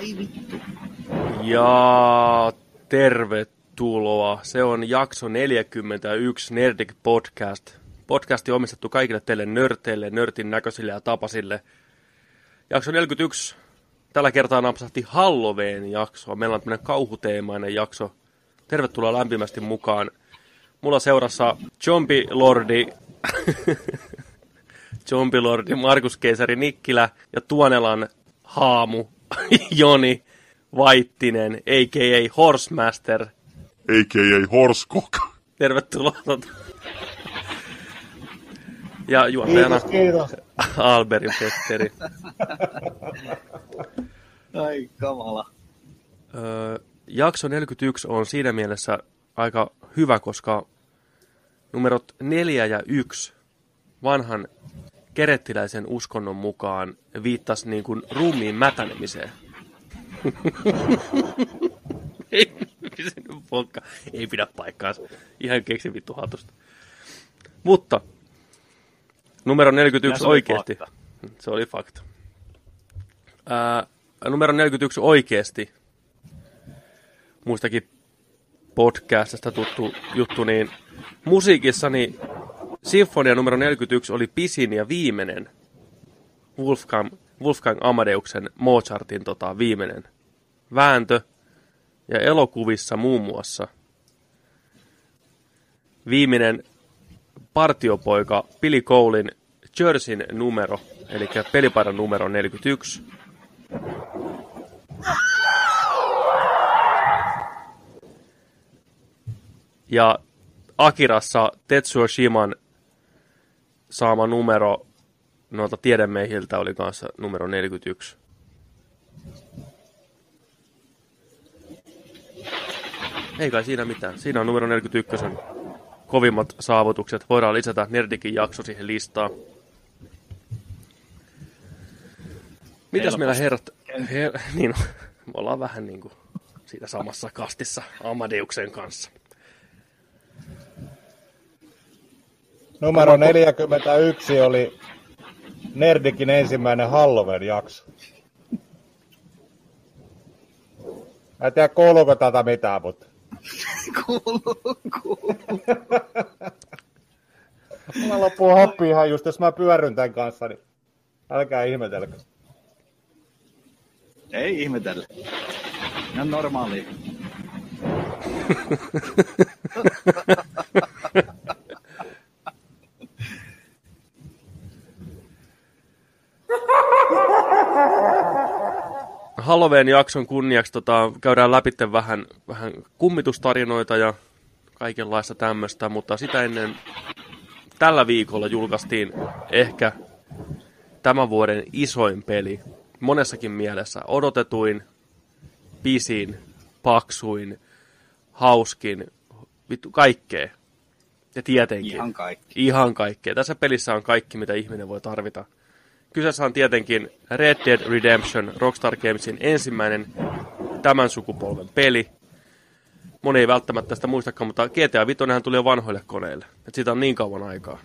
Ai vittu. Ja tervetuloa. Se on jakso 41 Nerdic Podcast. Podcasti omistettu kaikille teille nörteille, nörtin näköisille ja tapasille. Jakso 41. Tällä kertaa napsahti Halloween jakso. Meillä on tämmöinen kauhuteemainen jakso. Tervetuloa lämpimästi mukaan. Mulla seurassa Jompi Lordi, Jompi Lordi, Markus Keisari Nikkilä ja Tuonelan haamu Joni Vaittinen, a.k.a. Horsemaster. a.k.a. Horskok. Tervetuloa. Ja juontajana Kiitos, kiitos. Alberin Petteri. Ai kamala. Öö, jakso 41 on siinä mielessä aika hyvä, koska numerot 4 ja 1 vanhan kerettiläisen uskonnon mukaan viittasi niin kuin ruumiin mätänemiseen. ei, ei pidä paikkaansa. Ihan keksi vittu hatusta. Mutta numero Ja 41 se oli oikeasti. fakta. Se oli fakta. Ää, numero 41 oikeasti. Muistakin podcastista tuttu juttu, niin musiikissa niin Sinfonia numero 41 oli pisin ja viimeinen Wolfgang, Wolfgang Amadeuksen Mozartin tota, viimeinen vääntö. Ja elokuvissa muun muassa viimeinen partiopoika Billy Colein Jerseyn numero, eli pelipaidan numero 41. Ja Akirassa Tetsuo Shiman saama numero noilta tiedemiehiltä oli kanssa numero 41. Ei kai siinä mitään. Siinä on numero 41 kovimmat saavutukset. Voidaan lisätä Nerdikin jakso siihen listaan. Mitäs meillä herrat... Her, niin, me ollaan vähän niin kuin siitä samassa kastissa Amadeuksen kanssa. Numero 41 oli Nerdikin ensimmäinen Halloween jakso. Mä en tiedä kuuluuko tätä mitään, mutta Kuuluu, kuuluu. mulla loppuu happi ihan just, jos mä pyörryn tämän kanssa, niin älkää ihmetelkö. Ei ihmetellä. Ihan normaali. Halloween jakson kunniaksi tota, käydään läpi vähän, vähän kummitustarinoita ja kaikenlaista tämmöistä, mutta sitä ennen tällä viikolla julkaistiin ehkä tämän vuoden isoin peli. Monessakin mielessä odotetuin, pisin, paksuin, hauskin, vittu kaikkea. Ja tietenkin. Ihan kaikki. Ihan kaikkea. Tässä pelissä on kaikki, mitä ihminen voi tarvita. Kyseessä on tietenkin Red Dead Redemption, Rockstar Gamesin ensimmäinen tämän sukupolven peli. Moni ei välttämättä sitä muistakaan, mutta GTA 5 tuli jo vanhoille koneille. Et siitä on niin kauan aikaa.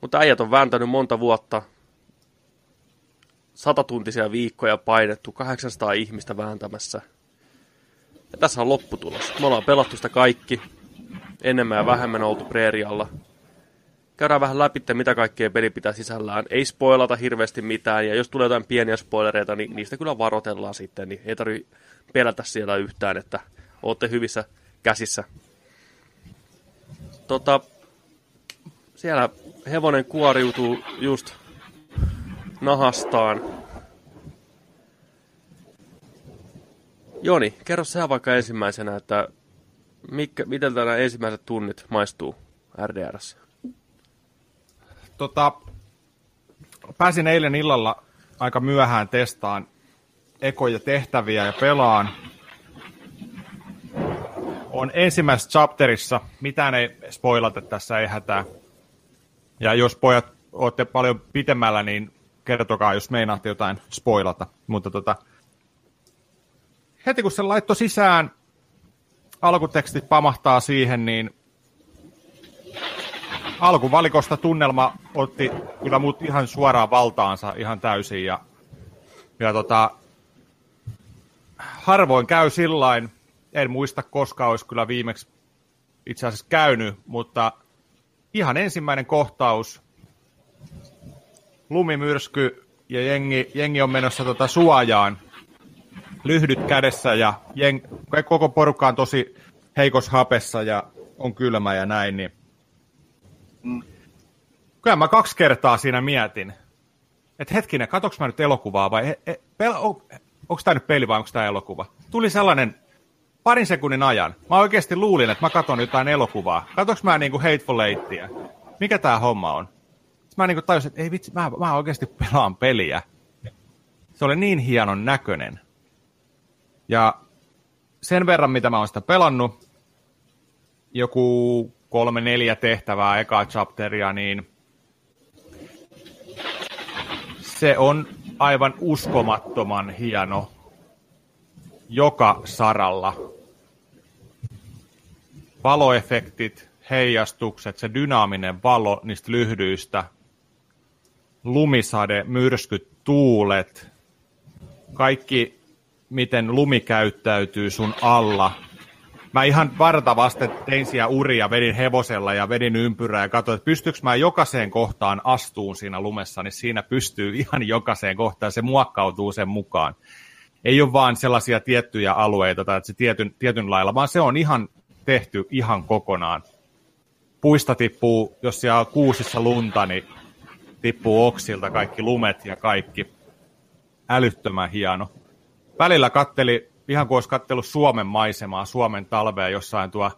Mutta äijät on vääntänyt monta vuotta. Satatuntisia viikkoja painettu, 800 ihmistä vääntämässä. Ja tässä on lopputulos. Me ollaan pelattu sitä kaikki. Enemmän ja vähemmän oltu preerialla käydään vähän läpi, mitä kaikkea peli pitää sisällään. Ei spoilata hirveästi mitään, ja jos tulee jotain pieniä spoilereita, niin niistä kyllä varoitellaan sitten, niin ei tarvi pelätä siellä yhtään, että olette hyvissä käsissä. Tota, siellä hevonen kuoriutuu just nahastaan. Joni, kerro sä vaikka ensimmäisenä, että mikä, miten nämä ensimmäiset tunnit maistuu RDRssä? Tota, pääsin eilen illalla aika myöhään testaan ekoja tehtäviä ja pelaan. On ensimmäisessä chapterissa, mitään ei spoilata tässä, ei hätää. Ja jos pojat olette paljon pitemmällä, niin kertokaa, jos meinaatte jotain spoilata. Mutta tota, heti kun se laitto sisään, alkutekstit pamahtaa siihen, niin alkuvalikosta tunnelma otti kyllä mut ihan suoraan valtaansa ihan täysin. Ja Ja tota, harvoin käy sillain, en muista koska olisi kyllä viimeksi itse asiassa käynyt, mutta ihan ensimmäinen kohtaus, lumimyrsky ja jengi, jengi on menossa tota suojaan, lyhdyt kädessä ja jeng, koko porukka on tosi heikos hapessa ja on kylmä ja näin, niin kyllä mä kaksi kertaa siinä mietin, että hetkinen, katsoinko mä nyt elokuvaa vai e, e, on, onko tämä nyt peli vai onko tämä elokuva? Tuli sellainen parin sekunnin ajan. Mä oikeasti luulin, että mä katson jotain elokuvaa. Katsonko mä niinku Hateful Eightia? Mikä tää homma on? Sitten mä niinku tajusin, että ei vitsi, mä, mä oikeasti pelaan peliä. Se oli niin hienon näköinen. Ja sen verran, mitä mä oon sitä pelannut, joku kolme, neljä tehtävää ekaa chapteria, niin se on aivan uskomattoman hieno joka saralla. Valoefektit, heijastukset, se dynaaminen valo niistä lyhdyistä, lumisade, myrskyt, tuulet, kaikki miten lumi käyttäytyy sun alla. Mä ihan vartavasti tein siellä uria, vedin hevosella ja vedin ympyrää ja katsoin, että pystyykö mä jokaiseen kohtaan astuun siinä lumessa, niin siinä pystyy ihan jokaiseen kohtaan, se muokkautuu sen mukaan. Ei ole vaan sellaisia tiettyjä alueita tai että se tietyn, tietyn lailla, vaan se on ihan tehty ihan kokonaan. Puista tippuu, jos siellä on kuusissa lunta, niin tippuu oksilta kaikki lumet ja kaikki. Älyttömän hieno. Välillä katteli, ihan kuin olisi kattellut Suomen maisemaa, Suomen talvea jossain tuo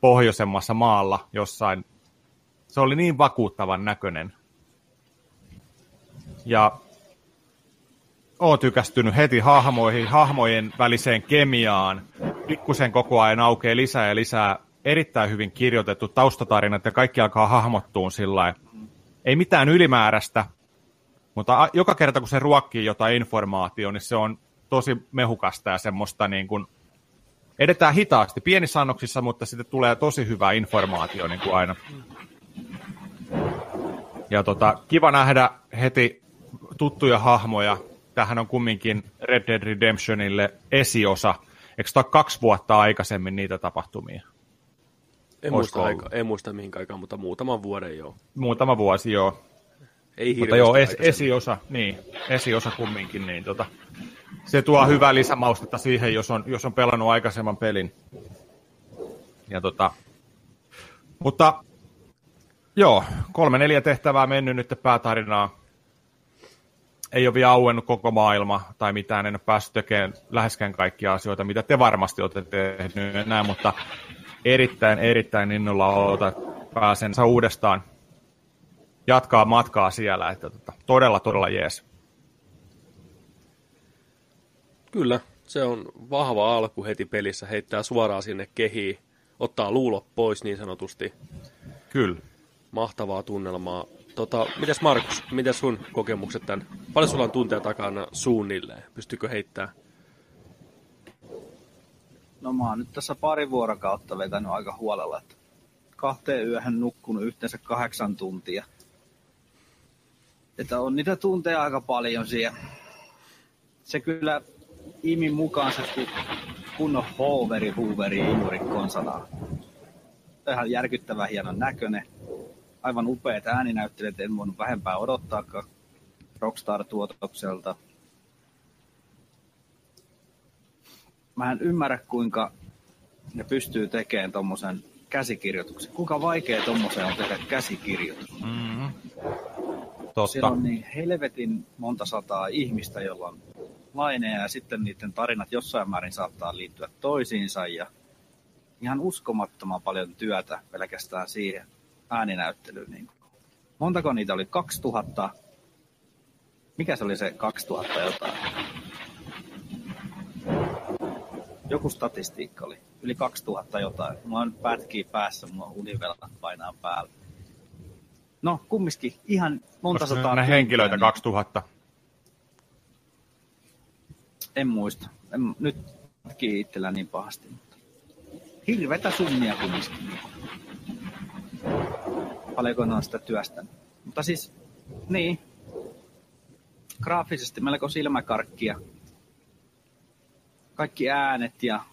pohjoisemmassa maalla jossain. Se oli niin vakuuttavan näköinen. Ja oon tykästynyt heti hahmoihin, hahmojen väliseen kemiaan. Pikkusen koko ajan aukeaa lisää ja lisää erittäin hyvin kirjoitettu taustatarinat ja kaikki alkaa hahmottua sillä Ei mitään ylimääräistä, mutta joka kerta kun se ruokkii jotain informaatiota, niin se on tosi mehukasta ja semmoista niin kuin, edetään hitaasti, pienissä annoksissa, mutta sitten tulee tosi hyvä informaatio niin kuin aina. Ja tota, kiva nähdä heti tuttuja hahmoja. Tähän on kumminkin Red Dead Redemptionille esiosa. Eikö tämä kaksi vuotta aikaisemmin niitä tapahtumia? En muista, aika, en muista mihin aikaan, mutta muutaman vuoden joo. Muutama vuosi, joo. Ei Mutta joo, es, esiosa, niin, esiosa kumminkin, niin tota, se tuo hyvää lisämaustetta siihen, jos on, jos on pelannut aikaisemman pelin. Ja tota, mutta joo, kolme neljä tehtävää mennyt nyt päätarinaa. Ei ole vielä auennut koko maailma tai mitään, en ole päässyt tekemään läheskään kaikkia asioita, mitä te varmasti olette tehneet enää, mutta erittäin, erittäin innolla oota, pääsen uudestaan jatkaa matkaa siellä, että tota, todella, todella jees. Kyllä, se on vahva alku heti pelissä, heittää suoraan sinne kehiin, ottaa luulot pois niin sanotusti. Kyllä. Mahtavaa tunnelmaa. Tota, mites Markus, miten sun kokemukset tämän? Paljon sulla on tunteja takana suunnilleen? Pystykö heittämään? No mä oon nyt tässä pari vuorokautta vetänyt aika huolella, että kahteen yöhön nukkunut yhteensä kahdeksan tuntia. Että on niitä tunteja aika paljon siellä. Se kyllä imi mukaan se kunnon hoveri, hooveri, imuri konsanaa. Ihan järkyttävän hienon näköinen. Aivan upeat ääninäyttelijät, en voinut vähempää odottaakaan Rockstar-tuotokselta. Mä en ymmärrä, kuinka ne pystyy tekemään tuommoisen käsikirjoituksen. Kuinka vaikea tuommoisen on tehdä käsikirjoitus? Mm-hmm. Totta. Siellä on niin helvetin monta sataa ihmistä, jolla on laineja ja sitten niiden tarinat jossain määrin saattaa liittyä toisiinsa ja ihan uskomattoman paljon työtä pelkästään siihen ääninäyttelyyn. Niin Montako niitä oli? 2000? Mikä se oli se 2000 jotain? Joku statistiikka oli. Yli 2000 jotain. Mulla on pätkiä päässä, mulla univelat painaa päällä. No, kumminkin ihan monta Koska sataa. ne henkilöitä niin 2000. En muista. En, nyt pätkii itsellä niin pahasti. Mutta hirvetä summia kumminkin. Paljonko ne on sitä työstänyt. Mutta siis, niin. graafisesti melko silmäkarkkia. Kaikki äänet ja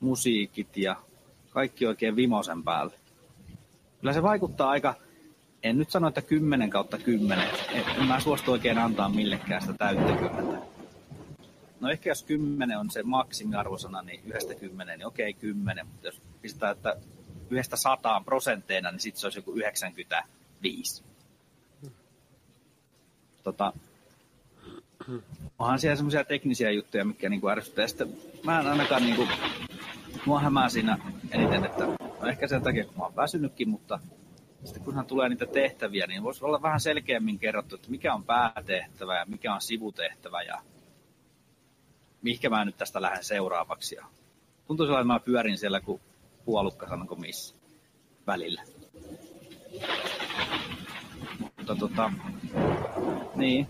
musiikit ja kaikki oikein vimosen päälle. Kyllä se vaikuttaa aika, en nyt sano, että 10 kautta 10. En, en mä suostu oikein antaa millekään sitä täyttä kymmentä. No ehkä jos 10 on se maksimiarvosana, niin yhdestä kymmeneen, niin okei 10, mutta jos pistää, että yhdestä sataan prosentteina, niin sitten se olisi joku 95. Tota, onhan siellä semmoisia teknisiä juttuja, mikä niinku ärsyttää. Sitten mä en ainakaan niinku, mua hämää siinä eniten, että no ehkä sen takia, kun mä oon väsynytkin, mutta sitten kunhan tulee niitä tehtäviä, niin voisi olla vähän selkeämmin kerrottu, että mikä on päätehtävä ja mikä on sivutehtävä ja mihinkä mä nyt tästä lähden seuraavaksi. Ja tuntuu sellainen, että mä pyörin siellä kuin puolukka, sanonko missä, välillä. Mutta tota, niin,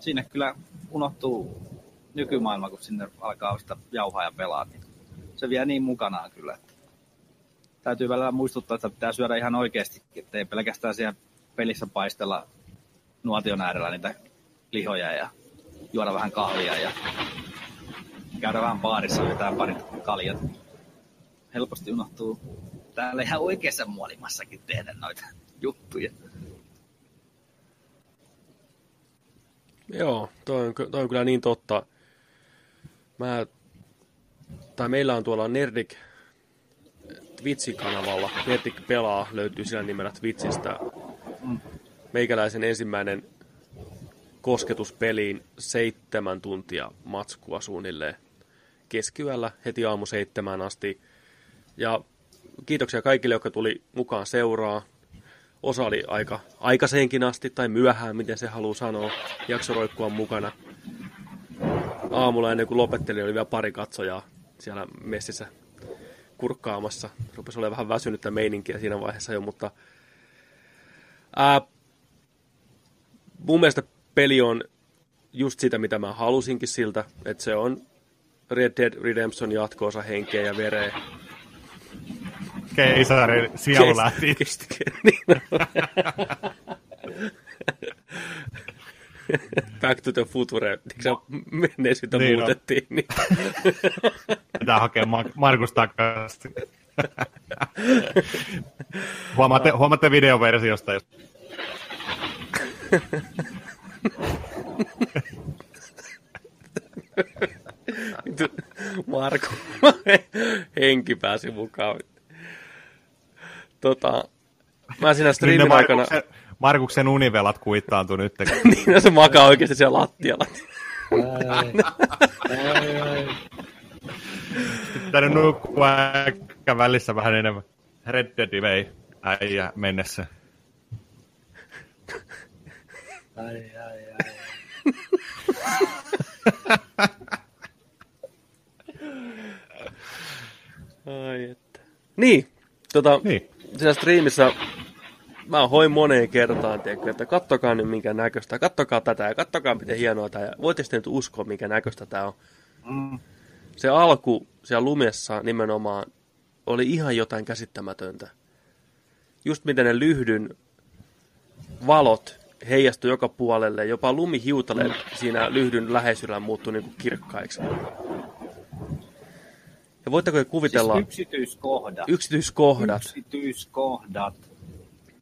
siinä kyllä unohtuu nykymaailma, kun sinne alkaa sitä jauhaa ja pelaa, niin se vie niin mukanaan kyllä, että täytyy välillä muistuttaa, että pitää syödä ihan oikeasti, ettei pelkästään siellä pelissä paistella nuotion äärellä niitä lihoja ja juoda vähän kahvia ja käydä vähän baarissa vetää parit kaljat. Helposti unohtuu täällä ihan oikeassa muolimassakin tehdä noita juttuja. Joo, toi on, toi on kyllä niin totta. Mä, tai meillä on tuolla Nerdik Twitchin kanavalla, Nerdik pelaa, löytyy sillä nimellä Twitchistä. Meikäläisen ensimmäinen kosketus peliin seitsemän tuntia matskua suunnilleen keskiyöllä heti aamu seitsemään asti. Ja kiitoksia kaikille, jotka tuli mukaan seuraa. Osa oli aika aikaisenkin asti tai myöhään, miten se haluaa sanoa, jakso roikkua mukana. Aamulla ennen kuin lopettelin, oli vielä pari katsojaa siellä messissä kurkkaamassa. Rupesi olemaan vähän väsynyttä meininkiä siinä vaiheessa jo, mutta ää, mun mielestä peli on just sitä, mitä mä halusinkin siltä, että se on Red Dead Redemption jatkoosa henkeä ja vereä. Keisarin sielu lähti. Back to the Future, se menneisyyttä Niin muutettiin. Niin. Pitää hakea Ma- Markus takaisin. huomaatte, huomaatte videoversiosta, jos Marko, henki pääsi mukaan. Tota, mä siinä ne streamin aikana, Markuksen, Markuksen univelat kuittaantu nyt. niin se makaa oikeasti siellä lattialla. Pitänyt nukkua ehkä välissä vähän enemmän. Red Dead vei äijä mennessä. Ai, ai, ai. Ai että. Niin, tota, Niin. siinä striimissä mä hoin moneen kertaan, tiedätkö, että kattokaa nyt minkä näköistä, kattokaa tätä ja kattokaa miten hienoa tämä, ja voitte sitten nyt uskoa minkä näköistä tämä on. Mm. Se alku siellä lumessa nimenomaan oli ihan jotain käsittämätöntä. Just miten ne lyhdyn valot heijastui joka puolelle, jopa lumihiutaleet siinä lyhdyn läheisyydellä muuttui niin kuin kirkkaiksi. Ja voitteko kuvitella Siis yksityiskohdat. yksityiskohdat? Yksityiskohdat.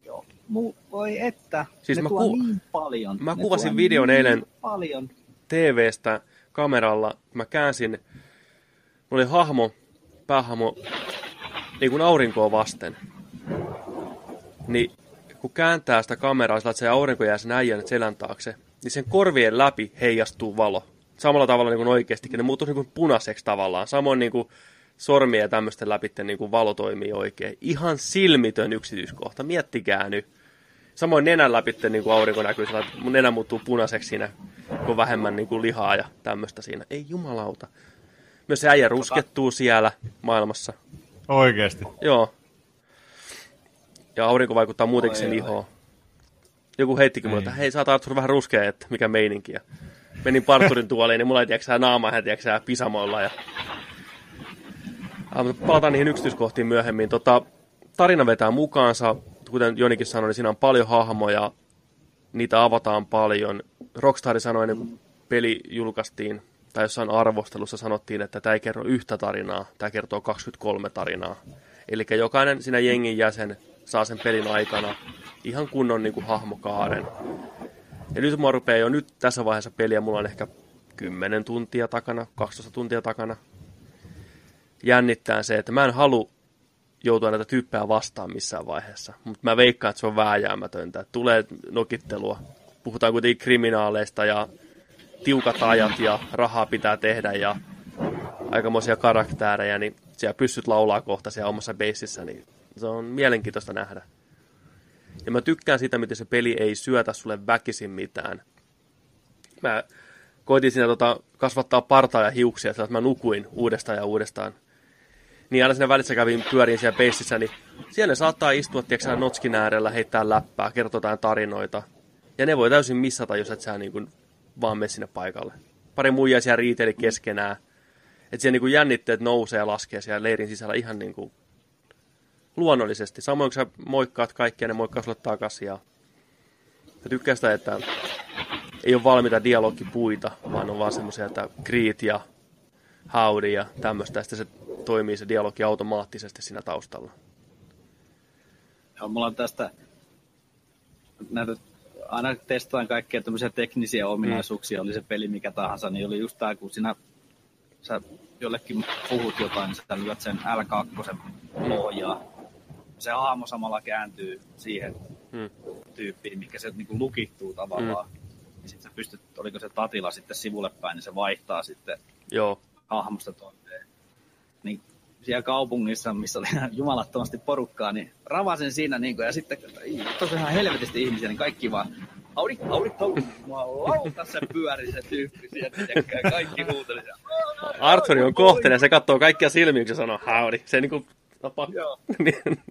Joo. Mu, voi että. Siis ne mä tuo ku- niin paljon. mä Ne kuvasin videon niin eilen. Paljon. TV-stä kameralla, mä käänsin, mulla oli hahmo, päähahmo, niin kuin aurinkoa vasten. Niin kun kääntää sitä kameraa sillä, että se aurinko jää sen äijän selän taakse, niin sen korvien läpi heijastuu valo. Samalla tavalla niin kuin oikeastikin. Ne muuttuu niin kuin punaiseksi tavallaan. Samoin niin kuin sormien ja tämmöisten läpi niin kuin valo toimii oikein. Ihan silmitön yksityiskohta. Miettikää nyt. Samoin nenän läpi niin kuin aurinko näkyy sillä, että mun nenä muuttuu punaiseksi siinä, kun on vähemmän niin kuin lihaa ja tämmöistä siinä. Ei jumalauta. Myös se äijä ruskettuu siellä maailmassa. Oikeesti. Joo. Ja aurinko vaikuttaa muutenkin sen Oi, oi. ihoon. Joku heittikin mulle, että hei, sä oot Arthur vähän ruskea, että mikä meininki. Ja menin parturin tuoliin, niin mulla ei tiedäksä naama ihan tiedäksä pisamoilla. Ja... Palataan niihin yksityiskohtiin myöhemmin. Tota, tarina vetää mukaansa, kuten Jonikin sanoi, niin siinä on paljon hahmoja, niitä avataan paljon. Rockstar sanoi kuin peli julkaistiin, tai jossain arvostelussa sanottiin, että tämä ei kerro yhtä tarinaa, tämä kertoo 23 tarinaa. Eli jokainen siinä jengin jäsen saa sen pelin aikana ihan kunnon niin kuin, hahmokaaren. Ja nyt mua rupeaa jo nyt tässä vaiheessa peliä, mulla on ehkä 10 tuntia takana, 12 tuntia takana. Jännittää se, että mä en halua joutua näitä tyyppejä vastaan missään vaiheessa. Mutta mä veikkaan, että se on vääjäämätöntä. Tulee nokittelua. Puhutaan kuitenkin kriminaaleista ja tiukat ajat ja rahaa pitää tehdä ja aikamoisia karaktäärejä, niin siellä pystyt laulaa kohta siellä omassa beississä, niin se on mielenkiintoista nähdä. Ja mä tykkään sitä, miten se peli ei syötä sulle väkisin mitään. Mä koitin siinä tota, kasvattaa partaa ja hiuksia, että mä nukuin uudestaan ja uudestaan. Niin aina siinä välissä kävin pyörin siellä beississä, niin siellä ne saattaa istua, tiedätkö, notskin äärellä, heittää läppää, kertoa jotain tarinoita. Ja ne voi täysin missata, jos et sä niin kuin vaan mene sinne paikalle. Pari muijaa siellä riiteli keskenään. Että siellä niin kuin jännitteet nousee ja laskee siellä leirin sisällä ihan niin kuin luonnollisesti. Samoin kun sä moikkaat kaikkia, ne moikkaa sulle takaisin. Ja mä tykkään sitä, että ei ole valmiita dialogipuita, vaan on vaan semmoisia, että greet ja howdy ja tämmöistä. Sitten se toimii se dialogi automaattisesti siinä taustalla. Joo, mulla on tästä näitä aina testaan kaikkia tämmöisiä teknisiä ominaisuuksia, mm. oli se peli mikä tahansa, niin oli just tää, kun sinä sä jollekin puhut jotain, niin sä lyöt sen L2 pohjaa. Se hahmo samalla kääntyy siihen mm. tyyppiin, mikä se niin kuin lukittuu tavallaan. Mm. Ja sitten sä pystyt, oliko se tatila sitten sivulle päin, niin se vaihtaa sitten Joo. Hahmosta toiseen. Niin siellä kaupungissa, missä oli jumalattomasti porukkaa, niin ravasin siinä niin kuin, ja sitten tosiaan ihan helvetisti ihmisiä, niin kaikki vaan Audi, Audi, Audi. Mua lauta se pyöri se tyyppi sieltä, ja kaikki huuteli siellä. Arthur on kohteinen, se katsoo kaikkia silmiä, kun se sanoo howdy. Se niinku tapa. Joo. Niin.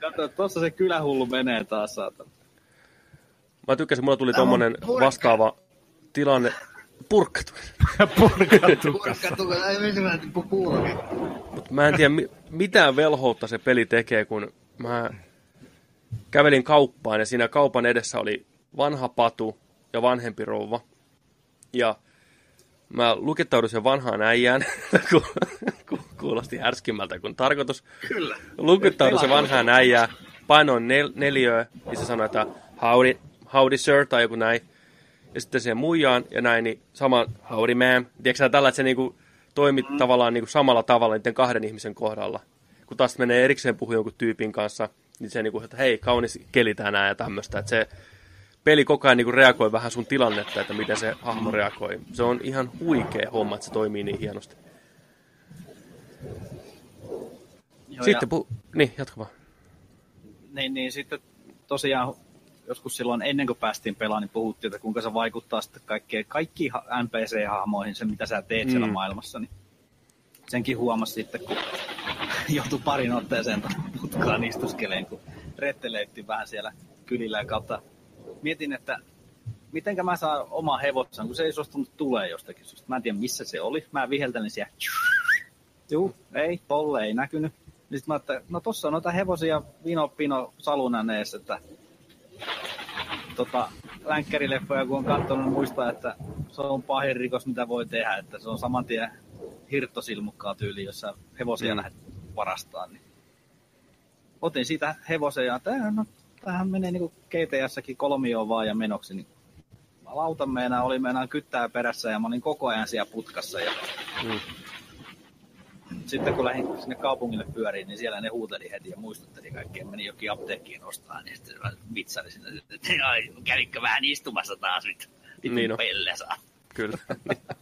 Kato, tossa se kylähullu menee taas, saatana. Mä tykkäsin, mulla tuli tommonen vastaava tilanne. Purkkatu. Purkatukas. Purkatuka, ei miksi mä tippu kuulokin. Mut mä en tiedä, mi- mitään velhoutta se peli tekee, kun mä kävelin kauppaan ja siinä kaupan edessä oli vanha patu ja vanhempi rouva. Ja mä lukittaudun sen vanhaan äijään, ku- ku- kuulosti härskimmältä kuin tarkoitus. Kyllä. Lukittaudun sen vanhaan äijään, painoin nel- neliöä, niin se sanoi, että howdy, howdy sir, tai joku näin. Ja sitten siihen muijaan ja näin, niin sama howdy ma'am. Tiedätkö sä tällä, että se niinku toimi mm. tavallaan niinku samalla tavalla niiden kahden ihmisen kohdalla. Kun taas menee erikseen puhua jonkun tyypin kanssa, niin se niinku, että hei, kaunis keli tänään ja tämmöistä. Että se peli koko ajan niinku reagoi vähän sun tilannetta, että miten se hahmo reagoi. Se on ihan huikea homma, että se toimii niin hienosti. Joo, Sitten pu... Niin, jatka vaan. niin, niin sitten tosiaan joskus silloin ennen kuin päästiin pelaamaan, niin puhuttiin, että kuinka se vaikuttaa sitten kaikkeen, kaikkiin ha- NPC-hahmoihin, se mitä sä teet mm. siellä maailmassa. Niin senkin huomasi sitten, kun joutui parin otteeseen putkaan istuskeleen, kun retteleitti vähän siellä kylillä ja kautta. Mietin, että mitenkä mä saan oma hevosen, kun se ei suostunut tulee jostakin syystä. Mä en tiedä, missä se oli. Mä viheltelin siellä. Juu, ei, tolle ei näkynyt. Niin sitten mä että no tossa on noita hevosia vino pino salunan ees, että tota, länkkärileffoja kun on katsonut, muistaa, että se on pahin rikos, mitä voi tehdä, että se on saman tien hirttosilmukkaa tyyli, jossa hevosia mm. lähdet varastaan. Niin. Otin siitä hevosen ja tämähän, no, tämähän menee niin GTS-säkin kolmioon vaan ja menoksi, niin lauta meinaa, oli meinaa kyttää perässä ja mä olin koko ajan siellä putkassa. Ja... Mm. Sitten kun lähdin sinne kaupungille pyöriin, niin siellä ne huuteli heti ja muistutteli kaikkea. Meni jokin apteekkiin ostaa, niin sitten mä vitsaili sinne, että ai, kävikö vähän istumassa taas nyt. Niin on. pelle saa. Kyllä.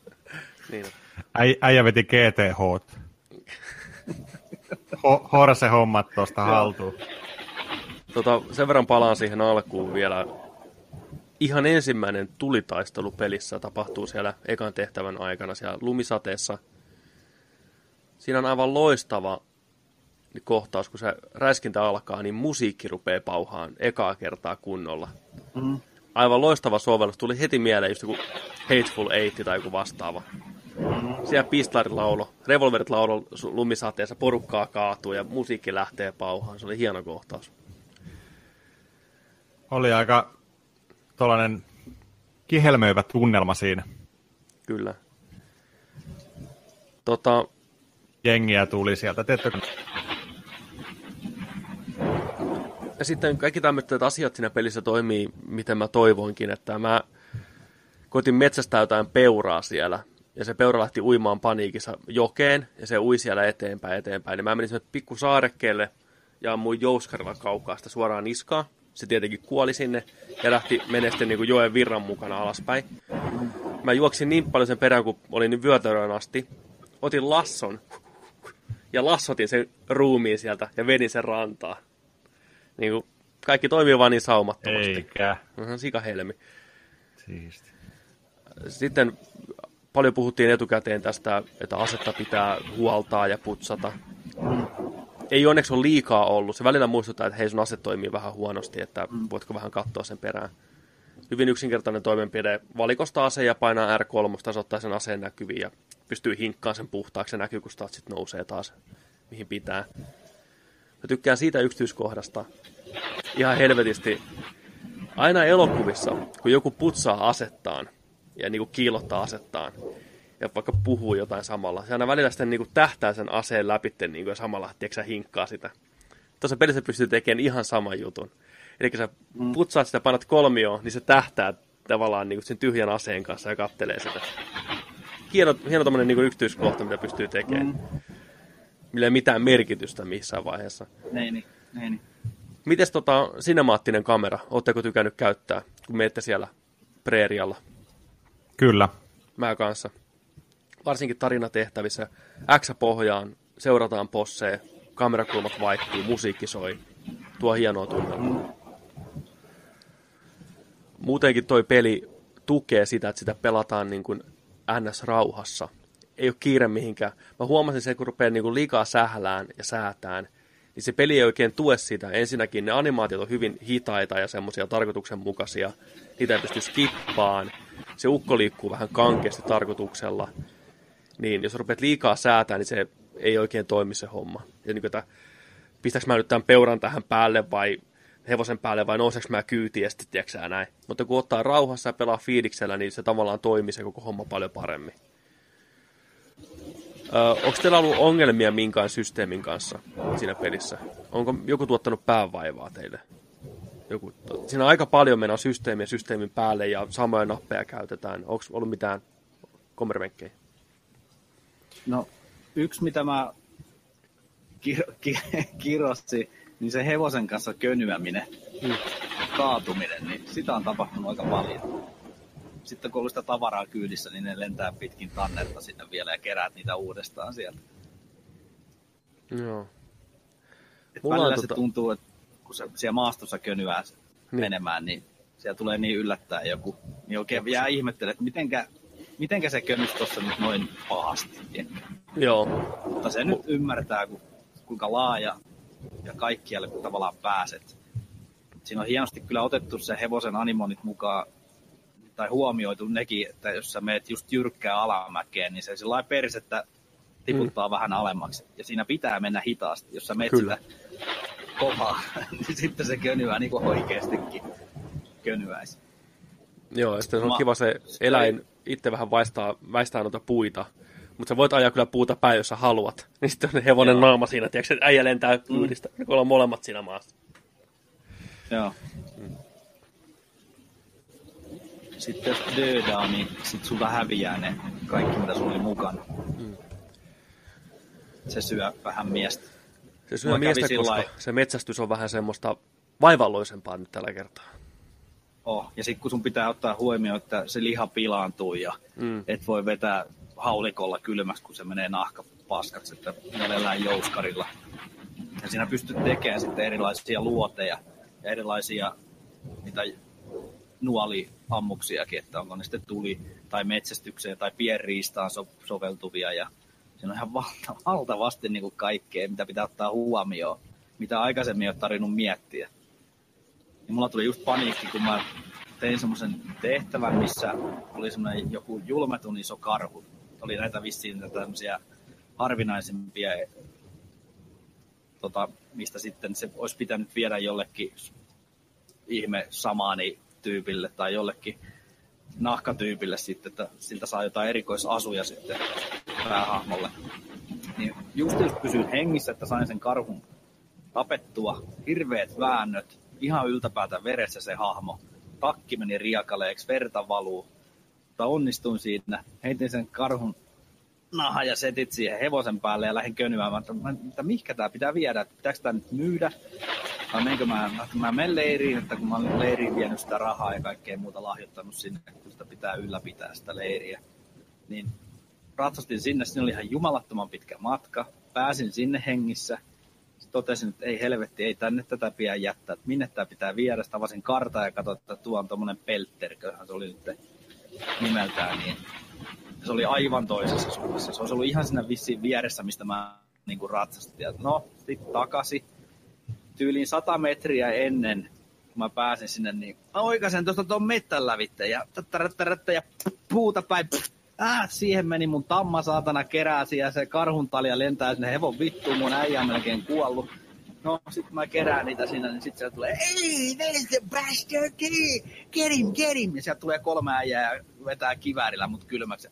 niin on. Äi, äijä veti GTH. Ho, horse hommat tuosta haltuun. Tota, sen verran palaan siihen alkuun vielä. Ihan ensimmäinen tulitaistelu pelissä tapahtuu siellä ekan tehtävän aikana siellä lumisateessa. Siinä on aivan loistava kohtaus, kun se räiskintä alkaa, niin musiikki rupeaa pauhaan ekaa kertaa kunnolla. Mm. Aivan loistava sovellus. Tuli heti mieleen just joku Hateful Eight tai joku vastaava. Siellä pislarit laulo, revolverit laulo lumisateessa, porukkaa kaatuu ja musiikki lähtee pauhaan. Se oli hieno kohtaus. Oli aika tuollainen kihelmöivä tunnelma siinä. Kyllä. Tota, Jengiä tuli sieltä. Tiedätkö, ja sitten kaikki tämmöiset asiat siinä pelissä toimii, miten mä toivoinkin, että mä koitin metsästää jotain peuraa siellä, ja se peura lähti uimaan paniikissa jokeen, ja se ui siellä eteenpäin eteenpäin. Ja mä menin sinne pikku saarekkeelle, ja ammuin jouskarilla kaukaa sitä suoraan niskaa. Se tietenkin kuoli sinne, ja lähti menee sitten niin kuin joen virran mukana alaspäin. Mä juoksin niin paljon sen perään, kun olin niin vyötärön asti. Otin lasson, ja lassotin sen ruumiin sieltä, ja vedin sen rantaa. Niin kuin, kaikki toimii vaan niin saumattomasti. Eikä. Ihan sikahelmi. Siisti. Sitten paljon puhuttiin etukäteen tästä, että asetta pitää huoltaa ja putsata. Ei onneksi ole liikaa ollut. Se välillä muistuttaa, että hei sun ase toimii vähän huonosti, että voitko vähän katsoa sen perään. Hyvin yksinkertainen toimenpide. Valikosta ase ja painaa R3, tasoittaa sen aseen näkyviin ja pystyy hinkkaamaan sen puhtaaksi. Se näkyy, kun statsit nousee taas mihin pitää. Mä tykkään siitä yksityiskohdasta ihan helvetisti. Aina elokuvissa, kun joku putsaa asettaan ja niin kuin kiilottaa asettaan ja vaikka puhuu jotain samalla, se aina välillä sitten niin kuin tähtää sen aseen läpi niin kuin, ja samalla tiedätkö, sä, hinkkaa sitä. Tuossa pelissä pystyy tekemään ihan saman jutun. Eli kun sä putsaat sitä, painat kolmioon, niin se tähtää tavallaan niin kuin sen tyhjän aseen kanssa ja kattelee sitä. Hieno, hieno tommonen niin kuin yksityiskohta, mitä pystyy tekemään. Millä ei mitään merkitystä missään vaiheessa. Niin, niin, niin, niin. Mites tota sinemaattinen kamera? Oletteko tykännyt käyttää, kun menette siellä preerialla? Kyllä. Mä kanssa. Varsinkin tarinatehtävissä. X-pohjaan, seurataan posseja, kamerakulmat vaihtuu, musiikki soi. Tuo hienoa tunnelmaa. Muutenkin toi peli tukee sitä, että sitä pelataan niin kuin NS-rauhassa. Ei ole kiire mihinkään. Mä huomasin sen, kun rupeaa niin kuin liikaa sählään ja säätään, niin se peli ei oikein tue sitä. Ensinnäkin ne animaatiot on hyvin hitaita ja semmoisia tarkoituksenmukaisia. Niitä ei pysty skippaan. Se ukko liikkuu vähän kankeasti tarkoituksella. Niin jos rupeat liikaa säätää, niin se ei oikein toimi se homma. Ja niin kuin, että pistäks mä nyt tämän peuran tähän päälle vai hevosen päälle vai nouseks mä kyytiin ja sitten tiedätkö näin. Mutta kun ottaa rauhassa ja pelaa fiiliksellä, niin se tavallaan toimii se koko homma paljon paremmin. Onko teillä ollut ongelmia minkään systeemin kanssa siinä pelissä? Onko joku tuottanut päävaivaa teille? Joku, siinä on aika paljon mennä systeemiä systeemin päälle ja samoja nappeja käytetään. Onko ollut mitään kommervenkkejä? No, yksi mitä mä kir- ki- kirossin, niin se hevosen kanssa könyäminen, Mm. kaatuminen, niin sitä on tapahtunut aika paljon. Sitten kun on sitä tavaraa kyydissä, niin ne lentää pitkin tannerta sinne vielä ja keräät niitä uudestaan sieltä. Joo. Et Mulla on välillä se tota- tuntuu, että kun se siellä maastossa könyää Niin. menemään, niin siellä tulee niin yllättäen joku. Niin oikein jää ihmettelemään, että mitenkä, mitenkä se könys tuossa nyt noin pahasti. Joo. Mutta se nyt ymmärtää, ku- kuinka laaja ja kaikkialle kun tavallaan pääset. Siinä on hienosti kyllä otettu se hevosen animoinnit mukaan, tai huomioitu nekin, että jos sä meet just jyrkkää alamäkeen, niin se sillä persettä tiputtaa mm. vähän alemmaksi. Ja siinä pitää mennä hitaasti. Jos sä meet Kyllä. sitä kovaa, niin sitten se könyää niin kuin oikeastikin könyäisi. Joo, ja sitten se on Ma- kiva se eläin itse vähän väistää, väistää noita puita. Mutta sä voit ajaa kyllä puuta päin, jos sä haluat. Niin sitten on hevonen Joo. naama siinä, tiedätkö, että äijä lentää kyydistä, kun ollaan molemmat siinä maassa. Joo. Sitten jos dödaa, niin sit sulta häviää ne kaikki, mitä sulla oli mukana. Se syö vähän miestä. Se syö Mulla miestä, koska sillai- se metsästys on vähän semmoista vaivalloisempaa nyt tällä kertaa. Oh. Ja sitten kun sun pitää ottaa huomioon, että se liha pilaantuu ja Mm. mm. et voi vetää haulikolla kylmäksi, kun se menee nahka että mielellään jouskarilla. Ja siinä pystyt tekemään sitten erilaisia luoteja ja erilaisia mitä nuoliammuksiakin, että onko ne sitten tuli tai metsästykseen tai pienriistaan so- soveltuvia ja siinä on ihan valta, valtavasti niin kuin kaikkea, mitä pitää ottaa huomioon, mitä aikaisemmin ei ole tarvinnut miettiä. Niin mulla tuli just paniikki, kun mä tein semmoisen tehtävän, missä oli semmoinen joku julmetun iso karhu. Oli näitä vissiin tämmöisiä harvinaisempia, tota, mistä sitten se olisi pitänyt viedä jollekin ihme samaani tyypille tai jollekin nahkatyypille sitten, että siltä saa jotain erikoisasuja sitten päähahmolle. Niin just jos pysyin hengissä, että sain sen karhun tapettua, hirveät väännöt, ihan yltäpäätä veressä se hahmo. Takki meni riakaleeksi, verta valuu. Mutta onnistuin siinä, heitin sen karhun naha ja setit siihen hevosen päälle ja lähdin könyämään, että, mihinkä tämä pitää viedä, että pitääkö tämä nyt myydä, vai menkö mä, että mä menen leiriin, että kun mä olen leiriin vienyt sitä rahaa ja kaikkea muuta lahjoittanut sinne, kun sitä pitää ylläpitää sitä leiriä, niin ratsastin sinne, sinne oli ihan jumalattoman pitkä matka, pääsin sinne hengissä, totesin, että ei helvetti, ei tänne tätä pidä jättää, että minne tämä pitää viedä, sitten avasin kartaa ja katsoin, että tuo on tuommoinen peltterköhän. Se oli nyt nimeltään, niin se oli aivan toisessa suunnassa. Se olisi ollut ihan siinä vissiin vieressä, mistä mä niin kuin ratsastin. Ja no, sitten takaisin. Tyyliin sata metriä ennen, kun mä pääsin sinne, niin mä oikaisen tuosta tuon mettän lävitte ja, ja puuta päin. Äh, siihen meni mun tamma saatana keräsi ja se karhun talja lentää sinne hevon vittuun, mun äijä on melkein kuollut. No, sit mä kerään niitä siinä, niin sit sieltä tulee, hey, there's the bastard, get him, get him. Ja sieltä tulee kolme äijää ja vetää kiväärillä mut kylmäksi.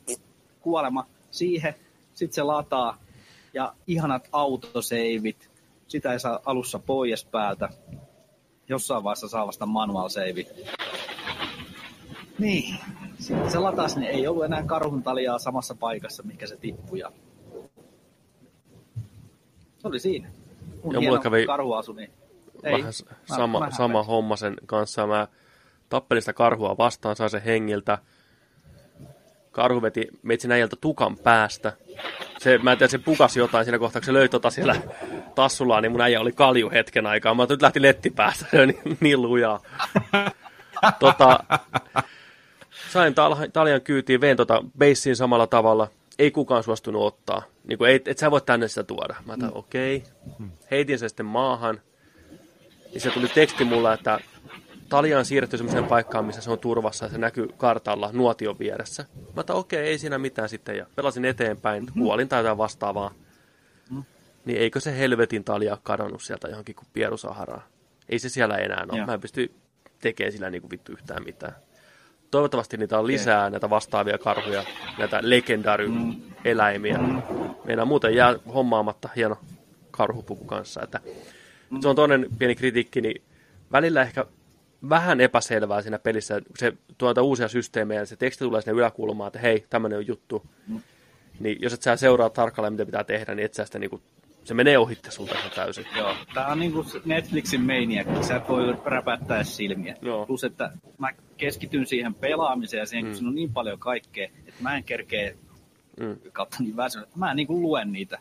Kuolema siihen, sit se lataa ja ihanat autoseivit. Sitä ei saa alussa pois päältä. Jossain vaiheessa saa vasta manual save. Niin, sitten se latasi, niin ei ollut enää karhun taljaa samassa paikassa, mikä se tippui. Ja... Se oli siinä mun Ja mulla kävi- karhuasu, niin ei. Vähän s- sama, sama homma sen kanssa. Mä tappelin sitä karhua vastaan, sain sen hengiltä. Karhu veti metsin äijältä tukan päästä. Se, mä en tiedä, se pukasi jotain siinä kohtaa, kun se löi tota siellä tassullaan, niin mun äijä oli kalju hetken aikaa. Mä nyt lähti letti päästä, se niin, niin lujaa. tota, sain tal- taljan kyytiin, vein tota beissiin samalla tavalla. Ei kukaan suostunut ottaa. Niin kuin, ei, et sä voi tänne sitä tuoda. Mä ajattelin, okei. Okay. Heitin sen sitten maahan. Niin se tuli teksti mulla, että Talja on siirretty semmoiseen paikkaan, missä se on turvassa ja se näkyy kartalla nuotion vieressä. Mä ajattelin, okei, okay, ei siinä mitään sitten. Ja pelasin eteenpäin, kuolin tai jotain vastaavaa. Niin eikö se helvetin talja kadonnut sieltä johonkin kuin pierusaharaan? Ei se siellä enää ole. Joo. Mä en pysty tekemään sillä niin kuin vittu yhtään mitään. Toivottavasti niitä on lisää, näitä vastaavia karhuja, näitä legendary-eläimiä. Meidän muuten jää hommaamatta hieno karhupuku kanssa. Että se on toinen pieni kritiikki, niin välillä ehkä vähän epäselvää siinä pelissä, kun se tuota uusia systeemejä, ja se teksti tulee sinne yläkulmaan, että hei, tämmöinen on juttu. Niin jos et sä seuraa tarkalleen, mitä pitää tehdä, niin et sä sitä niinku, se menee ohitte sulta ihan täysin. Joo, tää on niinku Netflixin meiniä, sä voi räpättää silmiä. Joo. Plus, että mä keskityn siihen pelaamiseen ja siihen, kun siinä on niin paljon kaikkea, että mä en kerkee Mm. kautta niin väsynyt, mä en niinku luen niitä.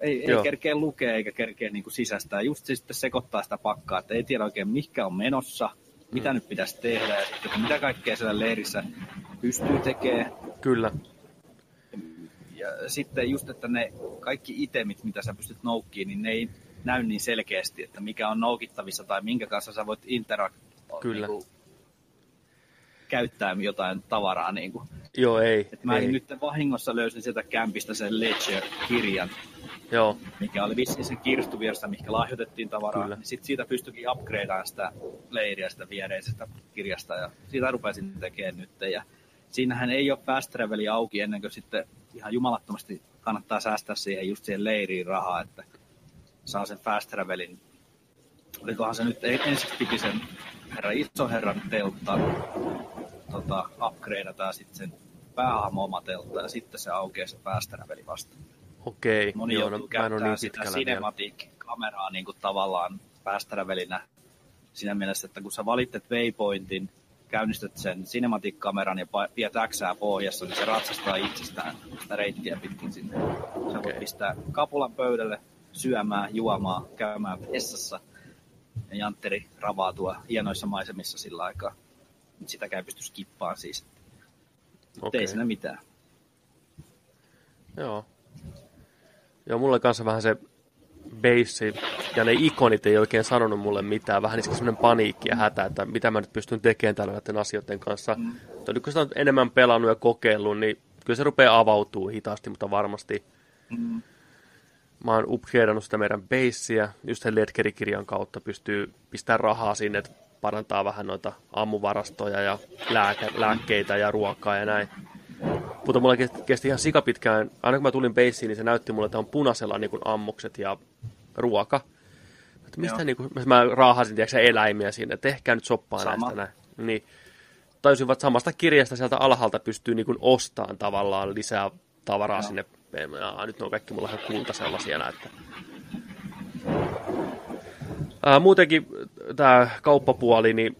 Ei, ei Joo. kerkeä lukea eikä kerkeä niinku sisäistää. Just se sitten sekoittaa sitä pakkaa, että ei tiedä oikein mikä on menossa, mitä nyt pitäisi tehdä ja sitten, mitä kaikkea siellä leirissä pystyy tekemään. Kyllä, Ja sitten just, että ne kaikki itemit, mitä sä pystyt noukkiin, niin ne ei näy niin selkeästi, että mikä on noukittavissa tai minkä kanssa sä voit interak- Kyllä. Niin käyttää jotain tavaraa. Niin kuin. joo ei. Et mä ei. nyt vahingossa löysin sieltä kämpistä sen Ledger-kirjan, Joo, mikä oli vissiin sen kirstuvieressä, mikä lahjoitettiin tavaraa. Kyllä. Niin sit siitä pystyikin upgradeamaan sitä leiriä sitä viereisestä kirjasta ja siitä rupesin tekemään nyt. Ja siinähän ei ole fast traveli auki ennen kuin sitten ihan jumalattomasti kannattaa säästää siihen just siihen leiriin rahaa, että saa sen fast travelin. Olikohan se nyt ei- ensiksi piti sen herra iso herran teltta tota, upgradeata ja sitten sen päähahmo oma teltta ja sitten se aukeaa se fast traveli vasta. okei. Moni joo, no, mä en ole niin sitä cinematic-kameraa niin kuin tavallaan päästärävelinä siinä mielessä, että kun sä valitset waypointin, käynnistät sen cinematic-kameran ja viet Xää pohjassa, niin se ratsastaa itsestään sitä reittiä pitkin sinne. Sä voit pistää kapulan pöydälle, syömään, juomaan, käymään vessassa ja Jantteri ravaatua hienoissa maisemissa sillä aikaa. Mut Sitäkään ei pysty skippaamaan siis. Okay. Ei siinä mitään. Joo. Joo, mulla kanssa vähän se base ja ne ikonit ei oikein sanonut mulle mitään. Vähän niissä semmoinen paniikki ja hätä, että mitä mä nyt pystyn tekemään tällä näiden asioiden kanssa. Mm. Nyt kun sitä on enemmän pelannut ja kokeillut, niin kyllä se rupeaa avautuu hitaasti, mutta varmasti. Mm. Mä oon upgradeannut sitä meidän basea, just sen Ledgerikirjan kautta pystyy pistämään rahaa sinne, että parantaa vähän noita ammuvarastoja ja lääke, lääkkeitä ja ruokaa ja näin. Mutta mulla kesti ihan sikapitkään, aina kun mä tulin beissiin, niin se näytti mulle, että on punaisella niin ammukset ja ruoka. Että mistä niin kuin, mä raahasin tiedätkö, eläimiä siinä, että tehkää nyt soppaa Sama. näistä näin. Niin, tajusivat samasta kirjasta sieltä alhaalta pystyy niin ostamaan tavallaan lisää tavaraa Joo. sinne. Ja nyt ne on kaikki mulla ihan kultaisella siellä. Että... Ää, muutenkin tämä kauppapuoli, niin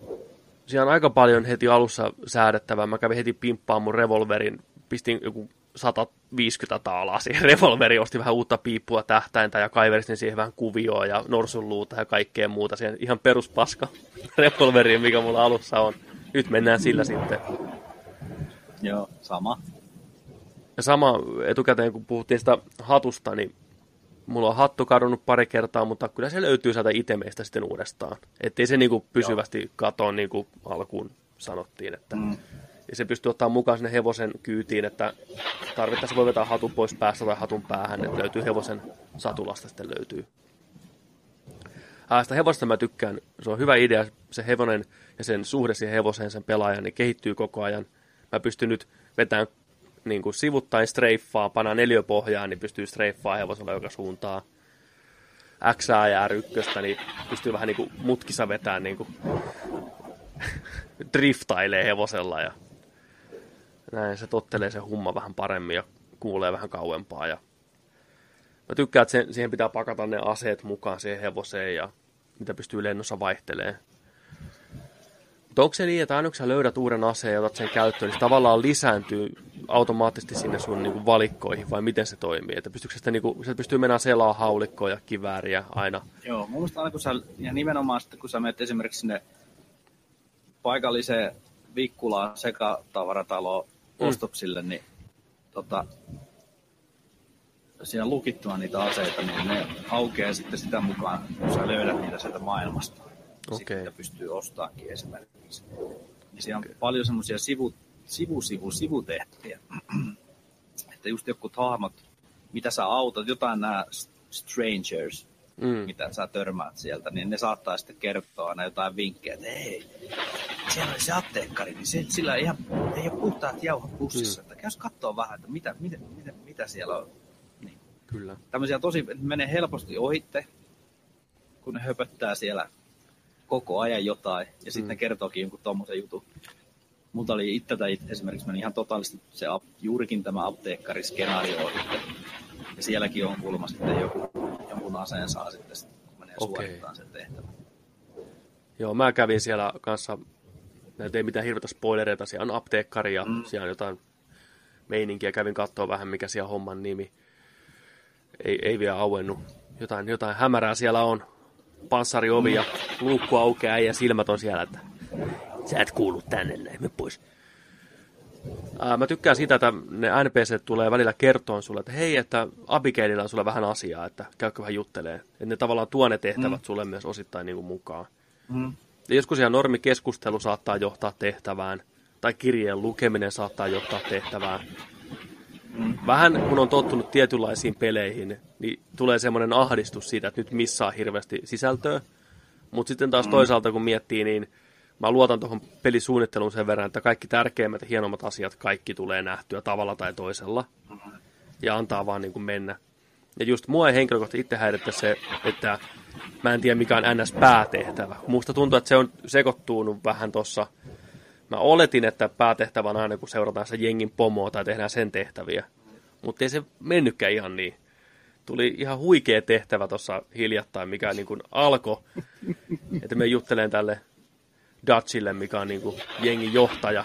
siinä on aika paljon heti alussa säädettävää. Mä kävin heti pimppaan mun revolverin, pistin joku 150 taalaa siihen revolveriin, ostin vähän uutta piippua, tähtäintä ja kaiveristin siihen vähän kuvioa ja norsunluuta ja kaikkea muuta. Siihen ihan peruspaska revolveriin, mikä mulla alussa on. Nyt mennään sillä sitten. Joo, sama. Ja sama etukäteen, kun puhuttiin sitä hatusta, niin mulla on hattu kadonnut pari kertaa, mutta kyllä se löytyy sieltä itemeistä sitten uudestaan. Että ei se niinku pysyvästi katoa niin kuin alkuun sanottiin. Että Mm. Ja se pystyy ottaa mukaan sinne hevosen kyytiin, että tarvittaessa voi vetää hatun pois päästä tai hatun päähän, että löytyy hevosen satulasta sitten löytyy. Ää, sitä hevosta mä tykkään, se on hyvä idea, se hevonen ja sen suhde siihen hevoseen, sen pelaajan, niin kehittyy koko ajan. Mä pystyn nyt vetämään niin kuin sivuttain streiffaa, panaa neliöpohjaan, niin pystyy streiffaa hevosella joka suuntaan. X ja R1, niin pystyy vähän niin kuin mutkissa vetämään niin kuin driftailee hevosella ja näin se tottelee se humma vähän paremmin ja kuulee vähän kauempaa. Ja mä tykkään, että sen, siihen pitää pakata ne aseet mukaan siihen hevoseen ja mitä pystyy lennossa vaihtelee. Mutta onko se niin, että aina kun sä löydät uuden aseen ja otat sen käyttöön, niin se tavallaan lisääntyy automaattisesti sinne sun niinku valikkoihin, vai miten se toimii? Että pystyykö sitä, niinku, se pystyy mennä selaa haulikkoa ja kivääriä aina. Joo, mun mielestä aina kun sä, ja nimenomaan sitten kun sä menet esimerkiksi sinne paikalliseen Vikkulaan sekatavarataloon Mm. ostoksille, niin tota, siinä lukittuna niitä aseita, niin ne aukeaa sitten sitä mukaan, kun sä löydät niitä sieltä maailmasta. Okei. Sitten pystyy ostaakin esimerkiksi. Niin siinä on paljon semmoisia sivu, sivu, sivu, sivutehtäviä. että just joku hahmot, mitä sä autat, jotain nämä strangers, Mm. mitä sä törmäät sieltä, niin ne saattaa sitten kertoa aina jotain vinkkejä, että hei, siellä oli se apteekkari, niin se, sillä ihan, ei ole puhtaat jauhot pussissa, mm. että käys katsoa vähän, että mitä, mitä, mitä, mitä siellä on. Niin. Kyllä. Tämmöisiä tosi, menee helposti ohitte, kun ne höpöttää siellä koko ajan jotain, ja sitten Mm. ne kertookin jonkun tommosen jutun. Multa oli itse tai esimerkiksi meni ihan totaalisesti se, juurikin tämä apteekkariskenaario ohitte. Ja sielläkin on kuulemma sitten joku, jonkun aseen saa sitten, kun menee Okei. suorittamaan sen tehtävän. Joo, mä kävin siellä kanssa, näitä ei mitään hirveitä spoilereita, siellä on apteekkari ja. Mm. siellä on jotain meininkiä, kävin katsoa vähän mikä siellä homman nimi. Ei, ei vielä auennut. Jotain, jotain hämärää siellä on. Panssariovi ja luukku aukeaa ja silmät on siellä, että sä et kuulu tänne näin, me pois. Ää, mä tykkään sitä, että ne NPC tulee välillä kertoon sulle, että hei, että Abigaililla on sulle vähän asiaa, että käykö vähän juttelee. Että ne tavallaan tuo ne tehtävät mm. sulle myös osittain niin kuin mukaan. Mm. Ja joskus ihan normikeskustelu saattaa johtaa tehtävään, tai kirjeen lukeminen saattaa johtaa tehtävään. Vähän kun on tottunut tietynlaisiin peleihin, niin tulee semmoinen ahdistus siitä, että nyt missaa hirveästi sisältöä. Mutta sitten taas toisaalta kun miettii, niin mä luotan tuohon pelisuunnitteluun sen verran, että kaikki tärkeimmät ja hienommat asiat, kaikki tulee nähtyä tavalla tai toisella. Ja antaa vaan niin kuin mennä. Ja just mua ei henkilökohtaisesti itse häirittä se, että mä en tiedä mikä on NS-päätehtävä. Musta tuntuu, että se on sekoittunut vähän tossa. Mä oletin, että päätehtävä on aina kun seurataan se jengin pomoa tai tehdään sen tehtäviä. Mutta ei se mennytkään ihan niin. Tuli ihan huikea tehtävä tuossa hiljattain, mikä niin kuin alkoi, että me juttelen tälle Dutchille, mikä on niin kuin jengin johtaja.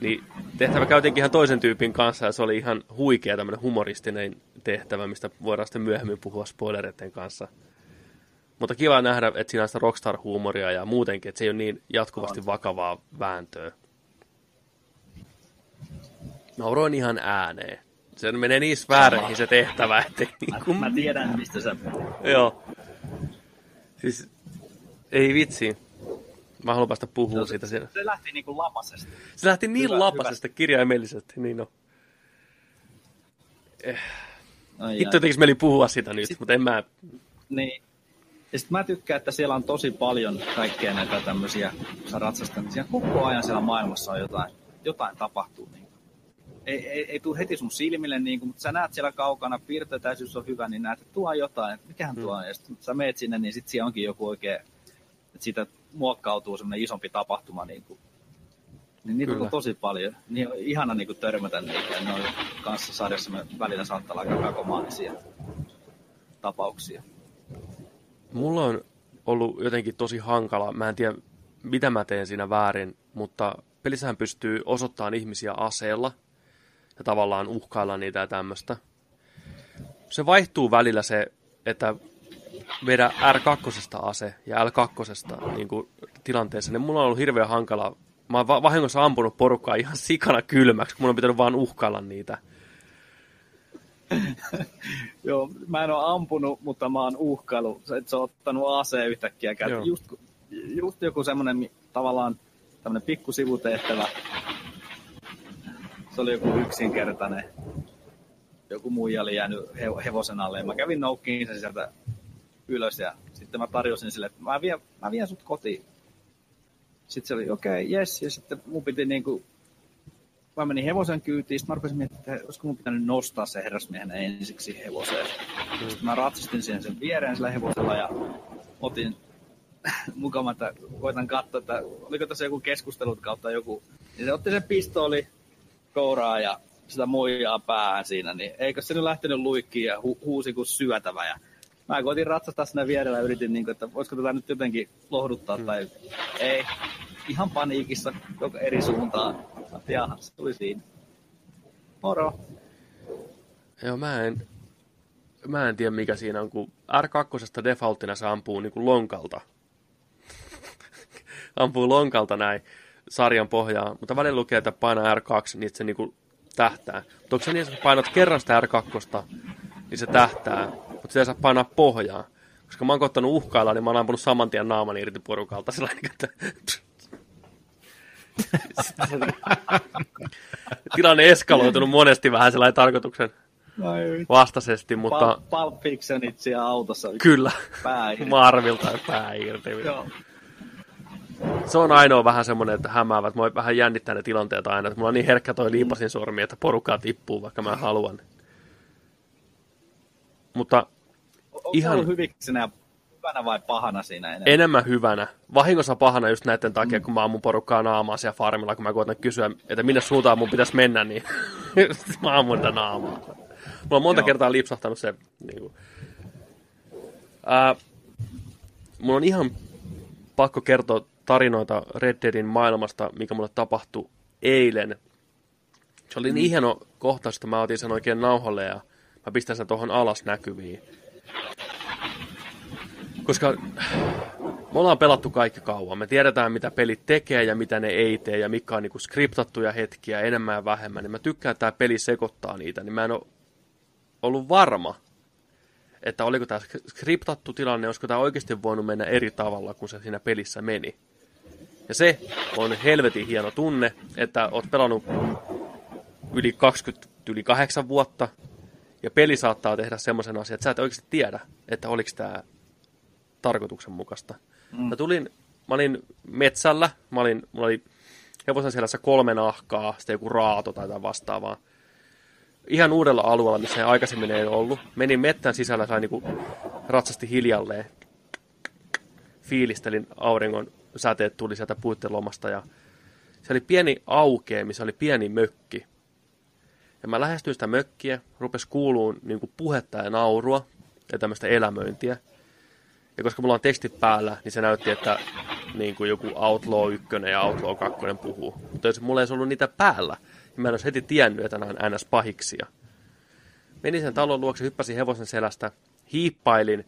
Niin tehtävä käytiinkin ihan toisen tyypin kanssa ja se oli ihan huikea tämmöinen humoristinen tehtävä, mistä voidaan sitten myöhemmin puhua spoilereiden kanssa. Mutta kiva nähdä, että siinä on sitä rockstar-huumoria ja muutenkin, että se ei ole niin jatkuvasti vakavaa vääntöä. Nauroin ihan ääneen. Se menee niin sfääreihin se tehtävä, että niin kuin, Mä tiedän, mistä sä Joo. Siis, ei vitsi. Mä haluan päästä puhumaan siitä. Siellä. Se lähti niinku lapasesta. Se lähti niin Hyvä, lapasesta kirjaimellisesti, niin no. Ai Hitto tekis mieli puhua sitä nyt, Sit- mutta en mä... Niin. Ja sitten mä tykkään, että siellä on tosi paljon kaikkea näitä tämmöisiä, niin siellä koko ajan siellä maailmassa on jotain, jotain tapahtuu. Niin kuin. ei, ei, ei tule heti sun silmille, niin kuin, mutta sä näet siellä kaukana, piirtetäisyys on hyvä, niin näet, että tuo jotain, että mikähän tuo on. Ja sitten sä meet sinne, niin sitten siellä onkin joku oikein, siitä muokkautuu semmoinen isompi tapahtuma. Niin, kuin. niin niitä Kyllä. on tosi paljon. Niin on ihana niin kuin törmätä niitä. Ja ne on kanssa sarjassa me välillä saattaa olla aika kakomaanisia tapauksia. Mulla on ollut jotenkin tosi hankala, mä en tiedä mitä mä teen siinä väärin, mutta pelissähän pystyy osoittamaan ihmisiä aseella ja tavallaan uhkailla niitä ja tämmöistä. Se vaihtuu välillä se, että vedä R2 ase ja L2 niin kuin tilanteessa, niin mulla on ollut hirveän hankala. Mä oon va- vahingossa ampunut porukkaa ihan sikana kylmäksi, kun mun on pitänyt vaan uhkailla niitä. Joo, mä en ole ampunut, mutta mä oon uhkailu, että se on ottanut aseen yhtäkkiä käyttöön. Just, just joku semmoinen tavallaan tämmöinen pikku sivutehtävä. Se oli joku yksinkertainen. Joku muija oli jäänyt he- hevosen alle ja mä kävin noukkiin sen sieltä ylös ja sitten mä tarjosin sille, että mä vien, mä vien sut kotiin. Sitten se oli okei, okay, yes, ja sitten mun piti niinku mä menin hevosen kyytiin, sitten mä rupesin miettimään, että olisiko mun pitänyt nostaa se herrasmiehen ensiksi hevoseen. Sitten mä ratsastin siihen sen viereen sillä hevosella ja otin mukava, että koitan katsoa, että oliko tässä joku keskustelut kautta joku. Niin se otti sen pistooli kouraa ja sitä muijaa päähän siinä, niin eikö se nyt lähtenyt luikkiin ja hu- huusi kuin syötävä. Ja mä koitin ratsastaa sinne vierellä ja yritin, niin kuin, että voisiko tätä nyt jotenkin lohduttaa tai ei. Ihan paniikissa joka eri suuntaan. Jaha, se tuli siinä. Moro. Joo, mä en, mä en tiedä mikä siinä on, kun R2 defaulttina se ampuu niin kuin lonkalta. ampuu lonkalta näin sarjan pohjaa, mutta välillä lukee, että painaa R2, niin se niin kuin tähtää. Mutta onko se niin, että painat kerran sitä R2, niin se tähtää, mutta sitä ei saa painaa pohjaa. Koska mä oon koittanut uhkailla, niin mä oon ampunut saman tien naaman irti porukalta. Sillä että tilanne eskaloitunut monesti vähän sellainen tarkoituksen vastaisesti, mutta Pulp, Pulp Fictionit siellä autossa. kyllä, Pää irti. Marvilta pää irti. Joo. Se on ainoa vähän semmoinen, että hämäävät. Mua vähän jännittää ne tilanteet aina, että mulla on niin herkkä toi liipasin sormi, että porukkaa tippuu, vaikka mä haluan. Mutta Onko Ihan- hyviksenä hyvänä vai pahana siinä enemmän? enemmän hyvänä. Vahingossa pahana just näiden takia, kun mä ammun porukkaa naamaa siellä farmilla, kun mä koitan kysyä, että minne suuntaan mun pitäisi mennä, niin mä ammun naamaa. Mulla on monta Joo. kertaa lipsahtanut se. Niin kuin. Ää, mulla on ihan pakko kertoa tarinoita Red Deadin maailmasta, mikä mulle tapahtui eilen. Se oli niin hieno kohtaus, että mä otin sen oikein nauhalle ja mä pistän sen tuohon alas näkyviin. Koska me ollaan pelattu kaikki kauan. Me tiedetään, mitä pelit tekee ja mitä ne ei tee ja mikä on niinku skriptattuja hetkiä enemmän ja vähemmän. Niin mä tykkään, että tämä peli sekoittaa niitä. Niin mä en ole ollut varma, että oliko tämä skriptattu tilanne, olisiko tämä oikeasti voinut mennä eri tavalla kuin se siinä pelissä meni. Ja se on helvetin hieno tunne, että oot pelannut yli 20, yli 8 vuotta, ja peli saattaa tehdä semmoisen asian, että sä et oikeasti tiedä, että oliko tämä tarkoituksenmukaista. Mm. Mä tulin, mä olin metsällä, mä olin, mulla oli hevosen selässä kolme nahkaa, sitten joku raato tai jotain vastaavaa. Ihan uudella alueella, missä aikaisemmin ei ollut. Menin mettän sisällä, sain niinku ratsasti hiljalleen. Fiilistelin auringon säteet tuli sieltä puitten lomasta ja se oli pieni aukee, missä oli pieni mökki. Ja mä lähestyin sitä mökkiä, rupesi kuuluun niin kuin puhetta ja naurua ja tämmöistä elämöintiä. Ja koska mulla on tekstit päällä, niin se näytti, että niin kuin joku Outlaw 1 ja Outlaw 2 puhuu. Mutta jos mulla ei ollut niitä päällä, niin mä en olisi heti tiennyt, että nämä on NS-pahiksia. Menin sen talon luokse, hyppäsin hevosen selästä, hiippailin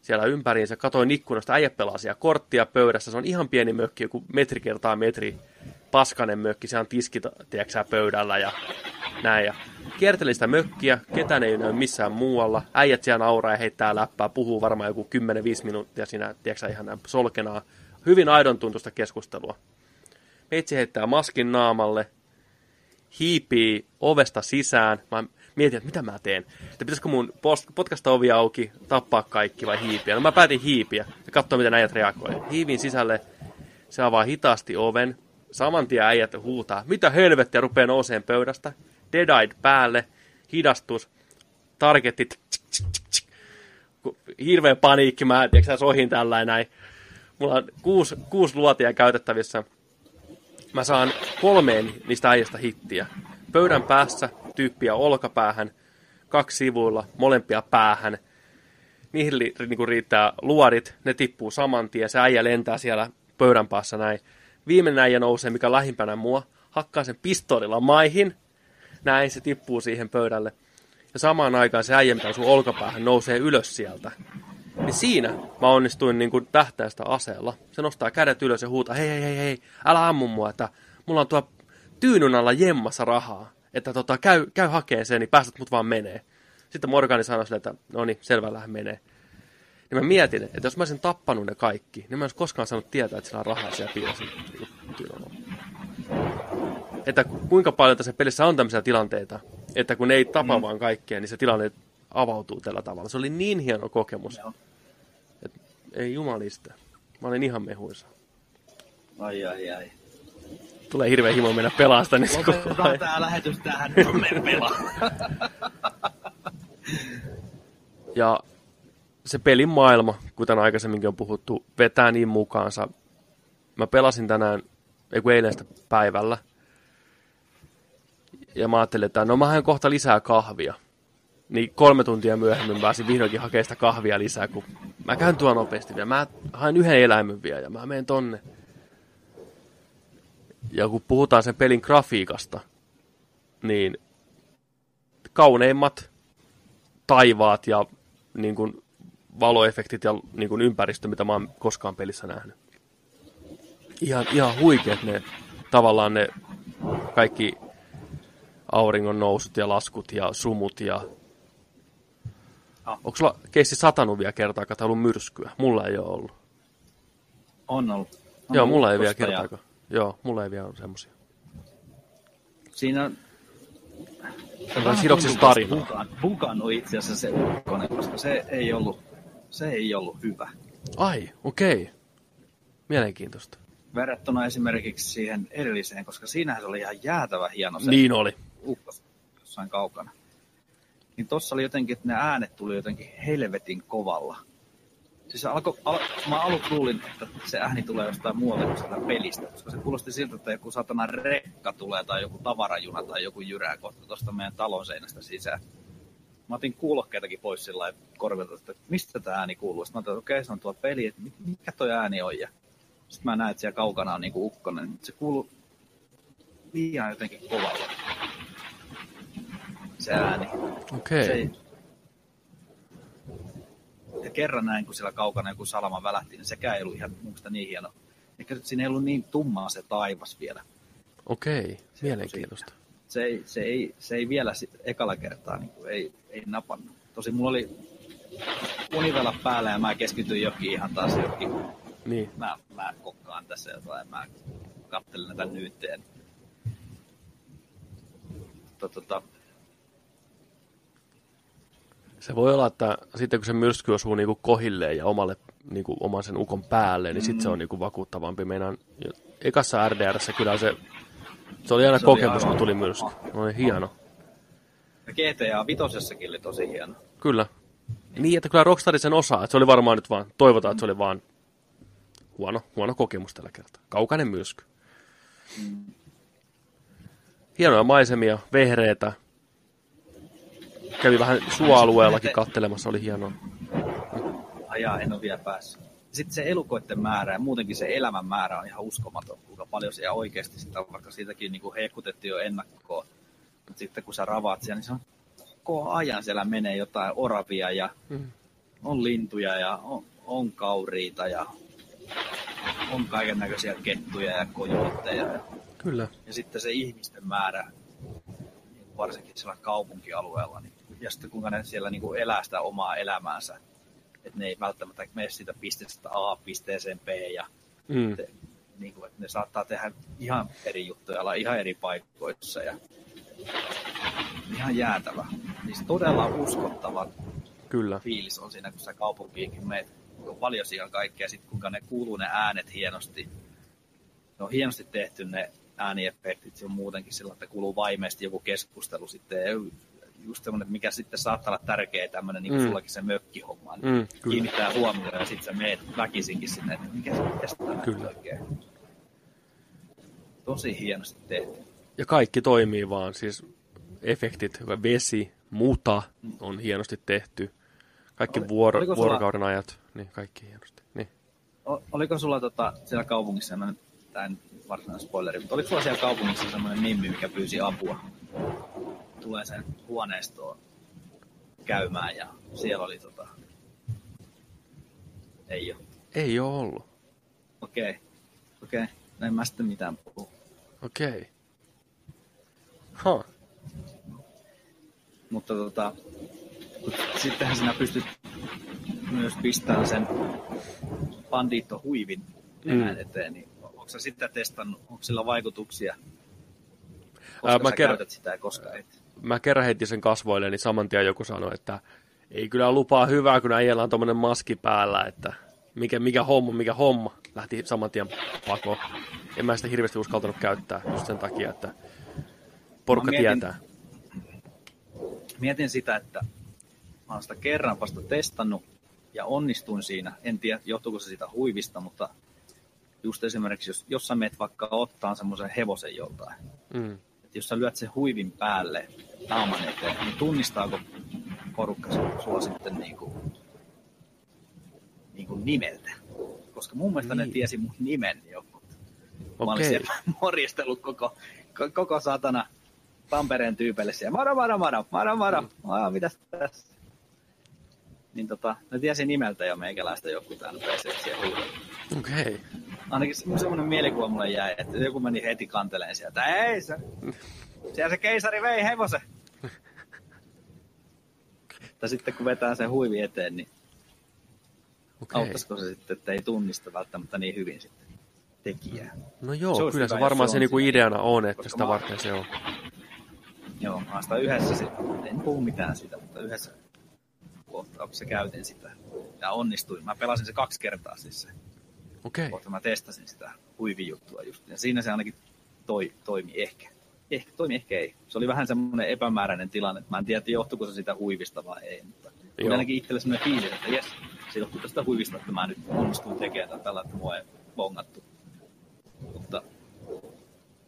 siellä ympäriinsä, katoin ikkunasta, äijä pelaa korttia pöydässä, se on ihan pieni mökki, joku metri kertaa metri, paskanen mökki, se on tiski, tiedätkö pöydällä ja näin. Ja kiertelin sitä mökkiä, ketään ei näy missään muualla. Äijät siellä nauraa ja heittää läppää, puhuu varmaan joku 10-5 minuuttia siinä, tiedätkö ihan näin solkenaa. Hyvin aidon tuntusta keskustelua. Meitsi heittää maskin naamalle, hiipii ovesta sisään. Mä mietin, että mitä mä teen. Että pitäisikö mun post- potkasta ovi auki, tappaa kaikki vai hiipiä. No mä päätin hiipiä ja katsoa, miten äijät reagoi. Hiivin sisälle, se avaa hitaasti oven. Saman tien äijät huutaa, mitä helvettiä rupeaa nouseen pöydästä. Dead päälle, hidastus. Ku- hirveä paniikki, mä tiedätkö, sohin tällä näin. Mulla on kuusi, kuusi luotia käytettävissä. Mä saan kolmeen niistä äijästä hittiä. Pöydän päässä tyyppiä olkapäähän, kaksi sivuilla, molempia päähän. Niihin li, niinku riittää luodit, ne tippuu saman tien, se äijä lentää siellä pöydän päässä näin. Viimeinen äijä nousee, mikä lähimpänä mua, hakkaa sen pistoolilla maihin, näin se tippuu siihen pöydälle. Ja samaan aikaan se äijä, mikä on sun olkapäähän, nousee ylös sieltä. Niin siinä mä onnistuin niin kuin tähtäistä aseella. Se nostaa kädet ylös ja huutaa, hei hei hei hei, älä ammu mua, että mulla on tuo tyynyn alla jemmassa rahaa. Että tota, käy, käy hakeen sen, niin päästät mut vaan menee. Sitten Morgani sanoi sille, että no niin, selvä lähde menee. Niin mä mietin, että jos mä olisin tappanut ne kaikki, niin mä en olisi koskaan saanut tietää, että sillä on rahaa siellä piilossa. Että kuinka paljon tässä pelissä on tämmöisiä tilanteita, että kun ne ei tapa mm. vaan kaikkea, niin se tilanne avautuu tällä tavalla. Se oli niin hieno kokemus. Joo. Et, ei jumalista. Mä olin ihan mehuisa. Ai ai ai. Tulee hirveä himo mennä pelaamaan sitä. Niin koko Lopetetaan ajan. tää lähetys tähän. Me pelaa. Ja se pelin maailma, kuten aikaisemminkin on puhuttu, vetää niin mukaansa. Mä pelasin tänään, ei kun eilen sitä päivällä. Ja mä ajattelin, että no mä haen kohta lisää kahvia. Niin kolme tuntia myöhemmin pääsin vihdoinkin hakemaan sitä kahvia lisää, kun mä käyn tuon nopeasti vielä. Mä haen yhden eläimen vielä ja mä menen tonne. Ja kun puhutaan sen pelin grafiikasta, niin kauneimmat taivaat ja niin kuin, valoefektit ja niin kuin, ympäristö, mitä mä oon koskaan pelissä nähnyt. Ihan, ihan huikeat ne, tavallaan ne kaikki auringon nousut ja laskut ja sumut ja... Ah. Onko sulla keissi satanut vielä kertaakaan tai ollut myrskyä? Mulla ei ole ollut. On ollut. On Joo, mulla ei vielä kertaakaan. Joo, mulla ei vielä ole semmosia. Siinä Se on sidoksissa tarinaa. On itse asiassa se ukkonen, koska se ei ollut, se ei ollut hyvä. Ai, okei. Okay. Mielenkiintoista. Verrattuna esimerkiksi siihen edelliseen, koska siinähän se oli ihan jäätävä hieno se Niin oli. ukkos jossain kaukana. Niin tossa oli jotenkin, että ne äänet tuli jotenkin helvetin kovalla. Siis alko, al, mä aluksi luulin, että se ääni tulee jostain muualta kuin sieltä pelistä, koska se kuulosti siltä, että joku satana rekka tulee tai joku tavarajuna tai joku jyrää kohta tuosta meidän talon seinästä sisään. Mä otin kuulokkeitakin pois sillä korvilta, että mistä tämä ääni kuuluu. Sitten mä okei, se on tuo peli, että mi- mikä toi ääni on. Ja sitten mä näen, että siellä kaukana on niinku ukkonen. Se kuuluu liian jotenkin kovalla. Se ääni. Okei. Se ei... Ja kerran näin, kun siellä kaukana joku salama välähti, niin sekään ei ollut ihan mielestä niin hieno. Eikä siinä ei ollut niin tummaa se taivas vielä. Okei. Mielenkiintoista. Se ei, se ei, se ei vielä sit ekalla kertaa niin kuin ei, ei napannut. Tosi mulla oli univela päällä ja mä keskityin jokin ihan taas jokin. Niin. Mä, mä kokkaan tässä jotain, mä katselen näitä nyyttejä. Tota, Se voi olla, että sitten kun se myrsky osuu niinku kohilleen ja omalle, niinku, oman sen ukon päälle, niin sitten se on niinku vakuuttavampi. Meinaan, ekassa RDRssä kyllä se, se oli aina Se oli kokemus, aivan- kun tuli myrsky. Oli hieno. ja GTA vitosessakin oli tosi hieno. Kyllä. Niin, että kyllä Rockstar sen osaa. Että se oli varmaan nyt vaan, toivotaan, että se oli vaan huono, huono kokemus tällä kertaa. Kaukainen myrsky. Hienoja maisemia, vehreitä. Kävi vähän suoalueellakin kattelemassa, oli hienoa. Ajaa, en ole vielä päässyt. Sitten se elukoiden määrä ja muutenkin se elämän määrä on ihan uskomaton, kuinka paljon siellä oikeasti sitä on, vaikka siitäkin niin kuin hehkutettiin jo ennakkoon. Mutta sitten kun sä ravaat siellä, niin se on koko ajan siellä menee jotain oravia ja Mm. on lintuja ja on, on kauriita ja on kaiken näköisiä kettuja ja kojootteja. Ja, Kyllä. ja sitten se ihmisten määrä, varsinkin siellä kaupunkialueella, niin, ja sitten kuinka ne siellä niin kuin elää sitä omaa elämäänsä. Että ne ei välttämättä mene siitä pisteestä A pisteeseen B ja Mm. te, niin kuin, että ne saattaa tehdä ihan eri juttuja, olla ihan eri paikoissa ja ihan jäätävä. Siis todella uskottava Kyllä. fiilis on siinä, kun sä kaupunkiinkin meet. On paljon siellä kaikkea, sitten kuinka ne kuuluu ne äänet hienosti. Ne on hienosti tehty ne ääniefektit, se on muutenkin sillä, että kuuluu vaimeesti joku keskustelu sitten. Just semmoinen, mikä sitten saattaa olla tärkeä tämmöinen, niin kuin Mm. sullakin se mökkihomma, niin Mm, kyllä. kiinnittää huomioon ja sitten sä meet väkisinkin sinne, että mikä, mikä tämä Kyllä. oikein. Tosi hienosti tehty. Ja kaikki toimii vaan, siis efektit, vesi, muta on hienosti tehty. Kaikki Oli- vuoro, sulla- vuorokauden ajat, niin kaikki hienosti. Niin. Oliko sulla tota, siellä kaupungissa semmoinen, tämä en varsinainen spoileri, mutta oliko sulla siellä kaupungissa semmoinen mimmi, mikä pyysi apua? Tulee sen huoneistoon käymään ja siellä oli tota... Ei ole. Ei ole ollut. Okei. Okay. Okei. Okay. En mä sitten mitään puhu. Okei. Okay. Huh. Mutta tota, sittenhän sinä pystyt myös pistämään sen banditto huivin Mm. eteen, niin onko sä sitä testannut, onko sillä vaikutuksia? Ää, Koska mä sä kerron- käytät sitä ja koska et. Mä kerran heitin sen kasvoille, niin saman tien joku sanoi, että ei kyllä lupaa hyvää, kun äijällä on tommonen maski päällä, että mikä, mikä homma, mikä homma. Lähti saman tien pakoon. En mä sitä hirveästi uskaltanut käyttää just sen takia, että porukka mietin- tietää. Mietin sitä, että mä oon sitä kerran vasta testannut ja onnistuin siinä. En tiedä, johtuuko se siitä huivista, mutta just esimerkiksi, jos, jos sä meet vaikka ottaa semmoisen hevosen joltain, Mm. Että jos sä lyöt sen huivin päälle naaman eteen, niin tunnistaako porukka sua sitten niin kuin, niin kuin nimeltä? Koska mun mielestä ne Niin. tiesi mun nimen jo. Mä olin Okei. siellä morjestellut koko, ko- koko satana Tampereen tyypeille siellä. Moro, moro, moro, moro, moro. Aa, mitäs tässä? Niin tota, ne tiesi nimeltä jo meikäläistä joku täällä PC siellä huudella. Okei. Okay. Ainakin se- semmoinen mielikuva mulle jäi, että joku meni heti kanteleen sieltä. Ei se, siellä se keisari vei hevosen. Tai sitten kun vetää sen huivi eteen, niin Okay. auttaisiko se sitten, että ei tunnista välttämättä niin hyvin sitten tekijää. No joo, Se kyllä se varmaan se se niinku ideana on, että sitä varten se on. Joo, sitä yhdessä sitten, en puhu mitään siitä, mutta yhdessä kohtauksessa käytin sitä. Ja onnistuin. Mä pelasin se kaksi kertaa siis se. Okei. Kohta mä testasin sitä huivijuttua just. Ja siinä se ainakin toi, toimi ehkä. Ehkä toimi, ehkä ei. Se oli vähän semmoinen epämääräinen tilanne. Mä en tiedä, johtuuko se sitä huivista vai ei. Mutta Joo. ainakin itselle semmoinen fiilis, että jes, se johtuu tästä huivista, että mä nyt onnistuin tekemään tällä, että mua ei bongattu. Mutta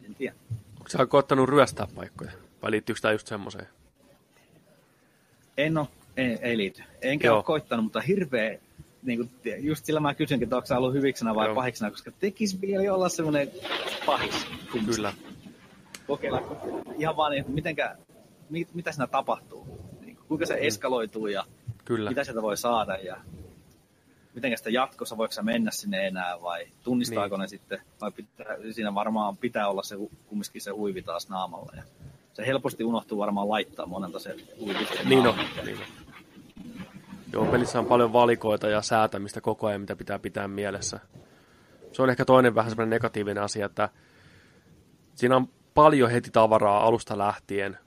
en tiedä. Onko sä koettanut ryöstää paikkoja? Vai liittyykö tämä just semmoiseen? En ole, ei, ei liity. Enkä Joo. ole koittanut, mutta hirveä, niin kuin, just sillä mä kysynkin, että onko ollut hyviksenä vai Joo. pahiksena, koska tekisi vielä olla semmoinen pahis. kumminkin. Kyllä. Kokeilla ihan vaan, niin, mitenkä, mit, mitä siinä tapahtuu. Niin, kuinka se eskaloituu ja Kyllä. mitä sieltä voi saada ja miten sitä jatkossa, voiko sä mennä sinne enää vai tunnistaako Niin. ne sitten, vai pitää, siinä varmaan pitää olla se, kumminkin se huivi taas naamalla. Ja se helposti unohtuu varmaan laittaa monelta se huivi Niin on. Niin on. Joo, pelissä on paljon valikoita ja säätämistä koko ajan, mitä pitää pitää mielessä. Se on ehkä toinen vähän semmoinen negatiivinen asia, että siinä on paljon heti tavaraa alusta lähtien,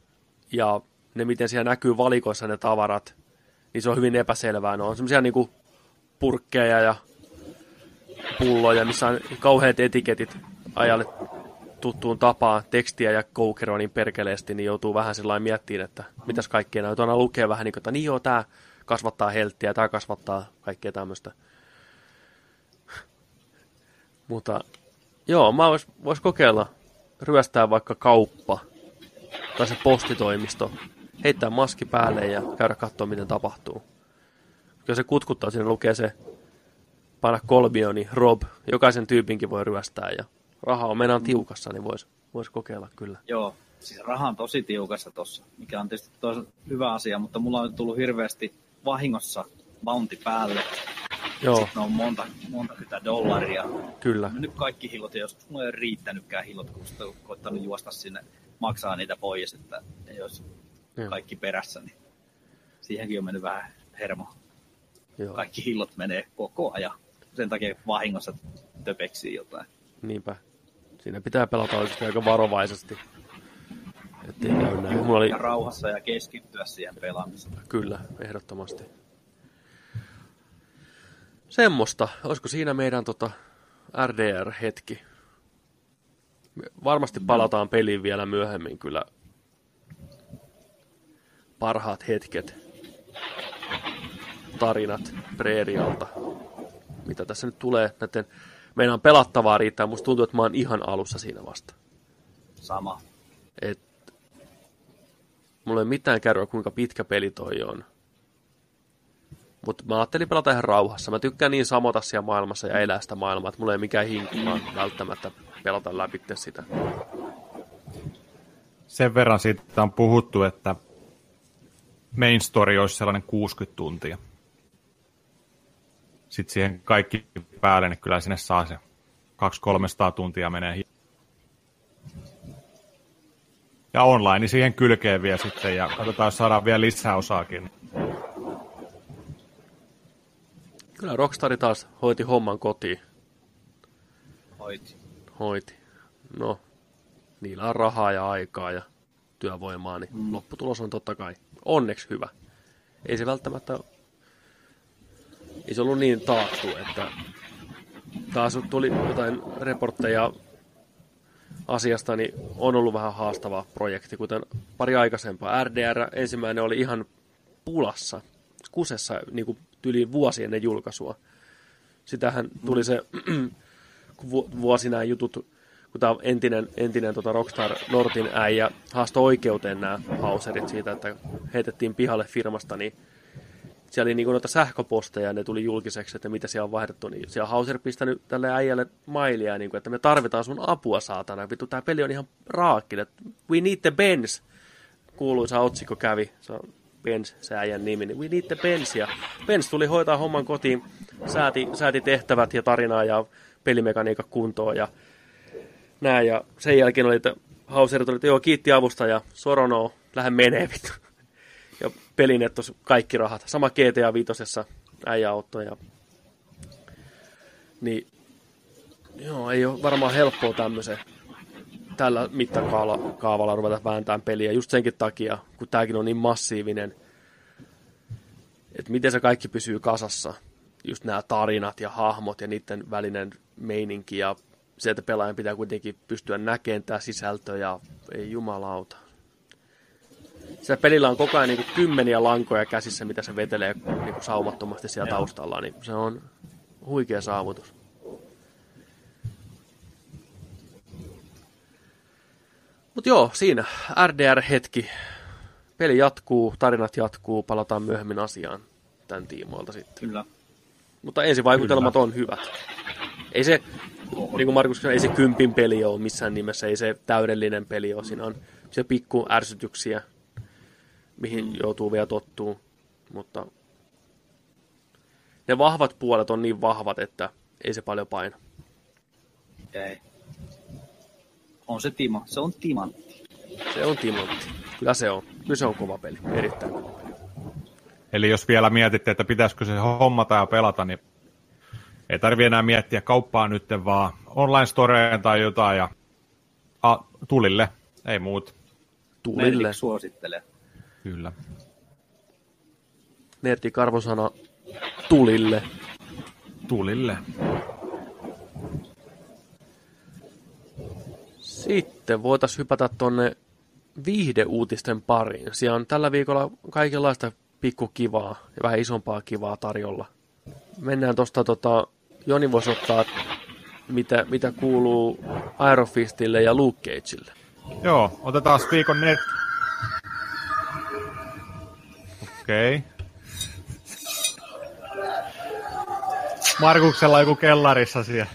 ja ne, miten siellä näkyy valikoissa ne tavarat, niin se on hyvin epäselvää. Ne on semmoisia niinku purkkeja ja pulloja, missä on kauheat etiketit ajalle tuttuun tapaan tekstiä ja koukeroa niin perkeleesti, niin joutuu vähän sellainen miettimään, että mitäs kaikkea näytä. Aina lukee vähän niin kuin, että niin joo, tämä kasvattaa helttiä, tämä kasvattaa kaikkea tämmöistä. Mutta joo, mä vois, vois kokeilla ryöstää vaikka kauppa tai se postitoimisto, heittää maski päälle ja käydä katsoa, miten tapahtuu. Jos se kutkuttaa, siinä lukee se panna kolmioni, Rob, jokaisen tyypinkin voi ryöstää ja raha on mennään tiukassa, niin voisi vois kokeilla kyllä. Joo, siis raha on tosi tiukassa tossa, mikä on tietysti hyvä asia, mutta mulla on tullut hirveästi vahingossa bounty päälle. Joo, Sitten on monta, monta kytä dollaria. kyllä. No nyt kaikki hilot, ja jos mulla ei ole riittänytkään hilot, kun sitten on koittanut juosta sinne, maksaa niitä pois, että ei olisi Joo, kaikki perässä, niin siihenkin on mennyt vähän hermo. joo. Kaikki hillot menee koko ajan. Sen takia vahingossa töpeksii jotain. Niinpä. Siinä pitää pelata aika varovaisesti. Et ettei käy näin. Mulla oli, Ja rauhassa ja keskittyä siihen pelaamiseen. Kyllä, ehdottomasti. Semmosta. Olisiko siinä meidän tota RDR-hetki? Me varmasti palataan peliin vielä myöhemmin kyllä. Parhaat hetket. Tarinat Preerialta. Mitä tässä nyt tulee näiden... Meidän on pelattavaa riittää. Musta tuntuu, että mä oon ihan alussa siinä vasta. Sama. Et, mulla ei ole mitään kärryä, kuinka pitkä peli toi on. Mutta mä ajattelin pelata ihan rauhassa. Mä tykkään niin samota siellä maailmassa ja elää sitä maailmaa, että mulla ei mikään hinku vaan välttämättä pelata läpi sitä. Sen verran siitä on puhuttu, että main story olisi sellainen 60 tuntia. Sitten siihen kaikki päälle, niin kyllä sinne saa se 200-300 tuntia menee. Ja online siihen kylkeen vielä sitten, ja katsotaan, jos saadaan vielä lisää osaakin. Kyllä Rockstar taas hoiti homman kotiin. Hoiti. Hoiti. No, niillä on rahaa ja aikaa ja työvoimaa, niin mm. lopputulos on totta kai onneksi hyvä. Ei se välttämättä, ei se ollut niin taattu, että taas tuli jotain reportteja asiasta, niin on ollut vähän haastava projekti, kuten pari aikaisempaa. RDR ensimmäinen oli ihan pulassa, kusessa niin kuin yli vuosi ennen julkaisua. Sitähän tuli se, vuosi nämä jutut, kun tämä entinen, entinen tota Rockstar Nortin äijä haastoi oikeuteen nämä hauserit siitä, että heitettiin pihalle firmasta, niin siellä oli niinku noita sähköposteja ja ne tuli julkiseksi, että mitä siellä on vaihdettu, niin siellä Hauser pistänyt tälle äijälle mailia, niin kuin, että me tarvitaan sun apua, saatana. Vittu, tää peli on ihan raakille. We need the Benz. Kuuluisa otsikko kävi. Se on Benz, se äijän nimi. Niin we need the Benz. Ja Benz tuli hoitaa homman kotiin, sääti, sääti tehtävät ja tarinaa ja pelimekaniikka kuntoon ja näin. Ja sen jälkeen oli, että Hauser tuli, että joo, kiitti avusta ja Sorono, lähde menee vittu ja pelinettos kaikki rahat. Sama GTA 5 äijäautto ja niin joo, ei ole varmaan helppoa tämmöisen tällä mittakaavalla ruveta vääntämään peliä just senkin takia, kun tämäkin on niin massiivinen, että miten se kaikki pysyy kasassa. Just nämä tarinat ja hahmot ja niiden välinen meininki ja se, että pelaajan pitää kuitenkin pystyä näkemään tämä sisältö ja ei jumalauta se pelillä on koko ajan niin kuin kymmeniä lankoja käsissä, mitä se vetelee niin kuin saumattomasti siellä taustalla, niin se on huikea saavutus. Mutta joo, siinä RDR-hetki. Peli jatkuu, tarinat jatkuu, palataan myöhemmin asiaan tämän tiimoilta sitten. Kyllä. Mutta ensivaikutelmat on hyvät. Ei se, niin kuin Markus sanoi, ei se kympin peli ole missään nimessä, ei se täydellinen peli ole. Siinä on se pikku ärsytyksiä, mihin mm. joutuu vielä tottuu, mutta ne vahvat puolet on niin vahvat, että ei se paljon paina. Ei. On se Timo. Se on timantti. Se on timantti. Kyllä se on. Kyllä se on kova peli. Erittäin kova peli. Eli jos vielä mietitte, että pitäisikö se hommata ja pelata, niin ei tarvi enää miettiä kauppaa nyt, vaan online storeen tai jotain ja a, tulille, ei muut. Tulille. Merlik suosittelee. Kyllä. Nerdi karvosana tulille. Tulille. Sitten voitaisiin hypätä tuonne viihdeuutisten pariin. Siellä on tällä viikolla kaikenlaista pikkukivaa ja vähän isompaa kivaa tarjolla. Mennään tuosta, tota, Joni voisi ottaa, mitä, mitä kuuluu Aerofistille ja Luke Cageille. Joo, otetaan viikon net... Okei. Okay. Markuksella on joku kellarissa siellä.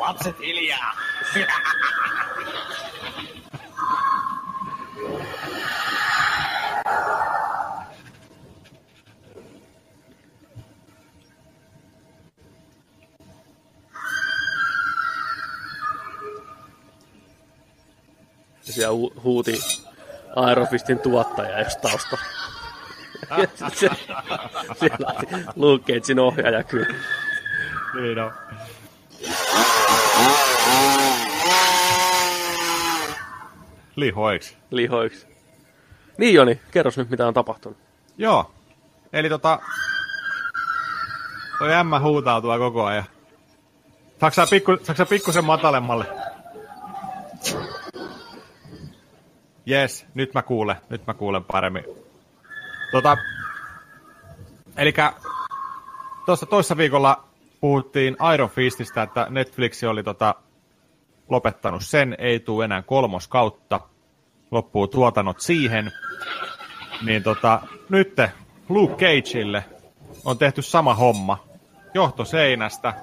Lapset hiljaa! Ja siellä hu- huuti Aerofistin tuottaja jos tausta. Se, siellä Luke Cagein ohjaaja kyllä. Niin on. lihoiksi. lihoiksi. Niin Joni, kerros nyt mitä on tapahtunut. Joo. Eli tota... Toi ämmä huutaa tuo koko ajan. Saatko sä, pikku, pikkusen matalemmalle? Jes, nyt mä kuulen. Nyt mä kuulen paremmin. Tota, eli tuossa toissa viikolla puhuttiin Iron Fististä, että Netflix oli tota, lopettanut sen, ei tule enää kolmos kautta, loppuu tuotannot siihen. Niin tota, nyt Luke Cageille on tehty sama homma. Johto seinästä,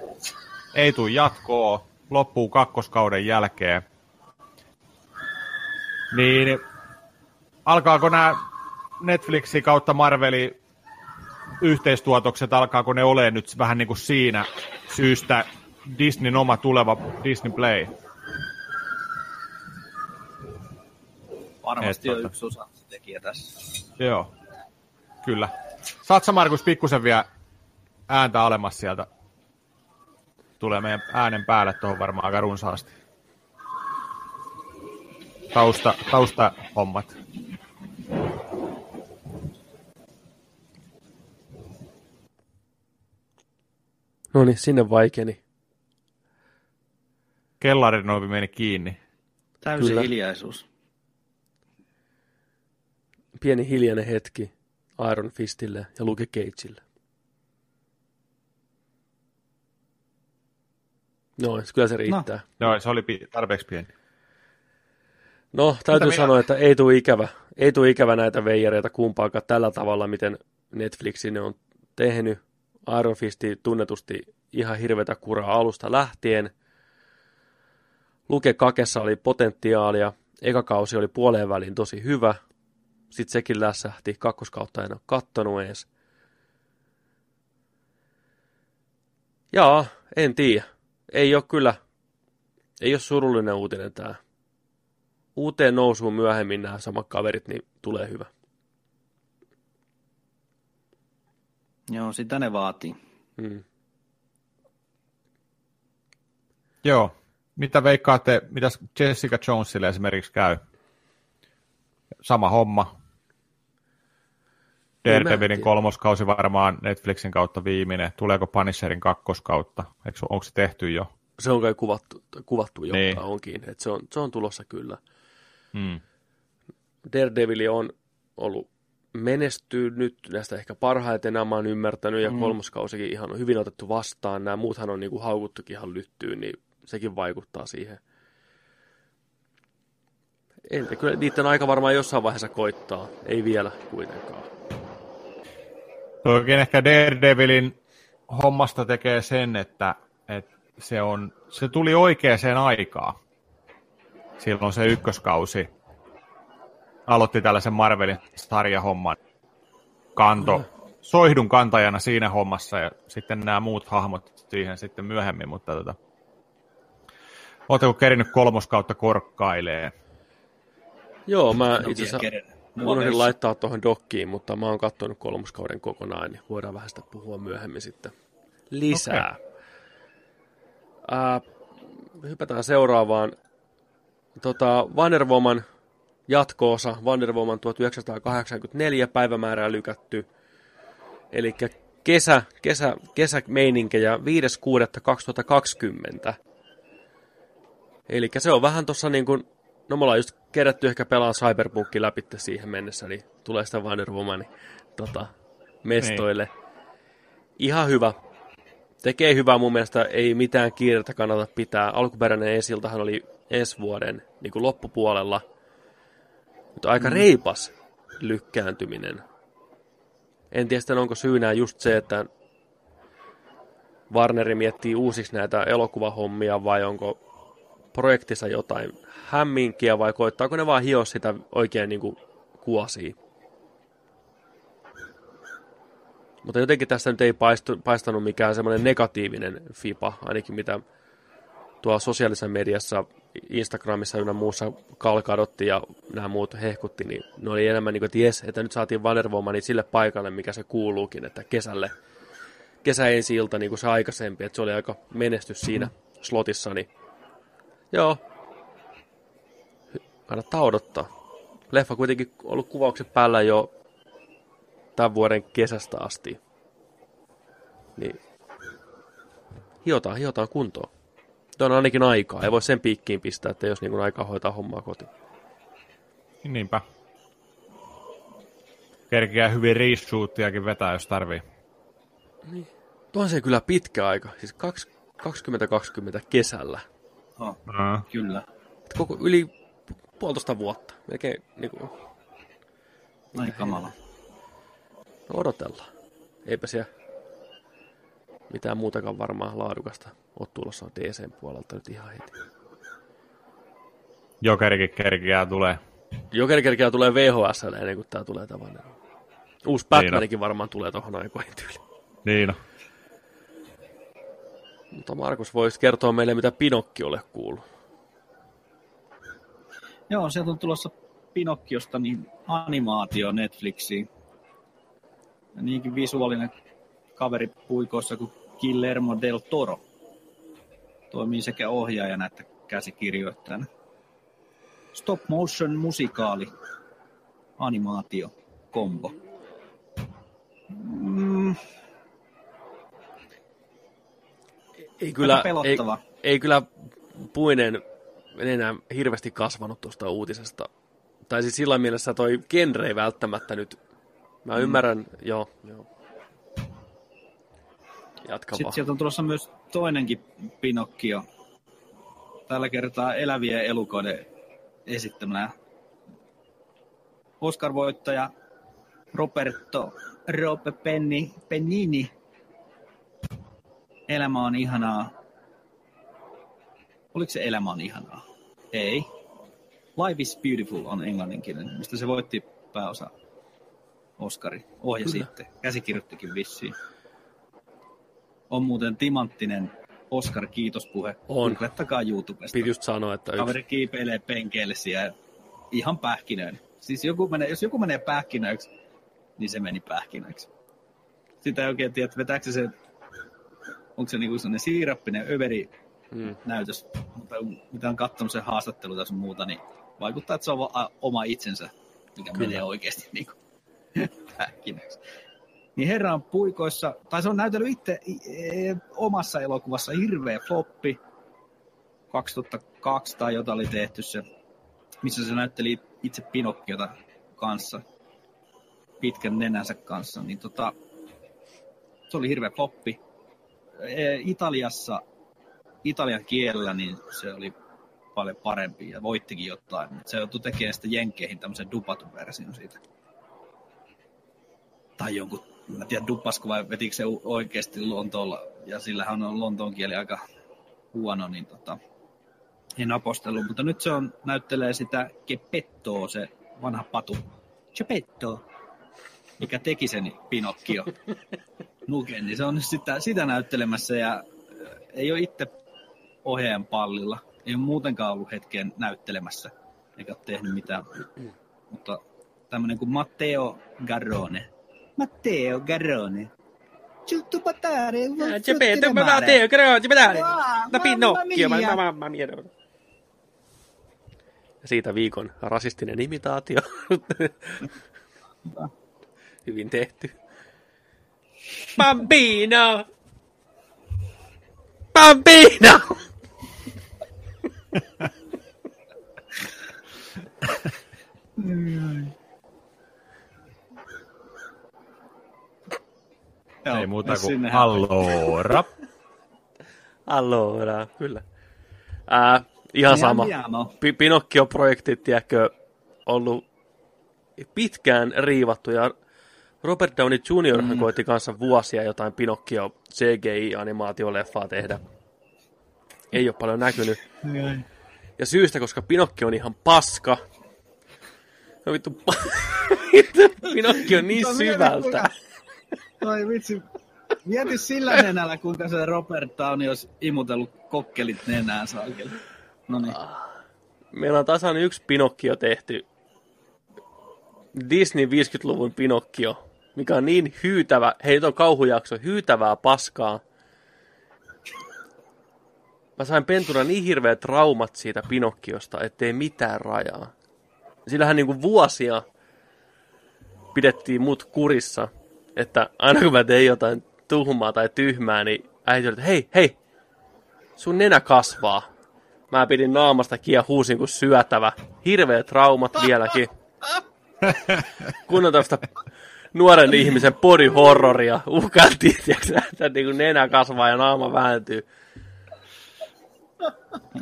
ei tule jatkoa, loppuu kakkoskauden jälkeen. Niin alkaako nämä Netflixin kautta Marveli yhteistuotokset, alkaako ne olemaan nyt vähän niin kuin siinä syystä Disneyn oma tuleva Disney Play? Varmasti Et on tota- yksi osatekijä tässä. Joo, kyllä. Saat sä Markus pikkusen vielä ääntä alemmas sieltä? Tulee meidän äänen päälle tuohon varmaan aika runsaasti. Tausta, tausta hommat. No niin, sinne vaikeni. Kellarin ovi meni kiinni. Täysi Kyllä. hiljaisuus. Pieni hiljainen hetki Iron Fistille ja Luke Cageille. No, kyllä se riittää. Joo, se oli tarpeeksi pieni. No, täytyy Mitä sanoa, että ei tule ikävä. Ei tule ikävä näitä veijareita kumpaakaan tällä tavalla, miten Netflixin ne on tehnyt. Iron Fisti tunnetusti ihan hirveätä kuraa alusta lähtien. Luke Kakessa oli potentiaalia. Eka kausi oli puoleen väliin tosi hyvä. Sitten sekin lässähti. Kakkoskautta en ole kattonut edes. Jaa, en tiedä. Ei ole kyllä, ei ole surullinen uutinen tämä uuteen nousuun myöhemmin nämä samat kaverit, niin tulee hyvä. Joo, sitä ne vaatii. Mm. Joo. Mitä veikkaatte, mitä Jessica Jonesille esimerkiksi käy? Sama homma. Daredevilin kolmoskausi varmaan Netflixin kautta viimeinen. Tuleeko Punisherin kakkoskautta? Eikö, onko se tehty jo? Se on kai kuvattu, kuvattu jo, niin. onkin. Et se, on, se on tulossa kyllä. Hmm. Daredevil on ollut menestynyt näistä ehkä parhaiten, nämä on ymmärtänyt, ja mm. kolmoskausikin ihan on hyvin otettu vastaan. Nämä muuthan on niinku haukuttukin ihan lyttyyn, niin sekin vaikuttaa siihen. Entä kyllä niiden aika varmaan jossain vaiheessa koittaa, ei vielä kuitenkaan. Oikein ehkä Daredevilin hommasta tekee sen, että, että se, on, se tuli oikeaan aikaan. Silloin se ykköskausi aloitti tällaisen Marvelin sarjahomman. Kanto, soihdun kantajana siinä hommassa ja sitten nämä muut hahmot siihen sitten myöhemmin, mutta tota, Oletteko kerinyt kolmoskautta korkkailee? Joo, mä No, itse asiassa unohdin laittaa tuohon dokkiin, mutta mä oon katsonut kolmoskauden kokonaan, niin voidaan vähän sitä puhua myöhemmin sitten lisää. Okay. Ää, hypätään seuraavaan. Tota, Wonder Woman jatko-osa, Wonder Woman 1984, päivämäärää lykätty. Eli kesä, kesä, kesämeininkejä 5.6.2020. Eli se on vähän tuossa niin kuin, no me ollaan just kerätty ehkä pelaa Cyberpunkin läpi siihen mennessä, niin tulee sitä Wonder Womanin tota, mestoille. Niin. Ihan hyvä. Tekee hyvää mun mielestä, ei mitään kiirettä kannata pitää. Alkuperäinen esiltahan oli ensi vuoden niin kuin loppupuolella. Mutta aika mm. reipas lykkääntyminen. En tiedä sitten, onko syynä just se, että Warneri miettii uusiksi näitä elokuvahommia vai onko projektissa jotain hämminkiä vai koittaako ne vaan hioa sitä oikein niin kuin kuosia. Mutta jotenkin tässä nyt ei paistu, paistanut mikään semmoinen negatiivinen FIPA, ainakin mitä tuolla sosiaalisessa mediassa, Instagramissa ynnä muussa kalkadotti ja nämä muut hehkutti, niin ne oli enemmän niin kuin, että jes, että nyt saatiin Wonder Womani sille paikalle, mikä se kuuluukin, että kesälle, kesä ensi ilta niin kuin se aikaisempi, että se oli aika menestys siinä slotissa, niin joo, kannattaa odottaa. Leffa kuitenkin ollut kuvauksen päällä jo tämän vuoden kesästä asti. Niin hiotaan, hiotaan kuntoon. Tuo on ainakin aikaa. Ei voi sen piikkiin pistää, että jos niin aikaa hoitaa hommaa kotiin. Niinpä. Kerkeää hyvin reshootiakin vetää, jos tarvii. Tuo on se kyllä pitkä aika. Siis kaks- 2020 kesällä. Oh, Mm. kyllä. Et koko yli puolitoista vuotta. Melkein niin kuin, Ai kamala. No odotellaan. Eipä siellä mitään muutakaan varmaan laadukasta ole tulossa DCn puolelta nyt ihan heti. Jokerikin kerkeää tulee. Joker kerkeää tulee VHS ennen kuin tää tulee tavallaan. Uusi Batmanikin varmaan tulee tuohon aikoihin tyyliin. Niin on. Mutta Markus voisi kertoa meille, mitä Pinokki ole kuullut. Joo, sieltä on tulossa Pinokkiosta niin animaatio Netflixiin. Niinkin visuaalinen kaveri puikoissa kuin Guillermo del Toro. Toimii sekä ohjaajana että käsikirjoittajana. Stop motion musikaali animaatio kombo. Mm, Ei kyllä, ei, pelottava. ei kyllä puinen enää hirveästi kasvanut tuosta uutisesta. Tai siis sillä mielessä toi genre ei välttämättä nyt. Mä mm. ymmärrän, joo, joo. Jatka Sitten vaan. sieltä on tulossa myös toinenkin Pinokkio. Tällä kertaa elävien elukoiden esittämänä. Oscar-voittaja Roberto Rope Penni, Pennini. Elämä on ihanaa. Oliko se Elämä on ihanaa? Ei. Life is Beautiful on englanninkielinen, mistä se voitti pääosa Oscari. Ohja Kyllä. sitten. Käsikirjoittikin vissiin. On muuten timanttinen Oscar kiitospuhe. On. Googlettakaa YouTubesta. Piti just sanoa, että yksi, Kaveri kiipeilee penkeille siellä ihan pähkinöin. Siis joku menee, jos joku menee pähkinöiksi, niin se meni pähkinöiksi. Sitä ei oikein tiedä, että vetääkö se, onko se niinku sellainen siirappinen överi mm, näytös, mutta mitä on katsonut sen haastattelu tai muuta, niin vaikuttaa, että se on oma itsensä, mikä Kyllä. menee oikeasti niin kuin pähkinöksi. Niin herra on puikoissa, tai se on näytellyt itse e, omassa elokuvassa hirveä floppi. 2002 tai jota oli tehty se, missä se näytteli itse Pinokkiota kanssa, pitkän nenänsä kanssa, niin tota, se oli hirveä floppi. E, Italiassa, italian kielellä, niin se oli paljon parempi ja voittikin jotain, se joutui tekemään sitten Jenkkeihin tämmöisen dupatun version siitä. Tai jonkun, mä en tiedä dupasko vai vetikö se oikeasti Lontoolla, ja sillähän on Lontoon kieli aika huono, niin tota, en apostelu, mutta nyt se on, näyttelee sitä Gepettoa, se vanha patu. Geppetto, mikä teki sen Pinokkio. Nuken, niin se on nyt sitä, sitä näyttelemässä ja äh, ei ole itse ohjaajan pallilla. Ei ole muutenkaan ollut hetken näyttelemässä, eikä ole tehnyt mitään. Mutta tämmöinen kuin Matteo Garrone. Matteo Garrone. Giusto patare, Geppetto, mä tää teo, creo, Geppetto, Wow, no Pinocchio, mamma mamma mia. Ja siitä viikon rasistinen imitaatio. Hyvin tehty. Bambino! Bambino! Joo, Ei muuta kuin allora. Allora, kyllä. Ää, ihan sama. andiamo. Pi- Pinocchio-projektit, tiedätkö, ollut pitkään riivattu ja Robert Downey Jr. Mm. koitti kanssa vuosia jotain Pinocchio CGI-animaatioleffaa tehdä. Ei ole paljon näkynyt. Ja syystä, koska Pinocchio on ihan paska. No vittu, Pinocchio on niin syvältä. Oi vitsi. Mieti sillä nenällä, kuinka se Robert Downey olisi imutellut kokkelit nenään saakeli. No niin. Meillä on tasan yksi Pinocchio tehty. Disney 50-luvun Pinocchio, mikä on niin hyytävä, hei on kauhujakso, hyytävää paskaa. mä sain pentuna niin hirveät traumat siitä Pinokkiosta, ettei mitään rajaa. Sillähän niinku vuosia pidettiin mut kurissa, että aina kun mä tein jotain tuhmaa tai tyhmää, niin äiti oli, että hei, hei, sun nenä kasvaa. Mä pidin naamasta kiinni ja huusin kuin syötävä. Hirveät traumat vieläkin. Kun on tästä nuoren ihmisen body horroria. Uhkailtiin, että niin kuin nenä kasvaa ja naama vääntyy.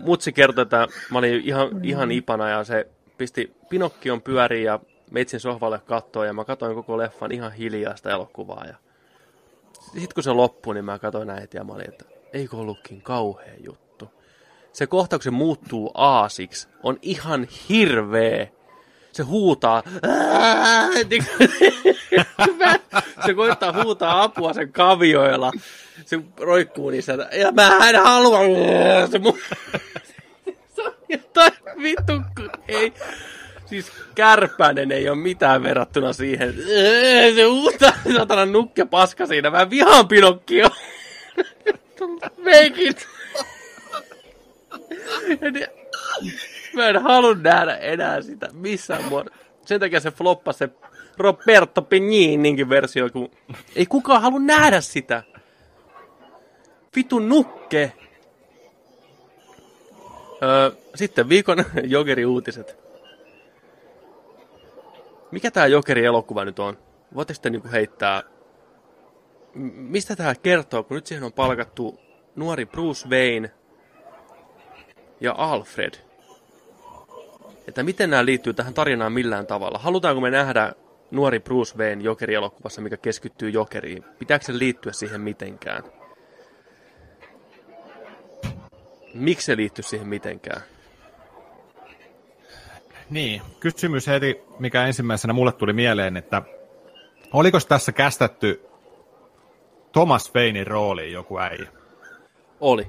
Mutsi kertoi, että mä olin ihan, ihan ipana ja se pisti Pinokkion pyöriin ja meitsin sohvalle kattoon ja mä katsoin koko leffan ihan hiljaista elokuvaa. Ja sitten kun se loppui, niin mä katsoin näitä ja mä olin, että eikö ollutkin kauhea juttu. Se kohta, kun se muuttuu aasiksi, on ihan hirveä. Se huutaa. Se koittaa huutaa apua sen kavioilla. Se roikkuu niissä. että, Ja mä en halua. Se, mu- se on vittu. Ei. Siis kärpäinen ei ole mitään verrattuna siihen. Se huutaa, satana nukke paska siinä. Mä vihaan Pinokkio. Meikit. Mä en halua nähdä enää sitä missään muodossa. Sen takia se floppasi se Roberto Penininkin versio, kun ei kukaan halua nähdä sitä. Vitu nukke. Öö, sitten viikon jokeri-uutiset. Mikä tää jokeri-elokuva nyt on? Voitteko te niinku heittää... Mistä tää kertoo, kun nyt siihen on palkattu nuori Bruce Wayne ja Alfred? Että miten nämä liittyy tähän tarinaan millään tavalla? Halutaanko me nähdä nuori Bruce Wayne Jokeri-elokuvassa, mikä keskittyy Jokeriin? Pitääkö se liittyä siihen mitenkään? Miksi se liittyy siihen mitenkään? Niin, kysymys heti, mikä ensimmäisenä mulle tuli mieleen, että oliko tässä kästetty Thomas Waynein rooliin joku äijä? Oli.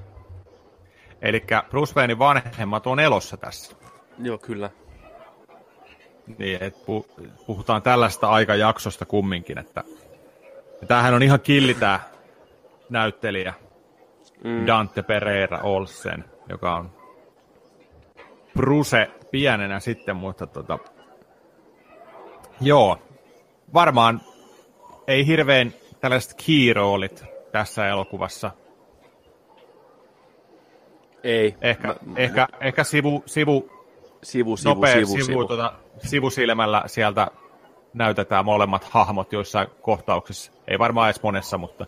Eli Bruce Waynein vanhemmat on elossa tässä. Joo, kyllä. Niin, et pu- puhutaan tällaista aikajaksosta kumminkin, että tämähän on ihan killi tää näyttelijä mm. Dante Pereira Olsen, joka on Bruce pienenä sitten, mutta tota, joo, varmaan ei hirveän tällaiset key-roolit tässä elokuvassa. Ei. Ehkä, Mä- ehkä, ehkä sivu, sivu, Sivu, sivu, nopea sivu, sivu, sivu. Tuota, sivusilmällä sieltä näytetään molemmat hahmot joissain kohtauksissa. Ei varmaan edes monessa, mutta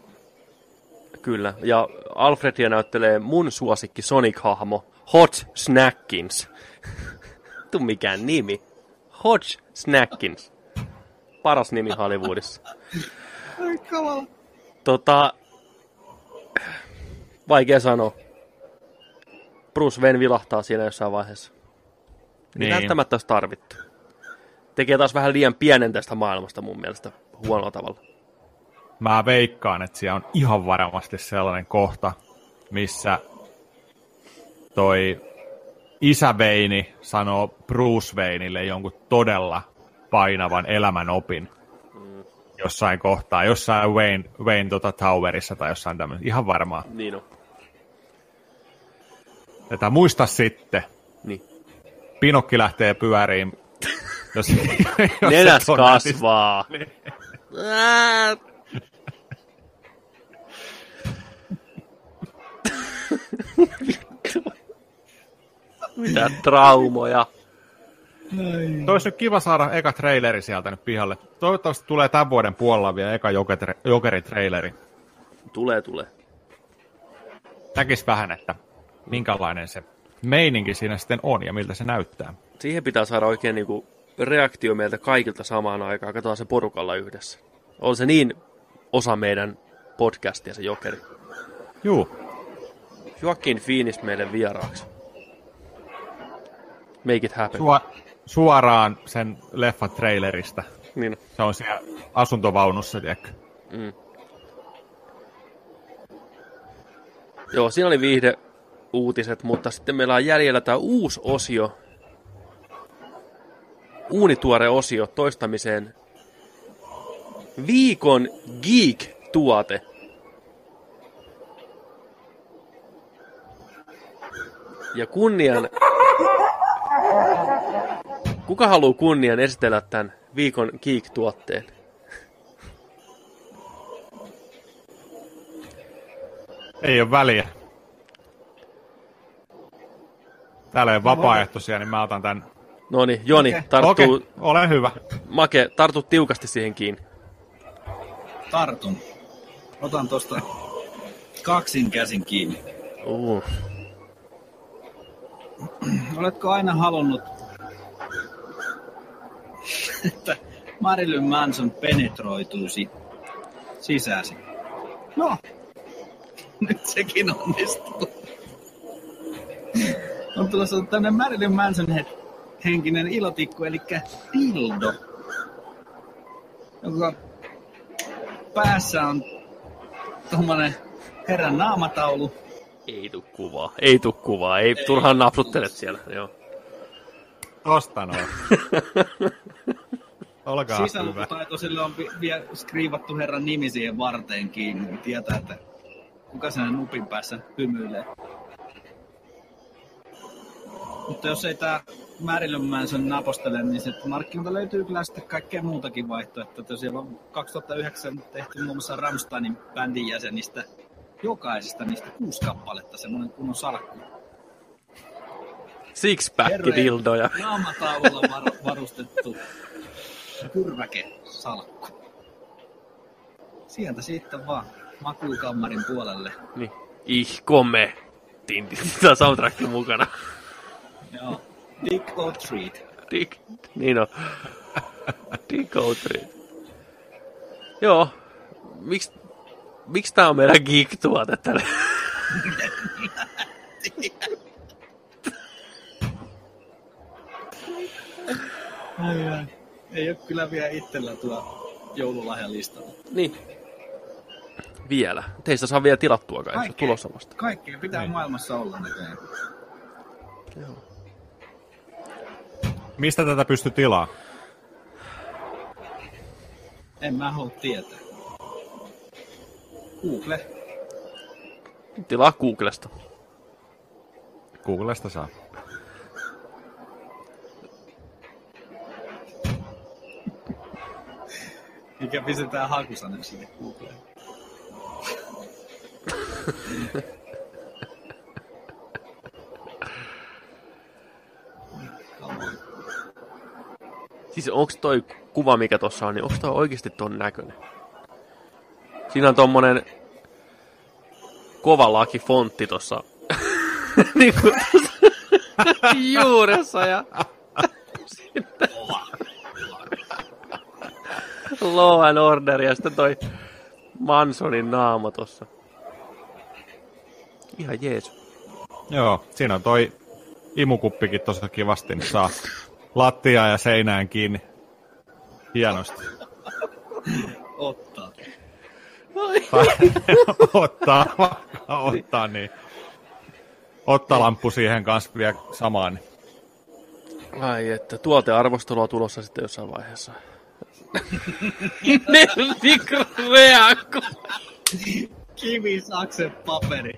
Kyllä. Ja Alfredia näyttelee mun suosikki Sonic-hahmo, Hot Snackins. Tu mikään nimi. Hot Snackins. Paras nimi Hollywoodissa. Ai kamala. Tota, vaikea sanoa. Bruce Wayne vilahtaa siinä jossain vaiheessa. Niin. Niin. Välttämättä olisi tarvittu. Tekee taas vähän liian pienen tästä maailmasta mun mielestä huonolla tavalla. mä veikkaan, että siellä on ihan varmasti sellainen kohta, missä toi isä Veini sanoo Bruce Wayneille jonkun todella painavan elämän opin jossain kohtaa, jossain Wayne, Wayne tota Towerissa tai jossain tämmöisessä. Ihan varmaan. Niin on. Tätä muista sitten. Niin. Pinokki lähtee pyöriin. Jos, jos Nenäs kasvaa. Ää. Mitä traumoja. Toi olisi nyt kiva saada eka traileri sieltä nyt pihalle. Toivottavasti tulee tämän vuoden puolella vielä eka Joker- Jokeri-traileri. Tulee, tulee. Näkis vähän, että minkälainen se meininki siinä sitten on ja miltä se näyttää. Siihen pitää saada oikein niinku reaktio meiltä kaikilta samaan aikaan. Katsotaan se porukalla yhdessä. On se niin osa meidän podcastia se jokeri. Juu, Joaquin Phoenix meille vieraaksi. Make it happen. Sua, suoraan sen leffan trailerista. Niin. Se on siellä asuntovaunussa, tiedätkö? Joo, siinä oli viihde uutiset, mutta sitten meillä on jäljellä tämä uusi osio. Uunituore osio toistamiseen. Viikon Geek-tuote. Ja kunnian... Kuka haluaa kunnian esitellä tämän viikon Geek-tuotteen? Ei ole väliä. Täällä ei ole vapaaehtoisia, niin mä otan tän. No niin, Joni, Okei. tarttuu, Okei, ole hyvä. Make, tartu tiukasti siihen kiinni. Tartun. Otan tosta kaksin käsin kiinni. Uh. Oletko aina halunnut, että Marilyn Manson penetroituisi sisäsi? No, nyt sekin onnistuu. On tulossa tämmönen Marilyn Manson henkinen ilotikku, eli dildo, joka päässä on tommonen herran naamataulu, Ei tuu kuvaa, ei tuu kuvaa, ei, turhaan napsuttelet siellä. Joo. Tosta noin. Olkaa hyvä. Sisällukutaitoisille on vi- vielä skriivattu herran nimi siihen varteen kiinni, niin tietää, että kuka sen nupin päässä hymyilee. Mutta jos ei tämä Marilyn Manson napostele, niin sitten markkinoilta löytyy kyllä sitten kaikkea muutakin vaihtoehtoa. Että siellä on 2009 tehty muun muassa Rammsteinin bändin jäsenistä jokaisesta niistä kuusi kappaletta, semmoinen kunnon salkku. Sixpack dildoja. Naamataululla var- varustettu kyrväke salkku. Sieltä sitten vaan makuukammarin puolelle. Niin. Ihkomme. Tinti. Tämä soundtrack mukana. Joo. Dick or treat. Dick. Niin on. Dick Outry. Joo. Miks, miksi tää on meidän geek-tuote tällä? Ai, ai. Ei ole kyllä vielä itsellä tuo joululahjalistalla. Niin. Vielä. Teistä saa vielä tilattua kai, Kaikkea. tulossa vasta. Kaikkea pitää maailmassa olla näköjään. Joo. Mistä tätä pystyy tilaa? En mä halua tietää. Google. Tilaa Googlesta. Googlesta saa. Mikä pistetään hakusana sinne Googleen. Siis onks toi kuva, mikä tossa on, niin onks toi oikeesti ton näköinen? Siinä on tommonen kova laki fontti tossa. niinku tossa juuressa ja Law and Order ja sitten toi Mansonin naama tossa. Ihan jees. Joo, siinä on toi imukuppikin tossa kivasti, niin saa lattiaa ja seinään kiinni. Hienosti. Ottaa. ottaa, ottaa, niin. Ottaa lamppu siihen kanssa vielä samaan. Ai että, tuotearvostelua tulossa sitten jossain vaiheessa. Mikroreakko. Kivisaksen paperi.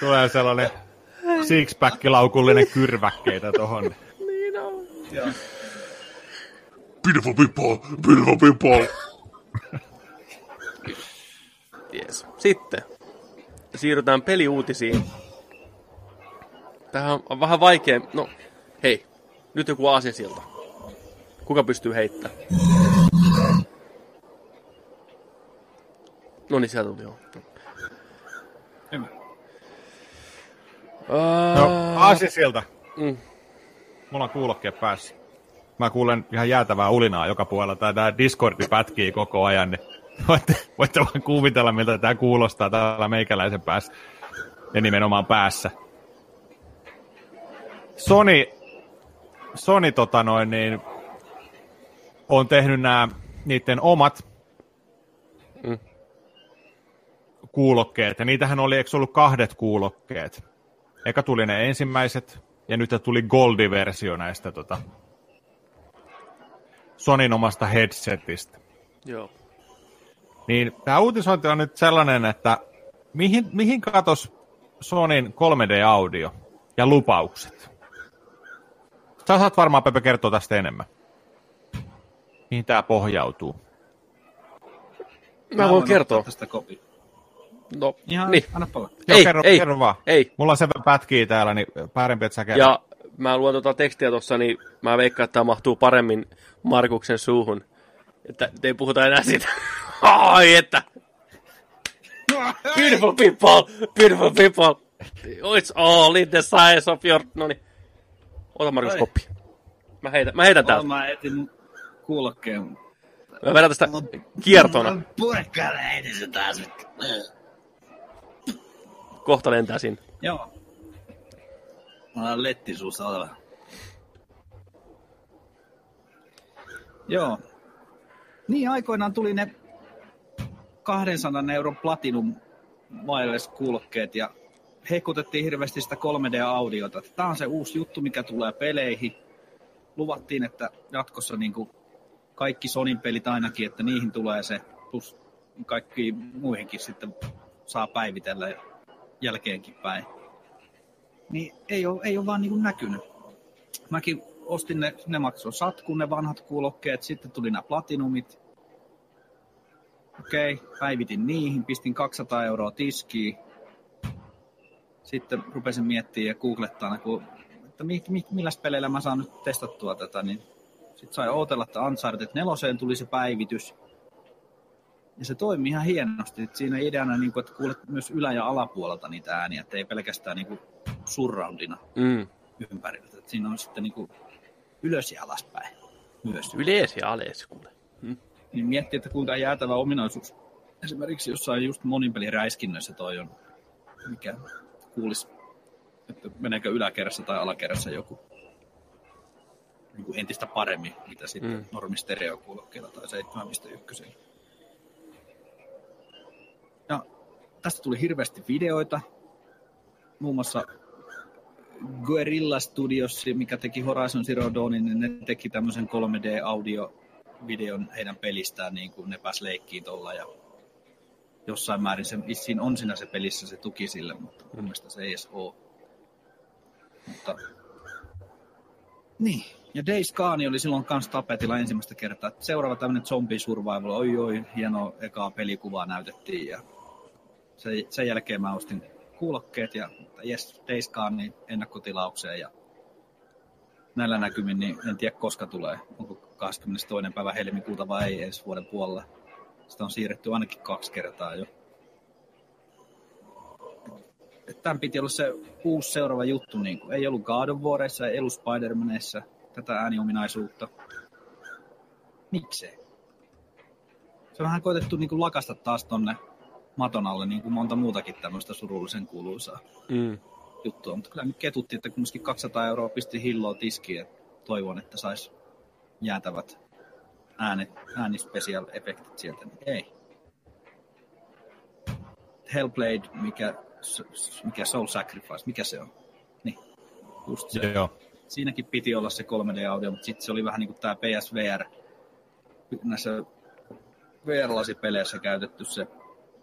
Tulee sellainen sixpack-laukullinen kyrväkkeitä tohon. Niin on. Joo. Beautiful Yes. Sitten siirrytään peliuutisiin. Tähän on vähän vaikea. No, hei. Nyt joku aasinsilta. Kuka pystyy heittämään? No niin, sieltä tuli joo. Hyvä. No, Uh, aasisilta. Mm. Mulla on kuulokkeet päässä. Mä kuulen ihan jäätävää ulinaa joka puolella. Tää Discordi pätkii koko ajan, niin voitte, voitte vaan kuvitella, miltä tämä kuulostaa täällä meikäläisen päässä. Ja nimenomaan päässä. Sony, Sony tota noin, niin, on tehnyt nämä niiden omat Mm. kuulokkeet. Ja niitähän oli, eikö ollut kahdet kuulokkeet? Eka tuli ne ensimmäiset, ja nyt tuli Goldi-versio näistä tota, Sonin omasta headsetistä. Joo. Niin tämä uutisointi on nyt sellainen, että mihin, mihin katos Sonin 3D-audio ja lupaukset. Sä saat varmaan Pepe kertoa tästä enemmän. Mihin tämä pohjautuu? Mä voin kertoa. Tästä kopi. No, Ihan, niin. anna palaa. Joo, Ei, kerro, ei, kerro vaan. ei. Mulla on sen verran pätkiä täällä, niin parempi, että sä kerrot. Ja mä luen tuota tekstiä tuossa, niin mä veikkaan, että tämä mahtuu paremmin Markuksen suuhun. Että ei puhuta enää siitä. Ai että! Beautiful people! Beautiful people! It's all in the size of your... Noniin. Ota Markus koppi. Mä heitän, mä heitän täältä. mä etin kuulokkeen. Mä vedän tästä kiertona. Purkkaan heitin se taas. Kohta lentää sinne. Joo. Mä oon letti suussa oleva. Joo. Niin aikoinaan tuli ne 200 euron Platinum wireless-kuulokkeet ja hekutettiin hirveästi sitä 3D-audiota. Tämä on se uusi juttu, mikä tulee peleihin. Luvattiin, että jatkossa niin kuin kaikki Sonin pelit ainakin, että niihin tulee se, plus kaikki muihinkin sitten saa päivitellä jälkeenkin päin. Niin ei ole, ei ole vaan niin kuin näkynyt. Mäkin ostin ne, ne maksoi satkun, ne vanhat kuulokkeet, sitten tuli nämä platinumit. Okei, päivitin niihin, pistin 200 euroa tiskiin. Sitten rupesin miettimään ja googlettaa, kun, että mi, mi, millä peleillä mä saan nyt testattua tätä, niin sitten sai odotella, että Uncharted 4 tuli se päivitys. Ja se toimii ihan hienosti. Et siinä ideana, niin kuin, että kuulet myös ylä- ja alapuolelta niitä ääniä, että ei pelkästään niin kuin surroundina Mm. ympärillä. Et siinä on sitten niin kuin ylös ja alaspäin myös. Yleis ja ales, kuule. Niin miettii, että kuinka jäätävä ominaisuus esimerkiksi jossain just monipeliräiskinnöissä toi on, mikä kuulisi, että meneekö yläkerrassa tai alakerrassa joku niin kuin entistä paremmin, mitä sitten Mm. normistereokuulokkeilla tai 7.1. Ja tästä tuli hirveästi videoita, muun muassa Guerrilla Studios, mikä teki Horizon Zero Dawnin, niin ne teki tämmöisen 3D-audio-videon heidän pelistään, niin kuin ne pääs leikkiin tuolla ja jossain määrin se vissiin on siinä se pelissä se tuki sille, mutta mun mielestä se ei edes ole. Mutta... Niin, ja Days Gone oli silloin kanssa tapetilla ensimmäistä kertaa. Seuraava tämmöinen zombie survival, oi oi, hieno ekaa pelikuvaa näytettiin ja sen, sen jälkeen mä ostin kuulokkeet ja yes, Days Gone niin ennakkotilaukseen ja näillä näkymin, niin en tiedä koska tulee. Onko 22. päivä helmikuuta vai ei ensi vuoden puolella. Sitä on siirretty ainakin kaksi kertaa jo. Tämän piti olla se uusi seuraava juttu. Niin kuin. Ei ollut God of Warissa, ei ollut Spider-Manissa tätä ääniominaisuutta. Miksei? Se on vähän koetettu niin kuin lakasta taas tonne maton alle, niin kuin monta muutakin tämmöistä surullisen kuuluisaa Mm. juttua. Mutta kyllä nyt ketutti, että kumminkin 200 euroa pisti hilloa tiskiin toivon, että sais jäätävät äänet, äänispecial efektit sieltä. Niin ei. Hellblade, mikä, mikä Soul Sacrifice, mikä se on? Niin, just se. Joo. Siinäkin piti olla se 3D-audio, mutta sitten se oli vähän niin kuin tämä PSVR, näissä VR-lasipeleissä käytetty se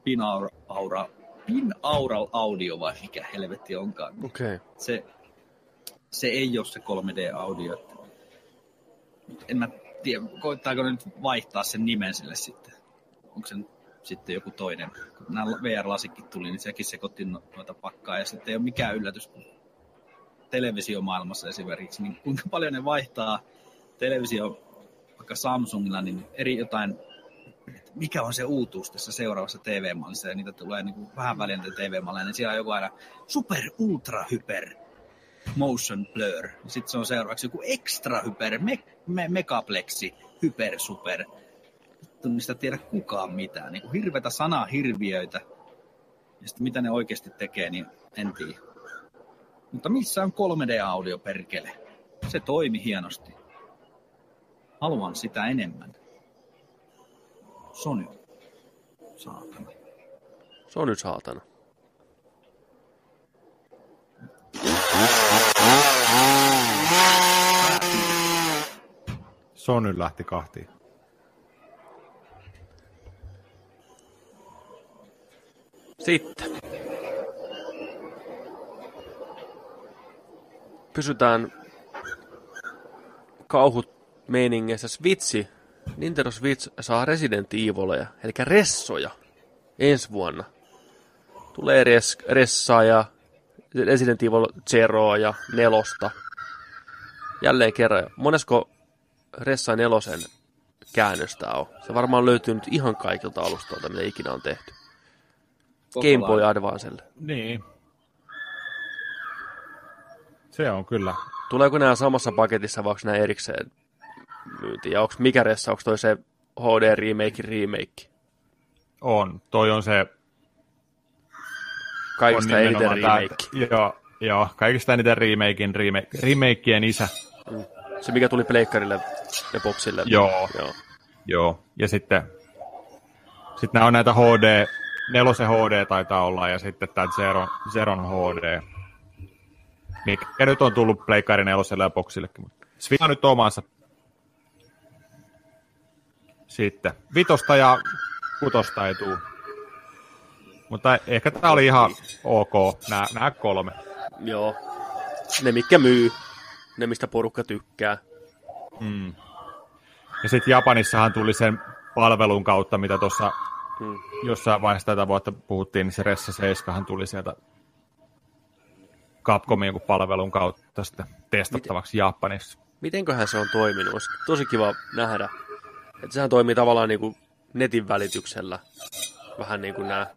pinaura, aura, pinaural audio vai mikä helvetti onkaan. Okei. Okay. Se, se ei ole se 3D-audio. että- En mä tiedä, koittaako nyt vaihtaa sen nimen sille sitten. Onko se sitten joku toinen. Kun nämä VR-lasikin tuli, niin sekin sekoitti no- noita pakkaa. Ja sitten ei ole mikään yllätys, televisiomaailmassa esimerkiksi, niin kuinka paljon ne vaihtaa televisio vaikka Samsungilla, niin eri jotain, mikä on se uutuus tässä seuraavassa TV-mallissa, ja niitä tulee niin kuin vähän väliä niitä TV-malleja, niin siellä on joku aina super, ultra, hyper, motion blur. Sitten se on seuraavaksi joku extra hyper, me, me, megaplexi, hyper, super. Vittu, niistä tiedä kukaan mitään. Niin kuin hirveitä sanahirviöitä. Ja sitten mitä ne oikeasti tekee, niin en tiedä. Mutta missä on 3D-audio perkele? Se toimi hienosti. Haluan sitä enemmän. Sony. Saatana. Se on nyt saatana. Sony lähti kahtiin. Sitten. pysytään kauhut meiningeissä. Switchi, Nintendo Switch saa Resident Evilia, eli ressoja, ensi vuonna. Tulee res, ressaa ja Resident Evil Zeroa ja nelosta. Jälleen kerran. Monesko Ressa nelosen käännöstä on? Se varmaan löytyy nyt ihan kaikilta alustoilta, mitä ikinä on tehty. Game Boy. Advancelle. Niin. Se on kyllä. Tuleeko nämä samassa paketissa, vai onko nämä erikseen myynti? Ja onko mikä ressa, onko toi se HD remake remake? On. Toi on se... Kaikista on eniten remake. Joo, joo, kaikista eniten remakein, remake, remakeien isä. Se mikä tuli pleikkarille ja boxille. Joo. Joo. Joo, ja sitten, sitten nämä on näitä HD, nelosen HD taitaa olla, ja sitten tämä Zeron, Zeron HD, mikä nyt on tullut Pleikari neloselle ja Switch on nyt omansa. Sitten vitosta ja kutosta ei tule. Mutta ehkä tämä oli ihan ok, nämä, nämä kolme. Joo. Ne, mitkä myy. Ne, mistä porukka tykkää. Mm. Ja sitten Japanissahan tuli sen palvelun kautta, mitä tuossa Mm. jossain vaiheessa tätä vuotta puhuttiin, niin se Ressa 7 tuli sieltä Capcomin palvelun kautta sitten testattavaksi Japanissa. Mitenköhän se on toiminut? Olisi tosi kiva nähdä. Että sehän toimii tavallaan niin kuin netin välityksellä. Vähän niin kuin nämä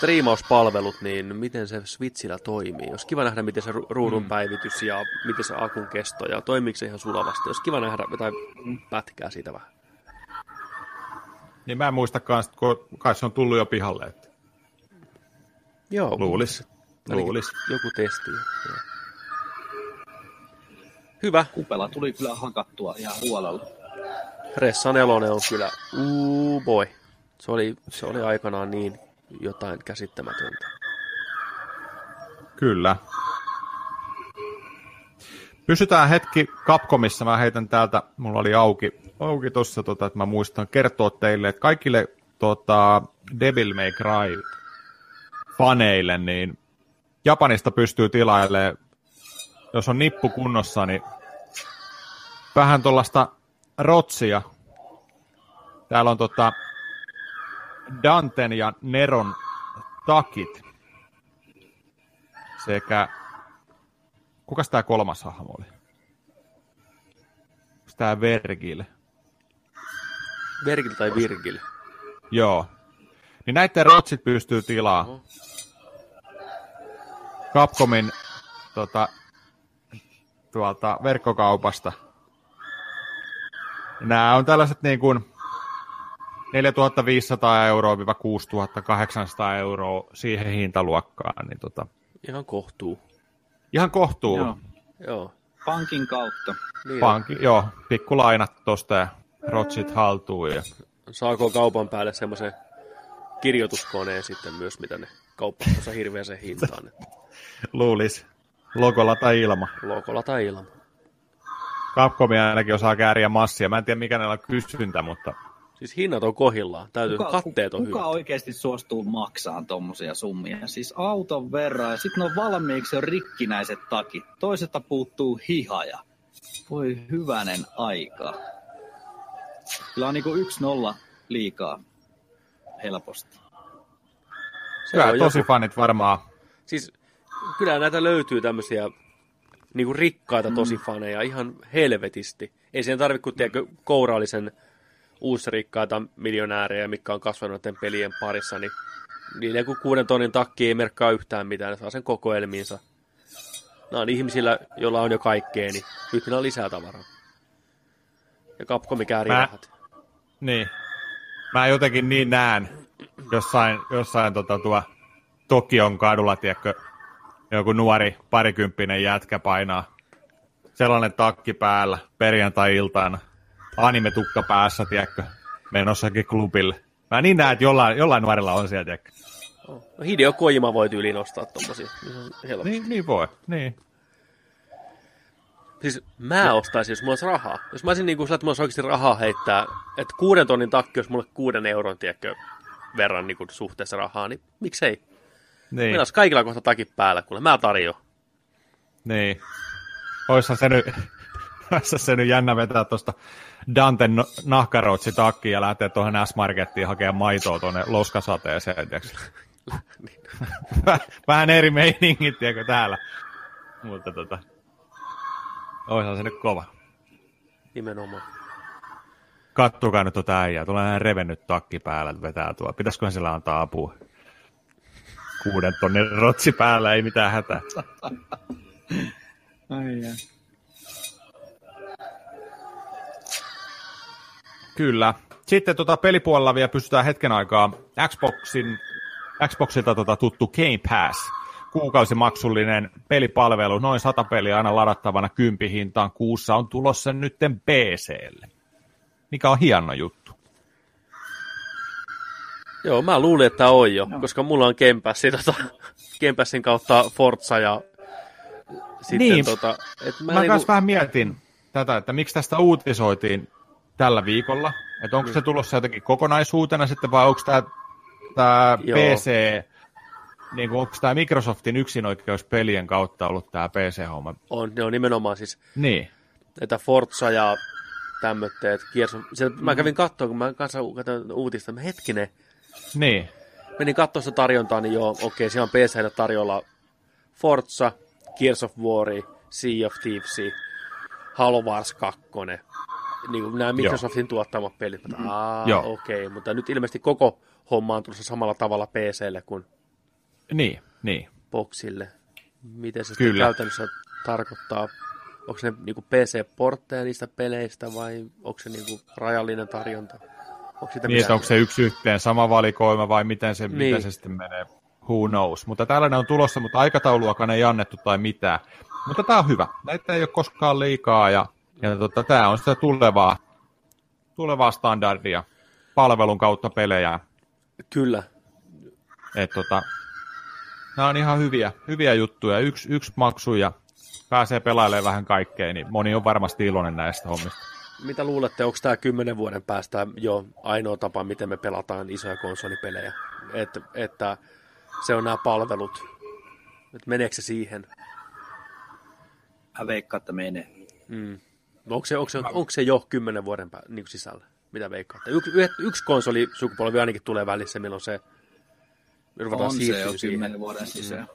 striimauspalvelut, niin miten se Switchillä toimii. Olisi kiva nähdä, miten se ru- ruudun päivitys ja miten se akun kesto ja toimiiko se ihan sulavasti. Olisi kiva nähdä jotain pätkää siitä vähän. Niin mä en muistakaan, kun kai se on tullut jo pihalle, että Joo. luulis. Luulis. Joku testi. Joo. Hyvä. Kupela tuli kyllä hakattua ihan huolella. Ressa nelonen on kyllä, uu boy. Se oli, se oli aikanaan niin jotain käsittämätöntä. Kyllä. Pysytään hetki Capcomissa. Mä heitän täältä, mulla oli auki, auki tossa, tota, että mä muistan kertoa teille, että kaikille tota, Devil May Cry faneille, niin Japanista pystyy tilailemaan, jos on nippu kunnossa, niin vähän tuollaista rotsia. Täällä on tota Danten ja Neron takit sekä... Kukas tämä kolmas hahmo oli? Onko tämä Vergil? Vergil tai Virgil. Joo. Niin näiden rotsit pystyy tilaa. Capcomin tota, tuolta verkkokaupasta. Nämä on tällaiset niin kuin 4500 euroa 6800 euroa siihen hintaluokkaan. Niin tota, Ihan kohtuu. ihan kohtuu. Joo. Joo. Pankin kautta. Niin Pankki, joo, pikku lainat tosta ja rotsit haltuun. Ja... Saako kaupan päälle semmoisen kirjoituskoneen sitten myös, mitä ne kauppaa hirveäseen hintaan. Että Luulis. Logolla tai ilma. logolla tai ilman. Capcom ainakin osaa kääriä massia. Mä en tiedä mikä näillä on kysyntä, mutta Siis hinnat on kohillaan. Täytyy, Kuka, katteet on kuka hyvät. oikeasti suostuu maksamaan tommosia summia? Siis auton verran ja sitten on valmiiksi jo rikkinäiset takit. Toisesta puuttuu hihaja. Voi hyvänen aika. Kyllä on niinku yksi nolla liikaa helposti. Se kyllä on tosi joku- fanit varmaan. Siis kyllä näitä löytyy tämmöisiä niinku rikkaita tosi Mm. faneja ihan helvetisti. Ei siihen tarvitse kuin tiedätkö, kourallisen uusrikkaita miljonäärejä, mitkä on kasvanut pelien parissa, niin niille kun kuuden tonnin takki ei merkkaa yhtään mitään, ne saa sen kokoelmiinsa. Nämä on ihmisillä, joilla on jo kaikkea, niin nyt niillä on lisää tavaraa. Ja Capcomi käärii Mä- rahat. Niin. Mä jotenkin niin näen jossain, jossain tota tuo Tokion kadulla, tiedätkö, joku nuori parikymppinen jätkä painaa sellainen takki päällä perjantai-iltana, anime-tukka päässä, tiedätkö, menossakin klubille. Mä niin näen, että jollain, jollain nuorella on siellä, tiedätkö. No Hideo Kojima voi tyyliin ostaa tommosia. Niin, niin voi, niin. Siis mä ostaisin, jos mulla olisi rahaa. Jos mä olisin niin kuin sillä, että mulla olisi oikeasti rahaa heittää, että kuuden tonnin takki olisi mulle kuuden euron tiedätkö, verran niin kuin suhteessa rahaa, niin miksei? niin. Meillä olisi kaikilla kohta takit päällä, kuule. Mä tarjoan. Niin. Oishan se nyt, se nyt jännä vetää tuosta Danten no- nahkaroutsi takkiin ja lähteä tuohon S-Markettiin hakemaan maitoa tuonne loskasateeseen, Vähän eri meiningit, tiedätkö, täällä. Mutta tota, oishan se nyt kova. Nimenomaan. Kattokaa nyt tuota äijää, tulee revennyt takki päällä, että vetää tuo. Pitäisiköhän sillä antaa apua? Kuuden tonnin rotsi päällä, ei mitään hätää. Ai jää. Kyllä. Sitten tota pelipuolella vielä pystytään hetken aikaa Xboxin, Xboxilta tota tuttu Game Pass. Kuukausimaksullinen pelipalvelu, noin 100 peliä aina ladattavana kympihintaan kuussa on tulossa nytten PClle. Mikä on hieno juttu. Joo, mä luulin, että on jo, no. koska mulla on Game Pass, tota, Game Passin kautta Forza ja sitten Niin. tota, et mä, Mä, mä niinku, kanssa vähän mietin tätä, että miksi tästä uutisoitiin tällä viikolla. Että onko se tulossa jotenkin kokonaisuutena sitten vai onko tämä, tämä Joo. PC, niin kuin, onko tämä Microsoftin yksinoikeus pelien kautta ollut tämä PC-homma? on, ne on nimenomaan siis, Niin. että Forza ja sieltä, mä kävin katsoa, kun mä kanssa katsoin uutista, mä hetkinen, Niin. menin katsoa sitä tarjontaa, niin joo, okei, siellä on PClle tarjolla Forza, Gears of War, Sea of Thieves, Halo Wars 2, niin kuin nämä Microsoftin tuottamat pelit. Mä, Aa, Joo. okei, mutta nyt ilmeisesti koko homma on tulossa samalla tavalla PClle kuin Niin, niin. Boxille. Miten se Kyllä. käytännössä tarkoittaa? Onko ne niinku PC-portteja niistä peleistä vai onko se niinku rajallinen tarjonta? Onko sitä Niin, onko se yksi yhteen sama valikoima vai miten se, niin. Niin. miten se sitten menee? Who knows. Mutta tällainen on tulossa, mutta aikatauluakaan ei annettu tai mitään. Mutta tämä on hyvä. Näitä ei ole koskaan liikaa ja, ja tota, tämä on sitä tulevaa, tulevaa standardia palvelun kautta pelejä. Kyllä. Et, tota, nämä on ihan hyviä, hyviä juttuja. Yksi, yksi maksu ja pääsee pelailemaan vähän kaikkea, niin moni on varmasti iloinen näistä hommista. Mitä luulette, onko tämä kymmenen vuoden päästä jo ainoa tapa, miten me pelataan isoja konsolipelejä? Et, että se on nämä palvelut. Et meneekö se siihen? Mä veikkaan, että menee. Mm. Onko, se, onko, se, onko se jo kymmenen vuoden pää, niin sisällä? Mitä veikkaatte? Yksi, yksi, konsoli sukupolvi ainakin tulee välissä, milloin se ruvetaan On se jo siihen. kymmenen vuoden sisään.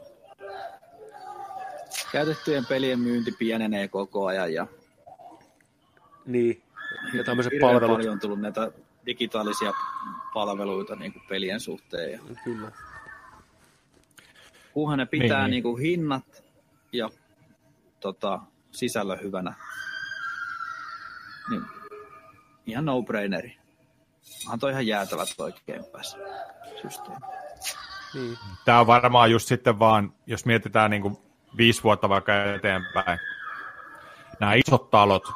Käytettyjen pelien myynti pienenee koko ajan ja Niin. Ja tämmöiset palvelut. paljon on tullut näitä digitaalisia palveluita niin kuin pelien suhteen. Ja Kyllä. kunhan ne pitää Niin, niin, niin. kuin hinnat ja tota, sisällön hyvänä, niin ihan no-braineri. Onhan toi ihan jäätävä toi Game Pass systeemi. Niin. Tämä on varmaan just sitten vaan, jos mietitään niin kuin viisi vuotta vaikka eteenpäin, nämä isot talot,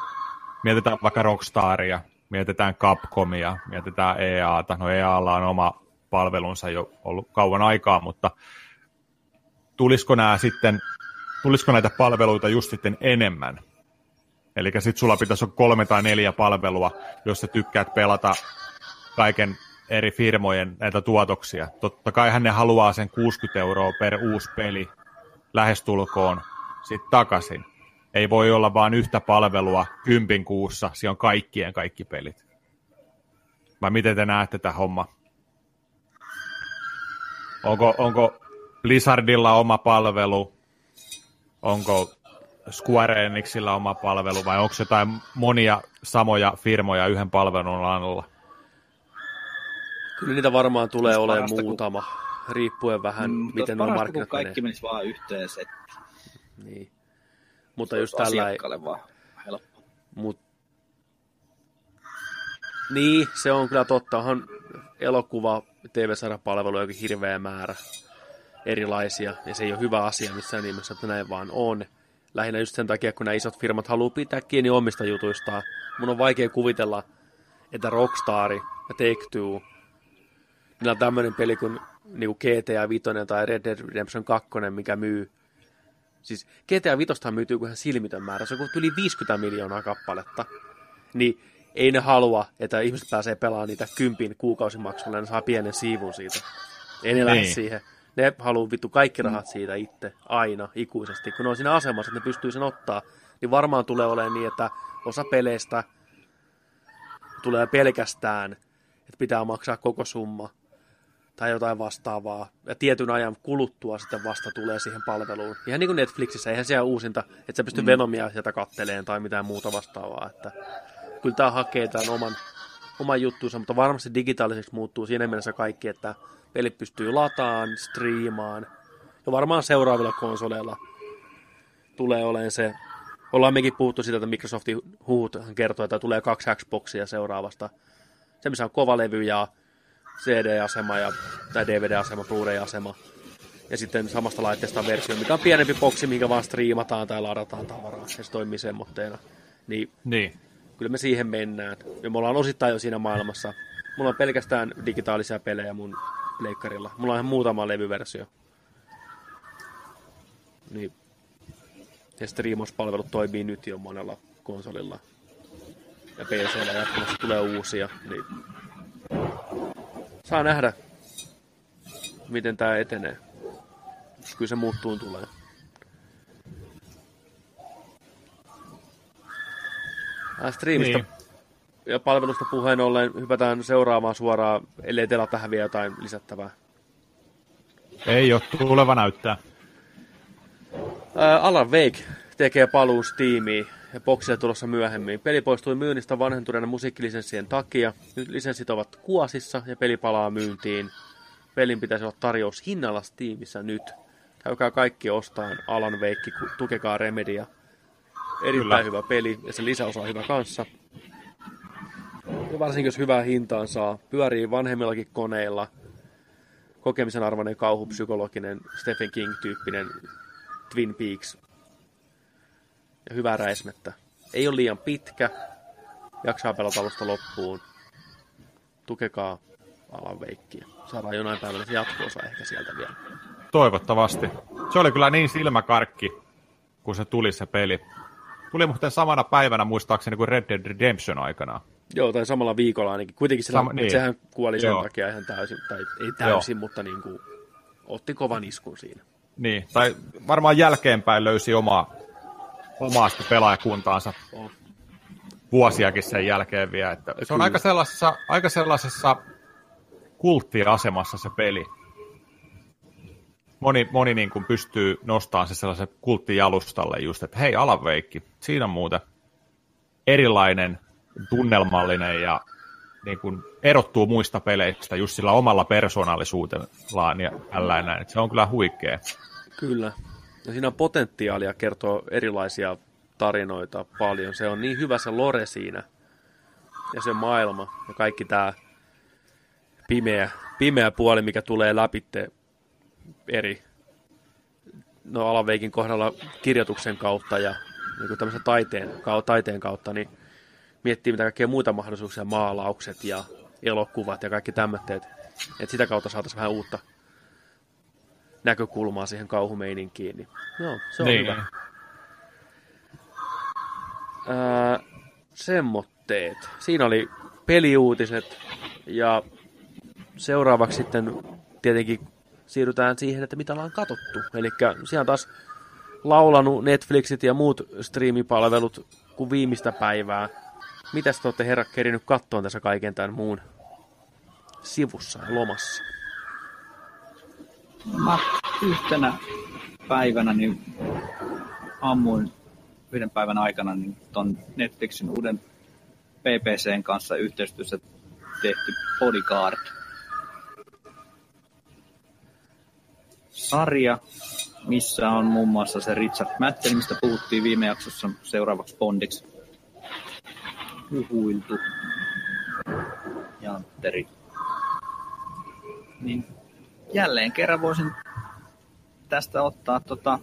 mietitään vaikka Rockstaria, mietitään Capcomia, mietitään EAta, no EAlla on oma palvelunsa jo ollut kauan aikaa, mutta tulisiko nämä sitten, tulisiko näitä palveluita just sitten enemmän? Eli sitten sulla pitäisi olla kolme tai neljä palvelua, jos sä tykkäät pelata kaiken eri firmojen näitä tuotoksia. Totta kai ne haluaa sen 60 euroa per uusi peli lähestulkoon sitten takaisin. Ei voi olla vain yhtä palvelua kympin kuussa, siinä on kaikkien kaikki pelit. Vai miten te näette tätä homma? Onko, onko Blizzardilla oma palvelu? Onko Square Enixillä oma palvelu vai onko jotain monia samoja firmoja yhden palvelun alla? Kyllä niitä varmaan tulee Olisi olemaan parasta, kun- muutama, riippuen vähän, Mm, miten nuo parasta, kun markkinat kaikki menee. menisi vaan yhteen settiin. Niin. Mutta just tällä ei, vaan helppo. mut... Niin, se on kyllä totta. Onhan elokuva, TV-sarjapalveluja jokin hirveä määrä erilaisia, ja se ei ole hyvä asia missään nimessä, että näin vaan on. Lähinnä just sen takia, kun nämä isot firmat haluaa pitää kiinni omista jutuistaan. Mun on vaikea kuvitella, että Rockstar ja Take-Two, niillä on tämmöinen peli kuin, niin kuin GTA 5 tai Red Dead Redemption 2, mikä myy Siis GTA 5 myytyy kuin ihan silmitön määrä, se on kuin yli 50 miljoonaa kappaletta. Niin ei ne halua, että ihmiset pääsee pelaamaan niitä kympin kuukausimaksulla ja ne saa pienen siivun siitä. Ei ne lähde Niin. siihen. Ne haluaa vittu kaikki rahat siitä itse, aina, ikuisesti. Kun ne on siinä asemassa, että ne pystyy sen ottaa, niin varmaan tulee olemaan niin, että osa peleistä tulee pelkästään, että pitää maksaa koko summa tai jotain vastaavaa. Ja tietyn ajan kuluttua sitten vasta tulee siihen palveluun. Ihan niin kuin Netflixissä, eihän siellä uusinta, että sä pystyy mm. Venomia sieltä katteleen tai mitään muuta vastaavaa. Että kyllä tämä hakee tämän oman, oman juttuunsa, mutta varmasti digitaaliseksi muuttuu siinä mielessä kaikki, että pelit pystyy lataan, striimaan. Ja varmaan seuraavilla konsoleilla tulee olemaan se. Ollaan mekin puhuttu siitä, että Microsoftin huut kertoo, että tulee kaksi Xboxia seuraavasta. Se, missä on kova levy ja CD-asema ja, tai DVD-asema, Blu-ray-asema. Ja sitten samasta laitteesta versio, mikä on pienempi boksi, mikä vaan striimataan tai ladataan tavaraa. Ja se toimii semmoitteena. Niin, Niin. Kyllä me siihen mennään. Ja me ollaan osittain jo siinä maailmassa. Mulla on pelkästään digitaalisia pelejä mun leikkarilla. Mulla on ihan muutama levyversio. Niin. Ja striimauspalvelut toimii nyt jo monella konsolilla. Ja PCllä jatkuvasti tulee uusia. Niin. Saa nähdä, miten tämä etenee. Kyllä se muuttuun tulee. Äh, striimistä Niin. ja palvelusta puheen ollen hypätään seuraavaan suoraan, ellei teillä ole tähän vielä jotain lisättävää. Ei ole, tuleva näyttää. Ää, Alan Wake tekee paluu Steamiin ja boksia tulossa myöhemmin. Peli poistui myynnistä vanhentuneiden musiikkilisenssien takia. Nyt lisenssit ovat kuosissa ja peli palaa myyntiin. Pelin pitäisi olla tarjous hinnalla Steamissa nyt. Käykää kaikki ostaan Alan Wake, tukekaa Remedia. Erittäin Kyllä. hyvä peli ja se lisäosa on hyvä kanssa. Ja varsinkin jos hyvää hintaan saa. Pyörii vanhemmillakin koneilla. Kokemisen arvoinen kauhupsykologinen Stephen King-tyyppinen Twin Peaks. Ja hyvää räismettä. Ei ole liian pitkä. Jaksaa pelata alusta loppuun. Tukekaa Alan Veikkiä. Saadaan jonain päivänä se jatko-osa ehkä sieltä vielä. Toivottavasti. Se oli kyllä niin silmäkarkki, kun se tuli se peli. Tuli muuten samana päivänä muistaakseni kuin Red Dead Redemption aikana. Joo, tai samalla viikolla ainakin. Kuitenkin sillä, Sama- niin. sehän kuoli sen Joo. takia ihan täysin, tai ei täysin, Joo. mutta niin kuin, otti kovan iskun siinä. Niin, tai varmaan jälkeenpäin löysi omaa, omaa pelaajakuntaansa Oh. vuosiakin sen jälkeen vielä. Että se on Kyllä. aika sellaisessa, aika sellaisessa kulttiasemassa se peli. Moni, moni niin kuin pystyy nostamaan se sellaisen kulttijalustalle just, että hei Wake, siinä on muuten erilainen, tunnelmallinen ja niin kuin erottuu muista peleistä just sillä omalla persoonallisuudellaan ja tällainen. Se on kyllä huikea. Kyllä. Ja siinä on potentiaalia kertoa erilaisia tarinoita paljon. Se on niin hyvä se lore siinä. Ja se maailma. Ja kaikki tämä pimeä, pimeä puoli, mikä tulee läpi eri no Alaveikin kohdalla kirjoituksen kautta ja niin kuin tämmöisen taiteen, taiteen kautta, niin miettii mitä kaikkea muita mahdollisuuksia, maalaukset ja elokuvat ja kaikki tämmöitteet. Että sitä kautta saataisiin vähän uutta näkökulmaa siihen kauhumeininkiin. Niin, joo, se on niin. hyvä. Ää, semmotteet. Siinä oli peliuutiset ja seuraavaksi sitten tietenkin siirrytään siihen, että mitä ollaan katsottu. Eli siellä taas laulanut Netflixit ja muut striimipalvelut kuin viimeistä päivää. Mitäs te olette herra kerinyt kattoon tässä kaiken tämän muun sivussa ja lomassa? Mä yhtenä päivänä niin ammuin yhden päivän aikana niin ton Netflixin uuden PPCn kanssa yhteistyössä tehty Bodyguard. Sarja, missä on muun muassa se Richard Madden, mistä puhuttiin viime jaksossa seuraavaksi Bondiksi puhuiltu. Jantteri. Niin jälleen kerran voisin tästä ottaa tota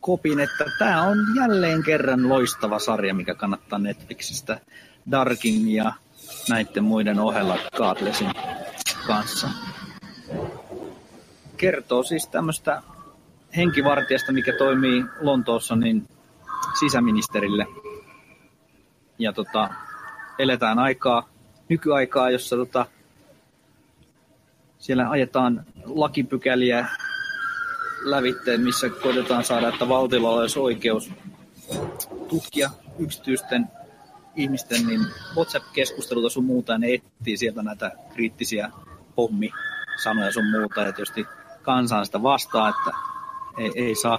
kopin, että tämä on jälleen kerran loistava sarja, mikä kannattaa Netflixistä Darkin ja näiden muiden ohella Godlessin kanssa. Kertoo siis tämmöistä henkivartijasta, mikä toimii Lontoossa niin sisäministerille. Ja tota, eletään aikaa, nykyaikaa, jossa tota, siellä ajetaan lakipykäliä lävitteen, missä koitetaan saada, että valtiolla olisi oikeus tutkia yksityisten ihmisten niin WhatsApp-keskusteluta sun muuta, ja ne etsii sieltä näitä kriittisiä pommi-sanoja sun muuta, ja tietysti kansaan sitä vastaa, että ei, ei saa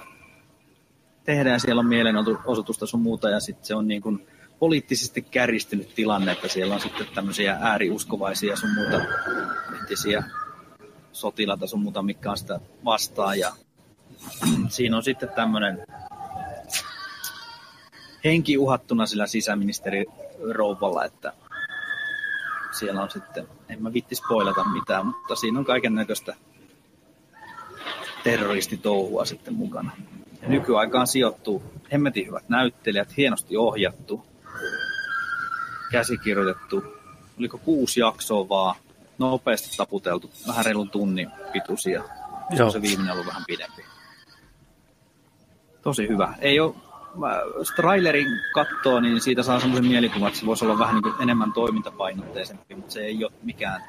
tehdä, ja siellä on mielenosoitusta sun muuta, ja sitten se on niin kuin poliittisesti kärjistynyt tilanne, että siellä on sitten tämmöisiä ääriuskovaisia sun muuta entisiä sotilaita sun muuta, mikä on sitä vastaan, ja siinä on sitten tämmöinen henki uhattuna sillä sisäministeri rouvalla, että siellä on sitten, en mä vitti spoilata mitään, mutta siinä on kaiken näköistä terroristitouhua sitten mukana. Ja nykyaikaan sijoittuu hemmetin hyvät näyttelijät, hienosti ohjattu, käsikirjoitettu, oliko kuusi jaksoa vaan, nopeasti taputeltu, vähän reilun tunnin pituisia. Joo. Se viimeinen ollut vähän pidempi. Tosi hyvä. Ei ole, mä- jos trailerin katsoo, niin siitä saa semmoisen mielikuvan, että se voisi olla vähän niin enemmän toimintapainotteisempi, mutta se ei ole mikään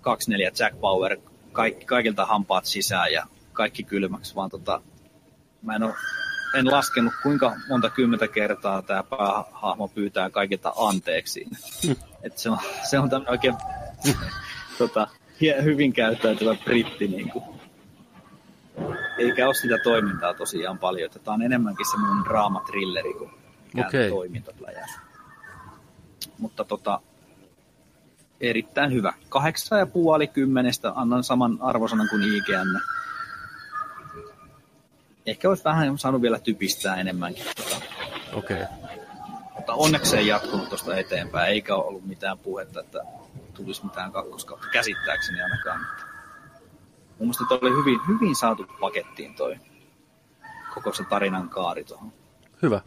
24 Jack Power, kaikki, kaikilta hampaat sisään ja kaikki kylmäksi, vaan tota, mä en, ole, en laskenut kuinka monta kymmentä kertaa tämä päähahmo pyytää kaikilta anteeksi. Et se on, se on tämmöinen oikein tota, hyvin käyttäytyvä britti. Niin kuin. Eikä ole sitä toimintaa tosiaan paljon. Tämä on enemmänkin semmoinen draamatrilleri kuin Okei. toimintapläjäys. Mutta tota, erittäin hyvä. Kahdeksan ja puoli kymmenestä annan saman arvosanan kuin IGN. Ehkä olisi vähän saanut vielä typistää enemmänkin. Tota, Okei. mutta onneksi ei jatkunut tuosta eteenpäin, eikä ole ollut mitään puhetta, että tulisi mitään kakkoskautta käsittääkseni ainakaan. Mun mielestä toi oli hyvin, hyvin saatu pakettiin toi koko se tarinan kaari tuohon. Hyvä.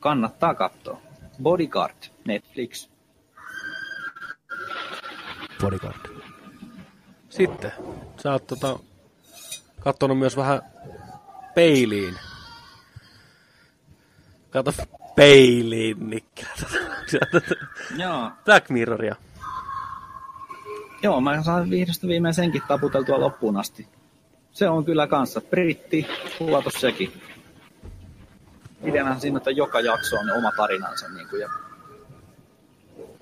Kannattaa katsoa. Bodyguard, Netflix. Bodyguard. Sitten, sä oot tota, kattonut myös vähän peiliin. Kato peiliin, Nikkilä. Joo. Black Mirroria. Joo, mä saan vihdosta viimein senkin taputeltua loppuun asti. Se on kyllä kanssa britti, tuotos sekin. Ideanahan siinä, että joka jakso on oma tarinansa niin kuin, ja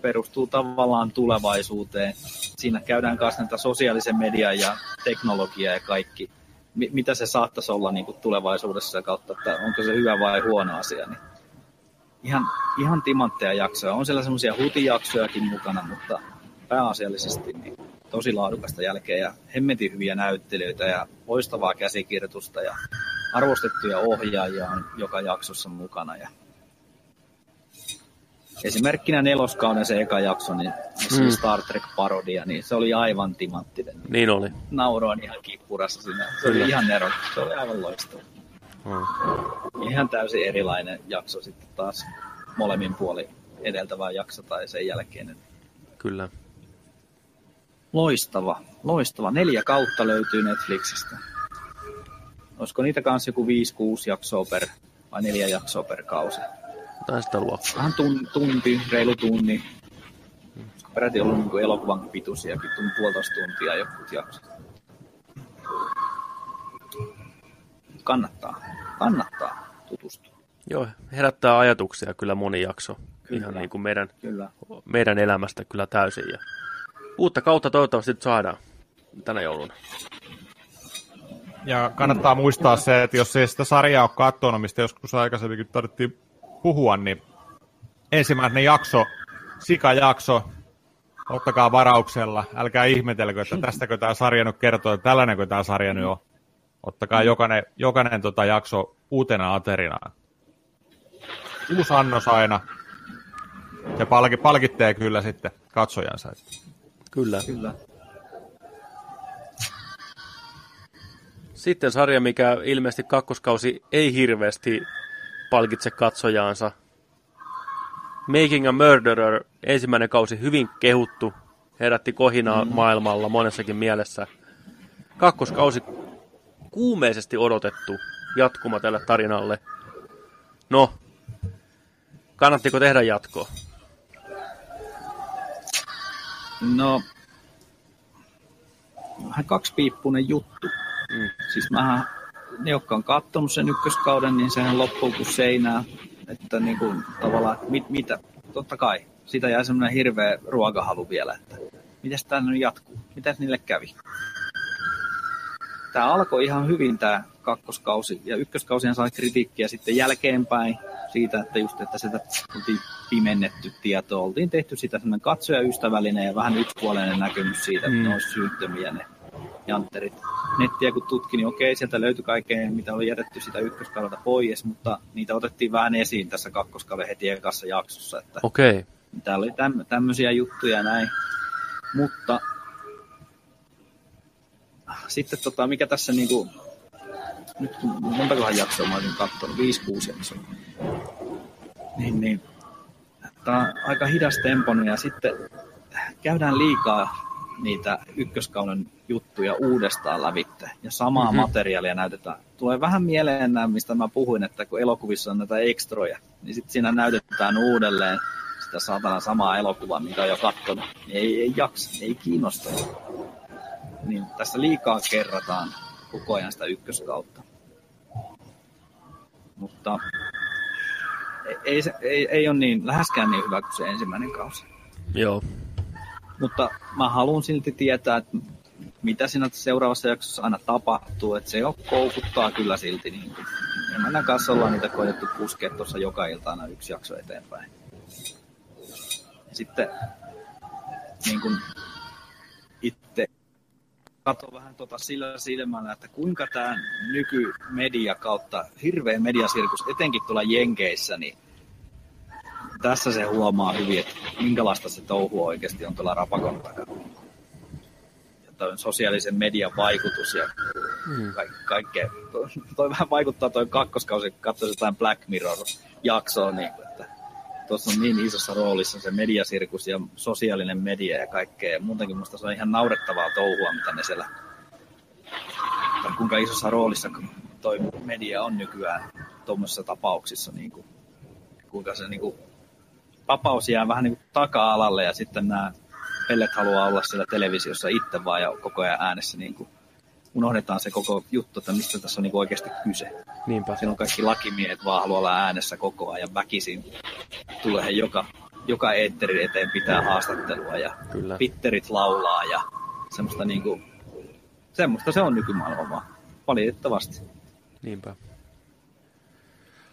perustuu tavallaan tulevaisuuteen. Siinä käydään kanssa näitä sosiaalisen median ja teknologiaa ja kaikki, mi- mitä se saattaisi olla niin kuin tulevaisuudessa kautta, että onko se hyvä vai huono asia. Niin ihan, ihan timantteja jaksoja. On siellä semmoisia hutijaksojakin mukana, mutta pääasiallisesti niin tosi laadukasta jälkeen ja hemmetin hyviä näyttelijöitä ja loistavaa käsikirjoitusta ja arvostettuja ohjaajia on joka jaksossa mukana. Ja esimerkkinä neloskauden se eka jakso, niin missä oli Mm. Star Trek-parodia, niin se oli aivan timanttinen. Niin oli. Nauroin ihan kippurassa siinä. Se oli ihan ero. Se oli aivan loistava. Mm. Ihan täysin erilainen jakso sitten taas molemmin puoli edeltävä jakso tai sen jälkeinen. Kyllä. Loistava, loistava. Neljä kautta löytyy Netflixistä. Olisiko niitä kanssa joku 5-6 jaksoa per, vai neljä jaksoa per kausi? Jotain sitä luokkaa. Vähän tun, tunti, reilu tunni. Olisiko peräti ollut niin elokuvan pituisiakin, tunti puolitoista tuntia jotkut jaksot. Kannattaa, kannattaa tutustua. Joo, herättää ajatuksia kyllä moni jakso. Kyllä. Ihan niin kuin meidän, Kyllä. meidän elämästä kyllä täysin. Ja uutta kautta toivottavasti nyt saadaan tänä jouluna. Ja kannattaa muistaa se, että jos ei sitä sarjaa ole katsonut, mistä joskus aikaisemminkin tarvittiin puhua, niin ensimmäinen jakso, sikajakso, ottakaa varauksella, älkää ihmetelkö, että tästäkö tämä sarja nyt kertoo, että tällainenkö tämä sarja nyt on. Ottakaa jokainen, jokainen tota jakso uutena aterinaan. Uusi annos aina. Ja palki, palkittee kyllä sitten katsojansa. Kyllä. Kyllä. Sitten sarja, mikä ilmeisesti kakkoskausi ei hirveästi palkitse katsojaansa. Making a Murderer, ensimmäinen kausi hyvin kehuttu, herätti kohinaa mm. maailmalla monessakin mielessä. Kakkoskausi kuumeisesti odotettu jatkuma tälle tarinalle. No, kannattiko tehdä jatkoa? No, vähän kaksipiippunen juttu. Mm. Siis mähän, ne jotka on kattonut sen ykköskauden, niin sehän loppuu kuin seinää. Että niin kuin, tavallaan, mit, mitä, totta kai, siitä jää semmoinen hirveä ruokahalu vielä, että mitäs tää nyt jatkuu, mitäs niille kävi. Tämä alkoi ihan hyvin tämä kakkoskausi, ja ykköskausihan sai kritiikkiä sitten jälkeenpäin siitä, että just, että sitä oltiin pimennetty tietoa, oltiin tehty sitä semmoinen katsojaystävällinen ja vähän yksipuolinen näkemys siitä, että Mm. ne olisi syyttömiä ne jantterit. Nettiä kun tutki, niin okei, sieltä löytyi kaikkea, mitä oli jätetty sitä ykköskaudelta pois, mutta niitä otettiin vähän esiin tässä kakkoskauden heti ekassa jaksossa, että Okei. Täällä oli täm, tämmöisiä juttuja näin. Mutta sitten tota, mikä tässä niinku, nyt kun- montakohan jaksoa mä olisin katsonut, 5-6 jaksoa. Niin, niin. Tää on aika hidas temponen ja sitten käydään liikaa niitä ykköskauden juttuja uudestaan lävitte. Ja samaa Mhm. mm-hmm. materiaalia näytetään. Tulee vähän mieleen nämä, mistä mä puhuin, että kun elokuvissa on näitä ekstroja, niin sitten siinä näytetään uudelleen sitä saatana samaa elokuvaa, mitä on jo katsonut. Niin ei, ei jaksa, ei kiinnosta. Niin tässä liikaa kerrataan koko ajan sitä ykköskautta. Mutta ei, ei, ei, ei ole niin, läheskään niin hyvä kuin se ensimmäinen kausi. Joo. Mutta mä haluan silti tietää, että mitä siinä seuraavassa jaksossa aina tapahtuu, että se koukuttaa kyllä silti. Niin kuin. Emännän kanssa ollaan niitä koetettu puskea tuossa joka ilta aina yksi jakso eteenpäin. Sitten niin kuin itse katson vähän tota sillä silmällä, että kuinka tämä nykymedia kautta hirveä mediasirkus, etenkin tuolla Jenkeissä, niin tässä se huomaa hyvin, että minkälaista se touhu oikeasti on tuolla rapakon takana. Ja sosiaalisen median vaikutus ja Mm. ka- kaikkea. Toi, toi vähän vaikuttaa toi kakkoskausi, kun katsoi jotain Black Mirror-jaksoa, niin että tuossa on niin isossa roolissa se mediasirkus ja sosiaalinen media ja kaikkea. Ja muutenkin musta se on ihan naurettavaa touhua, mitä ne siellä, tai kuinka isossa roolissa toi media on nykyään tuommoisissa tapauksissa, niin kuin, kuinka se niin kuin, vapaus jää vähän niin kuin taka-alalle ja sitten nämä pellet haluaa olla siellä televisiossa itse vaan ja koko ajan äänessä niin kuin, unohdetaan se koko juttu, että mistä tässä on niin kuin oikeasti kyse. Niinpä. Silloin kaikki lakimiehet vaan haluaa olla äänessä koko ajan väkisin. Tulee joka, joka eetterin eteen pitää haastattelua ja Kyllä. pitterit laulaa ja semmoista niinku, semmoista se on nykymaailma vaan. Valitettavasti. Niinpä.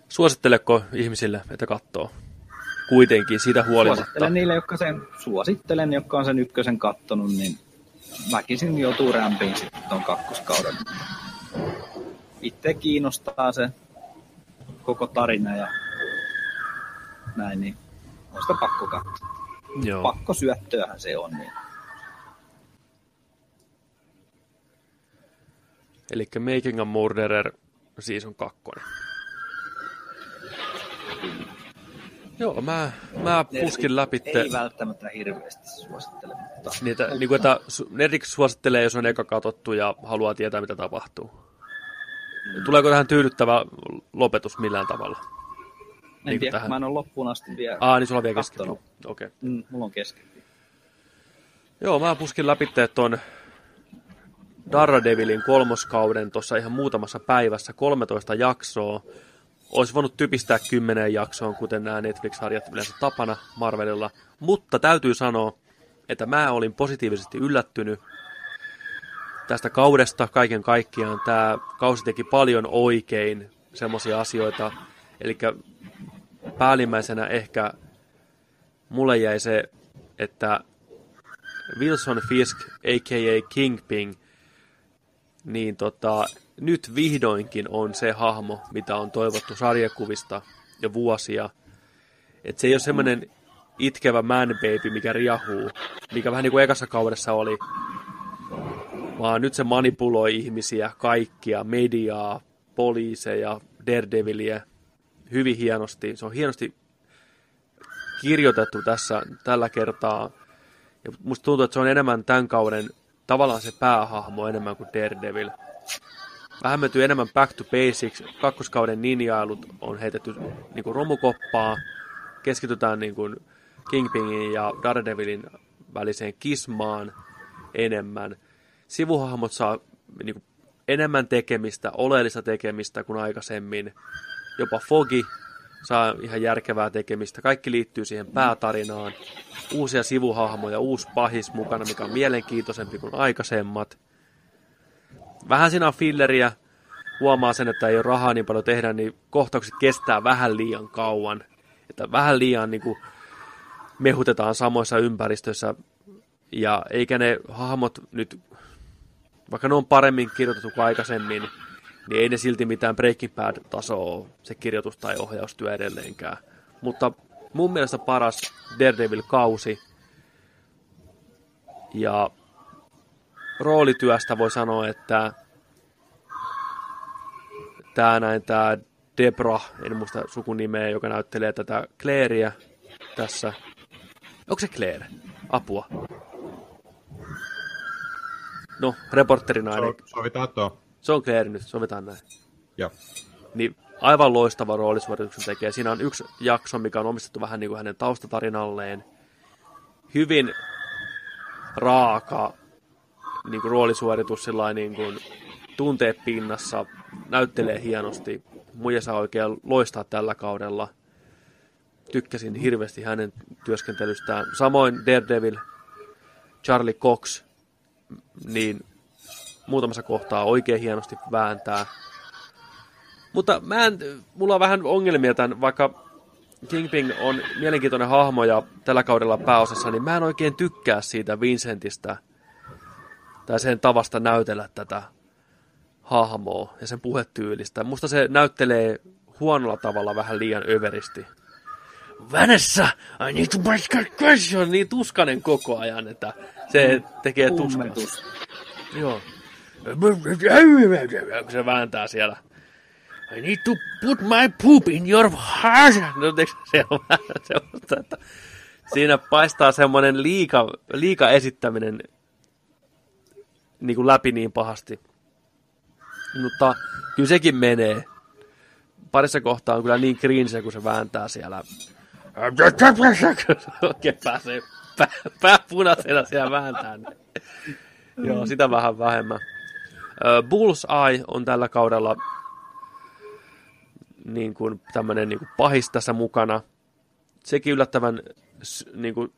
Suositteleko ihmisille, että katsoo? Kuitenkin siitä huolimatta. Suosittelen niille, jotka sen, suosittelen, jotka on sen ykkösen kattonut, niin väkisin joutuu rämpiin sitten ton kakkoskauden. Itse kiinnostaa se koko tarina ja näin, niin on sitä pakko katsoa. Joo. Pakko syöttöähän se on. Niin. Eli Making a Murderer season 2. Joo, mä, mä puskin läpi. Ei välttämättä hirveästi suosittele, mutta Niitä, niin kuin, että Nerdik suosittelee, jos on eka katsottu ja haluaa tietää, mitä tapahtuu. Tuleeko tähän tyydyttävä lopetus millään tavalla? en niin tiedä, tähän. mä en ole loppuun asti vielä. Aa, niin sulla on vielä kesken. Okei. Okay. Mm, mulla on kesken. Joo, mä puskin läpi tuon Daredevilin kolmoskauden tuossa ihan muutamassa päivässä, 13 jaksoa. Olisi voinut typistää kymmenen jaksoon, kuten nämä Netflix-sarjat yleensä tapana Marvelilla. Mutta täytyy sanoa, että mä olin positiivisesti yllättynyt tästä kaudesta kaiken kaikkiaan. Tämä kausi teki paljon oikein semmoisia asioita. Eli päällimmäisenä ehkä mulle jäi se, että Wilson Fisk, a.k.a. Kingpin, niin tota, nyt vihdoinkin on se hahmo, mitä on toivottu sarjakuvista jo vuosia. Et se ei ole semmoinen itkevä man baby, mikä riahuu, mikä vähän niin kuin ekassa kaudessa oli, vaan nyt se manipuloi ihmisiä, kaikkia, mediaa, poliiseja, Daredevilia, hyvin hienosti. Se on hienosti kirjoitettu tässä tällä kertaa. Ja musta tuntuu, että se on enemmän tämän kauden tavallaan se päähahmo enemmän kuin Daredevil. Vähän menty enemmän back to basics. Kakkoskauden ninjailut on heitetty niin kuin romukoppaa. Keskitytään niin kuin Kingpinin ja Daredevilin väliseen kismaan enemmän. Sivuhahmot saa niin kuin enemmän tekemistä, oleellista tekemistä kuin aikaisemmin. Jopa Fogi saa ihan järkevää tekemistä. Kaikki liittyy siihen päätarinaan. Uusia sivuhahmoja, uusi pahis mukana, mikä on mielenkiintoisempi kuin aikaisemmat. Vähän siinä on filleriä. Huomaa sen, että ei ole rahaa niin paljon tehdä, niin kohtaukset kestää vähän liian kauan. Että vähän liian niin kuin, mehutetaan samoissa ympäristöissä. Ja eikä ne hahmot nyt, vaikka ne on paremmin kirjoitettu kuin aikaisemmin, niin ei ne silti mitään Breaking Bad-tasoa se kirjoitus tai ohjaustyö edelleenkään. Mutta mun mielestä paras Daredevil-kausi. Ja roolityöstä voi sanoa, että tämä näin, tämä Debra, en muista sukunimeä, joka näyttelee tätä Claireä tässä. Onko se Claire? Apua. No, reporterinainen. So, sovitaan tuo. Se on Claire nyt, sovitaan näin. Joo. Niin aivan loistava roolisuorituksen tekee. Siinä on yksi jakso, mikä on omistettu vähän niin kuin hänen taustatarinalleen. Hyvin raaka niin kuin roolisuoritus sillä niin kuin tuntee pinnassa, näyttelee hienosti. Muija saa oikein loistaa tällä kaudella. Tykkäsin hirveästi hänen työskentelystään. Samoin Daredevil, Charlie Cox, niin muutamassa kohtaa oikein hienosti vääntää. Mutta mä en, mulla on vähän ongelmia tämän, vaikka Kingpin on mielenkiintoinen hahmo ja tällä kaudella pääosassa, niin mä en oikein tykkää siitä Vincentistä tai sen tavasta näytellä tätä hahmoa ja sen puhetyylistä. Musta se näyttelee huonolla tavalla vähän liian överisti. Vanessa, I need to break a question, niin tuskanen koko ajan, että se tekee tuskaa. Joo. Kun se vääntää siellä. I need to put my poop in your heart. No, se on vähän että siinä paistaa semmoinen liika, liika esittäminen niin kuin läpi niin pahasti. Mutta kyllä sekin menee. Parissa kohtaa on kyllä niin cringe, kun se vääntää siellä. Oikein pääsee pää, pää punaisena siellä vääntää. Joo, sitä vähän vähemmän. Bullseye on tällä kaudella niin kuin tämmöinen niin kuin pahis tässä mukana. Sekin yllättävän niin kuin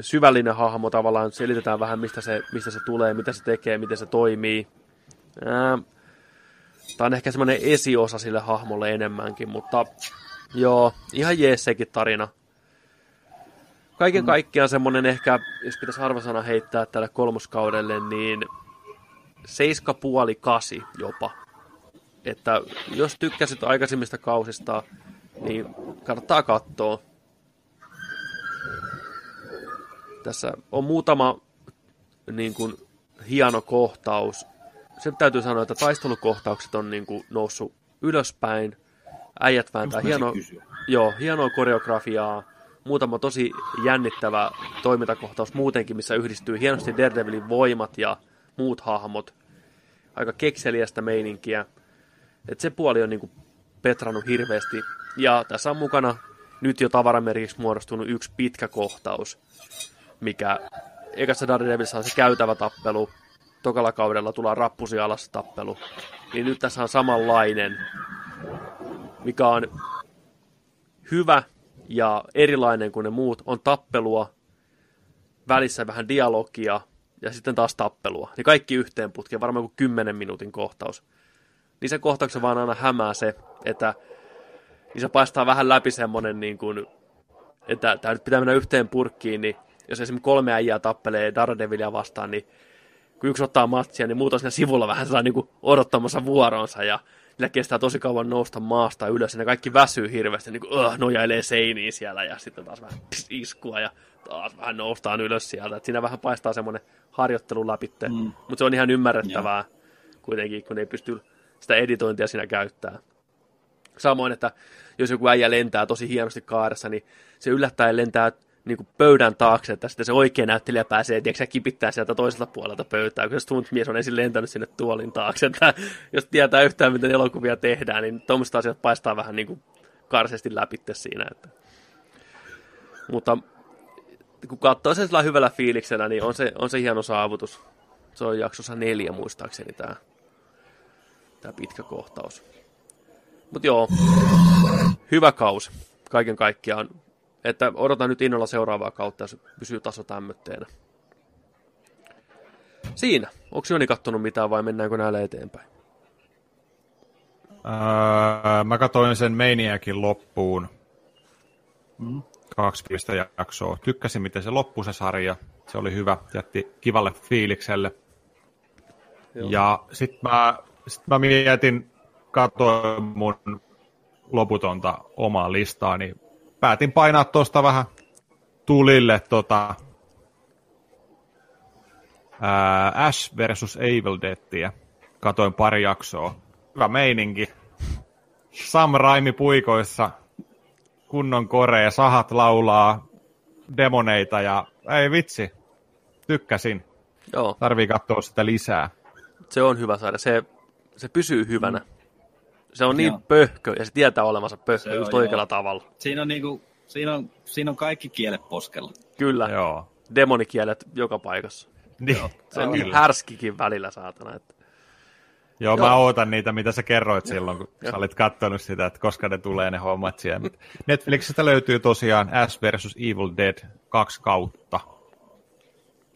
syvällinen hahmo tavallaan, selitetään vähän mistä se, mistä se tulee, mitä se tekee, miten se toimii. Ää, Tämä on ehkä semmoinen esiosa sille hahmolle enemmänkin, mutta joo, ihan jees sekin tarina. Kaiken mm. kaikkiaan semmoinen ehkä, jos pitäisi arvosana heittää tälle kolmoskaudelle, niin 7,5-8 jopa. Että jos tykkäsit aikaisemmista kausista, niin kannattaa katsoa. Tässä on muutama niin kuin, hieno kohtaus. Se täytyy sanoa, että taistelukohtaukset on niin kuin, noussut ylöspäin. Äijät vääntää hieno, joo, hienoa koreografiaa. Muutama tosi jännittävä toimintakohtaus muutenkin, missä yhdistyy hienosti Daredevilin voimat ja muut hahmot. Aika kekseliästä meininkiä. Et se puoli on niinku petrannut hirveästi. Ja tässä on mukana nyt jo tavaramerkiksi muodostunut yksi pitkä kohtaus, mikä ekassa Daredevilissa on se käytävä tappelu, tokalla kaudella tulee rappusi alas tappelu. Niin nyt tässä on samanlainen, mikä on hyvä ja erilainen kuin ne muut. On tappelua, välissä vähän dialogia ja sitten taas tappelua. Niin kaikki yhteen putkeen, varmaan kuin 10 minuutin kohtaus. Niin se kohtauksen vaan aina hämää se, että niin se paistaa vähän läpi semmonen niin kuin, että tämä nyt pitää mennä yhteen purkkiin, niin jos esimerkiksi kolme äijää tappelee Daredevilia vastaan, niin kun yksi ottaa matsia, niin muut on siinä sivulla vähän saa niin kuin odottamassa vuoronsa ja niillä kestää tosi kauan nousta maasta ylös ja ne kaikki väsyy hirveästi, niin kuin uh, nojailee seiniin siellä ja sitten taas vähän pss, iskua ja taas vähän noustaan ylös sieltä. Et siinä vähän paistaa semmoinen harjoittelu läpi, mm. mutta se on ihan ymmärrettävää ja. kuitenkin, kun ei pysty sitä editointia siinä käyttää. Samoin, että jos joku äijä lentää tosi hienosti kaaressa, niin se yllättäen lentää niin kuin pöydän taakse, että sitten se oikea näyttelijä pääsee, tiedätkö, kipittää sieltä toiselta puolelta pöytää, kun se stuntmies on ensin lentänyt sinne tuolin taakse. Että jos tietää yhtään, miten elokuvia tehdään, niin tuommoista asiat paistaa vähän niin kuin karsesti läpi siinä. Että. Mutta kun katsoo sen hyvällä fiiliksellä, niin on se, on se hieno saavutus. Se on jaksossa neljä muistaakseni tämä. tämä pitkä kohtaus. Mutta joo, hyvä kaus kaiken kaikkiaan. Että odotan nyt innolla seuraavaa kautta, jos pysyy taso tämmötteenä. Siinä. Onko Joni kattonut mitään vai mennäänkö näillä eteenpäin? Öö, mä katsoin sen Maniacin loppuun. Kaksi viistä jaksoa. Tykkäsin, miten se loppui se sarja. Se oli hyvä. Jätti kivalle fiilikselle. Joo. Ja sitten mä, sit mä mietin, katsoin mun loputonta omaa listaa, niin päätin painaa tuosta vähän tulille tota, ää, Ash versus Evil Deadia. Katoin pari jaksoa. Hyvä meininki. Sam Raimi puikoissa, kunnon korea, sahat laulaa demoneita ja ei vitsi, tykkäsin. Joo, Tarvii katsoa sitä lisää. se on hyvä saada. Se, se pysyy hyvänä. Se on niin Joo. pöhkö ja se tietää olevansa pöhkö Se just on, oikealla joo. tavalla. Siinä on, niinku, siinä, on, siinä on kaikki kielet poskella. Kyllä, Joo. demonikielet joka paikassa. Niin, Se on niin härskikin välillä, saatana. Että... Joo, Joo. mä ootan niitä, mitä sä kerroit silloin, kun sä olit kattonut sitä, että koska ne tulee ne hommat siellä. Netflixistä löytyy tosiaan Ash vs. Evil Dead kaksi kautta.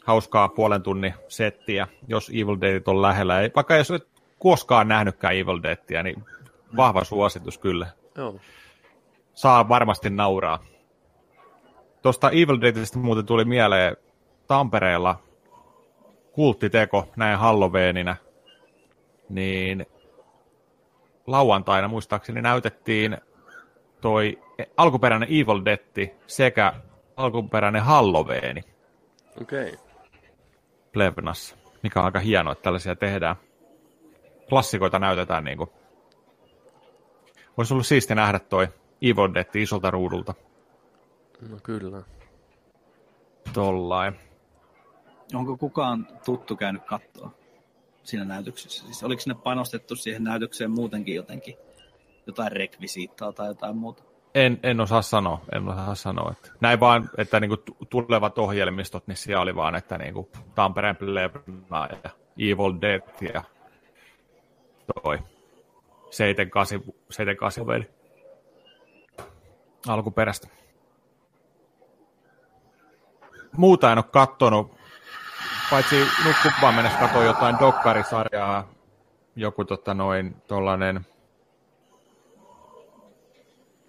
Hauskaa puolen tunnin settiä, jos Evil Deadit on lähellä. Ei, vaikka jos et koskaan nähnytkään Evil Deadia, niin vahva suositus kyllä. Joo. Saa varmasti nauraa. Tuosta Evil Deadistä muuten tuli mieleen Tampereella kulttiteko näin Halloweenina, niin lauantaina muistaakseni näytettiin toi alkuperäinen Evil Dead sekä alkuperäinen Halloweeni Okei. Okay. Plevnassa, mikä on aika hienoa, että tällaisia tehdään. Klassikoita näytetään niin kuin. Olisi ollut siisti nähdä toi Evil Dead isolta ruudulta. No kyllä. Tollain. Onko kukaan tuttu käynyt kattoa siinä näytöksessä? Siis oliko sinne panostettu siihen näytökseen muutenkin jotenkin? Jotain rekvisiittaa tai jotain muuta? En, en osaa sanoa, en osaa sanoa. Että näin vaan, että niinku tu- tulevat ohjelmistot, niin siellä oli vaan, että niinku Tampereen Plebna ja Evil Dead ja toi 78, 78 veli. Alkuperäistä. Muuta en ole kattonut, paitsi nukkupaan mennessä katsoin jotain dokkarisarjaa, joku tota noin, tollanen,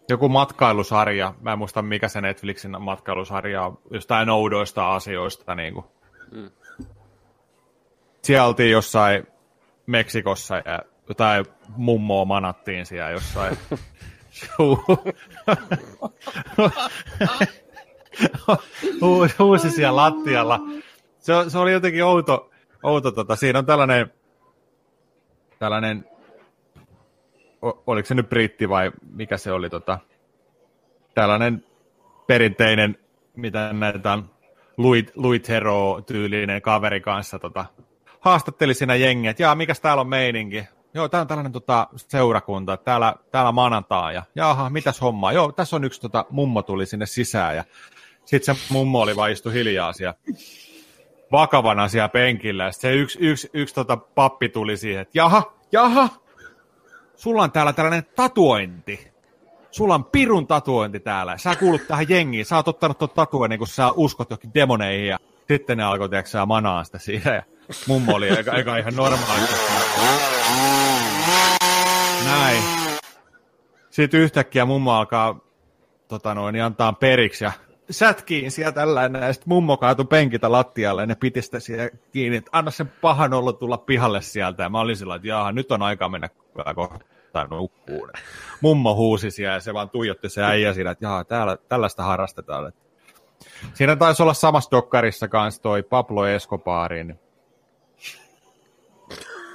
joku matkailusarja, mä en muista mikä se Netflixin matkailusarja on, jostain oudoista asioista. Niin kuin. Mm. Siellä oltiin jossain Meksikossa ja jotain mummoa manattiin siellä jossain. Hu- Huusi siellä lattialla. Se, se oli jotenkin outo. outo tota. Siinä on tällainen, tällainen o- oliko se nyt britti vai mikä se oli, tota, tällainen perinteinen, mitä näitä on, Louis, Louis Hero-tyylinen kaveri kanssa tota, haastatteli siinä jengiä, että jaa, mikäs täällä on meininki? Joo, tää on tällainen tota, seurakunta, täällä, täällä manataan ja jaha, mitäs hommaa? Joo, tässä on yksi tota, mummo tuli sinne sisään ja sitten se mummo oli vaan istu hiljaa siellä vakavana siellä penkillä ja se yksi, yksi, yksi tota, pappi tuli siihen, että jaha, jaha, sulla on täällä tällainen tatuointi. Sulla on pirun tatuointi täällä. Sä kuulut tähän jengiin. Sä oot ottanut tuon tatuoinnin, kun sä uskot johonkin demoneihin. Ja sitten ne alkoi, tiedätkö, manaa sitä. Ja mummo oli eka, eka ihan normaali. Näin. Sitten yhtäkkiä mummo alkaa tota noin, niin antaa periksi ja sätkiin siellä tällainen, ja sitten mummo kaatui penkitä lattialle, ja ne piti sitä siellä kiinni, että anna sen pahan olla tulla pihalle sieltä, ja mä olin sillä, että jaha, nyt on aika mennä kyllä kohta nukkuun. Mummo huusi siellä, ja se vaan tuijotti se äijä siinä, että jaha, täällä, tällaista harrastetaan. Siinä taisi olla samassa dokkarissa kanssa toi Pablo Escobarin,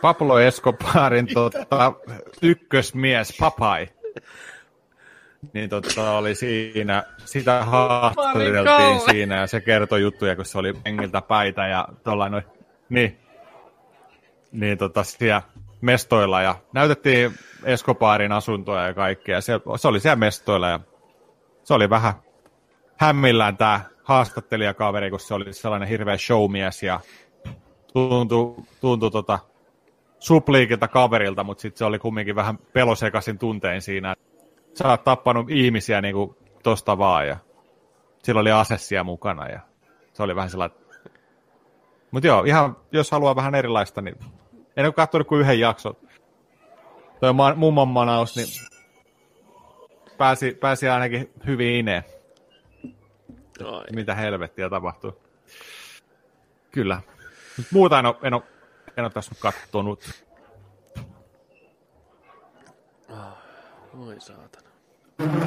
Pablo Escobarin tota, ykkösmies Papai. Niin tota, oli siinä, sitä haastateltiin siinä ja se kertoi juttuja, kun se oli pengiltä päitä ja tuolla noin, niin, niin tota, siellä mestoilla ja näytettiin Escobarin asuntoja ja kaikkea. Se, se oli siellä mestoilla ja se oli vähän hämmillään tämä haastattelijakaveri, kun se oli sellainen hirveä showmies ja tuntui, tuntui tota, supliikilta kaverilta, mutta sitten se oli kumminkin vähän pelosekaisin tuntein siinä. Sä oot tappanut ihmisiä niin kuin tosta vaan ja sillä oli asessia mukana ja se oli vähän sellainen... Mutta joo, ihan jos haluaa vähän erilaista, niin en ole katsonut kuin yhden jakson. Toi ma- mummon manaus, niin pääsi, pääsi ainakin hyvin ineen. Ai. Mitä helvettiä tapahtuu. Kyllä. Muuta en ole, en ole, en ole tässä kattonut. Oi saatana.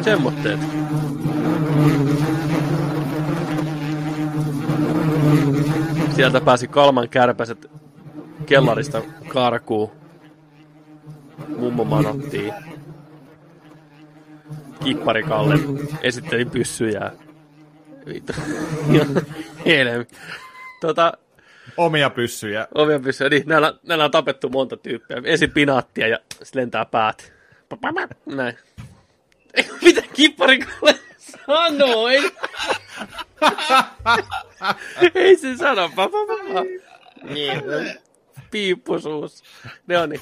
Semmoitteet. Sieltä pääsi Kalman kärpäset kellarista karkuun. Mummo manottiin. Kippari Kalle esitteli pyssyjä. Vittu. Tota, Omia pyssyjä. omia pyssyjä. Niin, näillä, näillä on tapettu monta tyyppiä. Ensin pinaattia ja sitten lentää päät. Näin. Mitä kippari Kalle sanoo? Ei, se sano. Niin. Piippusuus. Ne on niin.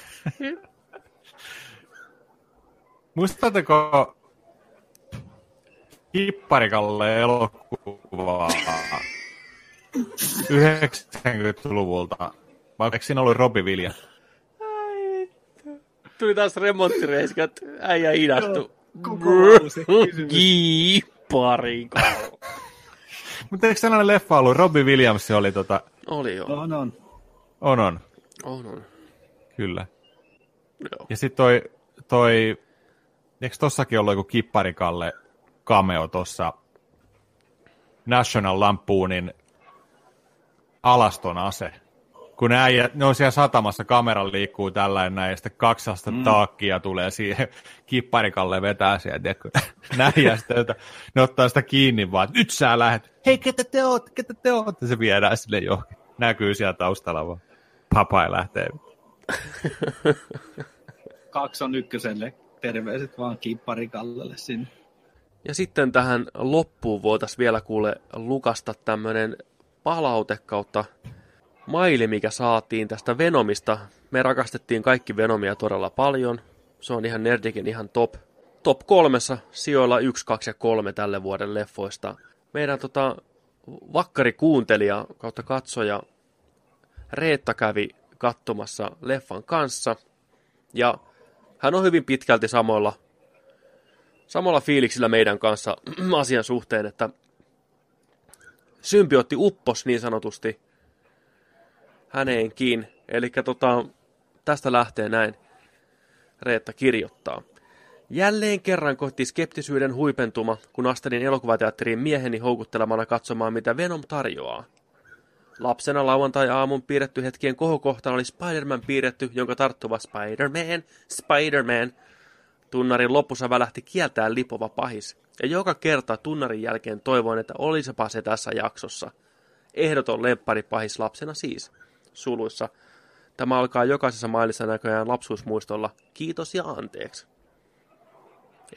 Muistatteko Hipparikalle elokuvaa 90-luvulta? Vai eikö siinä ollut Robbie Williams? Tuli taas remonttireiska, että äijä hidastu. Kalle. Mutta eikö sellainen leffa ollut? Robbie Williams oli tota... Oli jo. On, on. On, on. On, on. Kyllä. Joo. Ja sitten toi, toi... Eikö tossakin ollut joku Kipparikalle cameo tossa National Lampoonin alaston ase? Kun ne, äijät, ne on siellä satamassa, kamera liikkuu tällainen näin, ja sitten kaksasta mm. taakkia tulee siihen, kipparikalle vetää sieltä, ja sitten että ne ottaa sitä kiinni vaan, nyt sä lähdet, hei, ketä te ootte, ketä te ootte, se viedään sille johonkin. Näkyy siellä taustalla vaan, papai lähtee. Kakson ykköselle. Terveiset vaan kippari Kallelle sinne. Ja sitten tähän loppuun voitaisiin vielä kuule lukasta tämmönen palaute kautta maili, mikä saatiin tästä Venomista. Me rakastettiin kaikki Venomia todella paljon. Se on ihan Nerdikin ihan top, top kolmessa sijoilla 1, 2 ja 3 tälle vuoden leffoista. Meidän tota, vakkari kuuntelija kautta katsoja Reetta kävi katsomassa leffan kanssa. Ja hän on hyvin pitkälti samoilla samalla fiiliksillä meidän kanssa asian suhteen, että symbiootti uppos niin sanotusti häneenkin. Eli tota, tästä lähtee näin Reetta kirjoittaa. Jälleen kerran kohti skeptisyyden huipentuma, kun astelin elokuvateatteriin mieheni houkuttelemana katsomaan, mitä Venom tarjoaa. Lapsena lauantai-aamun piirretty hetkien kohokohtana oli Spider-Man piirretty, jonka tarttuva Spider-Man, Spider-Man Tunnarin lopussa välähti kieltään lipova pahis, ja joka kerta tunnarin jälkeen toivoin, että olisipa se tässä jaksossa. Ehdoton lemppari pahis lapsena siis. Suluissa. Tämä alkaa jokaisessa mailissa näköjään lapsuusmuistolla. Kiitos ja anteeksi.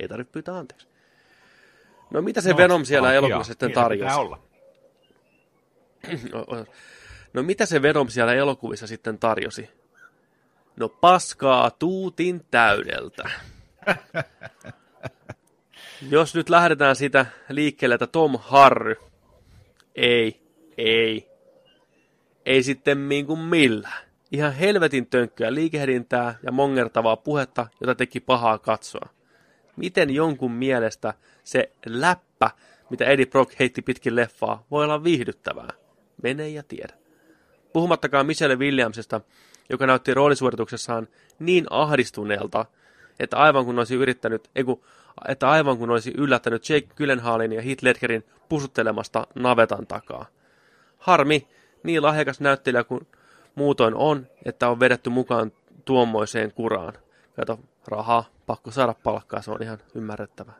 Ei tarvitse pyytää anteeksi. No mitä se no, Venom siellä elokuvassa sitten tarjosi? olla. No mitä se Venom siellä elokuvissa sitten tarjosi? No paskaa tuutin täydeltä. Jos nyt lähdetään sitä liikkeelle, että Tom Harry, ei, ei, ei sitten niin kuin millään. Ihan helvetin tönkköä liikehdintää ja mongertavaa puhetta, jota teki pahaa katsoa. Miten jonkun mielestä se läppä, mitä Eddie Brock heitti pitkin leffaa, voi olla viihdyttävää? Mene ja tiedä. Puhumattakaan Michelle Williamsesta, joka näytti roolisuorituksessaan niin ahdistuneelta, että aivan kun olisi yrittänyt, eiku, että aivan kun olisi yllättänyt Jake Gyllenhaalin ja Heath Ledgerin pusuttelemasta navetan takaa. Harmi, niin lahjakas näyttelijä kuin muutoin on, että on vedetty mukaan tuommoiseen kuraan. Kato, rahaa, pakko saada palkkaa, se on ihan ymmärrettävää.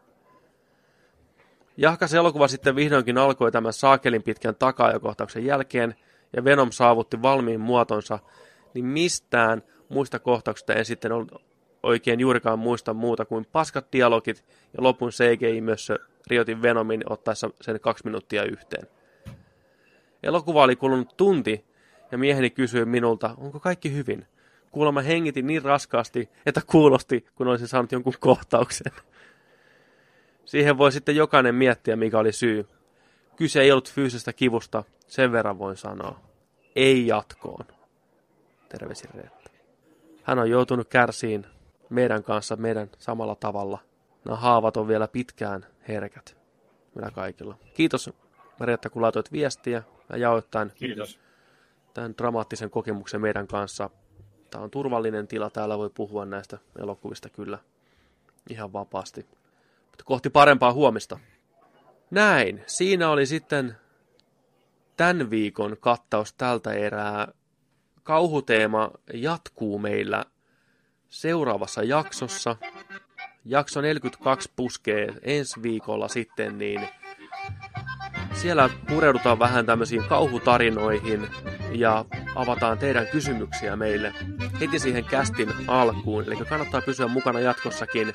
Jahkas elokuva sitten vihdoinkin alkoi tämän saakelin pitkän takaajakohtauksen jälkeen, ja Venom saavutti valmiin muotonsa, niin mistään muista kohtauksista en sitten oikein juurikaan muista muuta kuin paskat dialogit ja lopun CGI-mössö riotin Venomin ottaessa sen kaksi minuuttia yhteen. Elokuva oli kulunut tunti, ja mieheni kysyi minulta, onko kaikki hyvin, kuulemma hengitin niin raskaasti, että kuulosti, kun olisin saanut jonkun kohtauksen. Siihen voi sitten jokainen miettiä, mikä oli syy. Kyse ei ollut fyysisestä kivusta, sen verran voin sanoa. Ei jatkoon. Terveisin Reetta. Hän on joutunut kärsiin meidän kanssa meidän samalla tavalla. Nämä haavat on vielä pitkään herkät. Meillä kaikilla. Kiitos Reetta, kun laitoit viestiä ja jaoit tämän, Kiitos. tämän dramaattisen kokemuksen meidän kanssa. Tämä on turvallinen tila, täällä voi puhua näistä elokuvista kyllä ihan vapaasti. Mutta kohti parempaa huomista. Näin, siinä oli sitten tämän viikon kattaus tältä erää. Kauhuteema jatkuu meillä seuraavassa jaksossa. Jakso 42 puskee ensi viikolla sitten, niin siellä pureudutaan vähän tämmöisiin kauhutarinoihin ja avataan teidän kysymyksiä meille heti siihen kästin alkuun. Eli kannattaa pysyä mukana jatkossakin.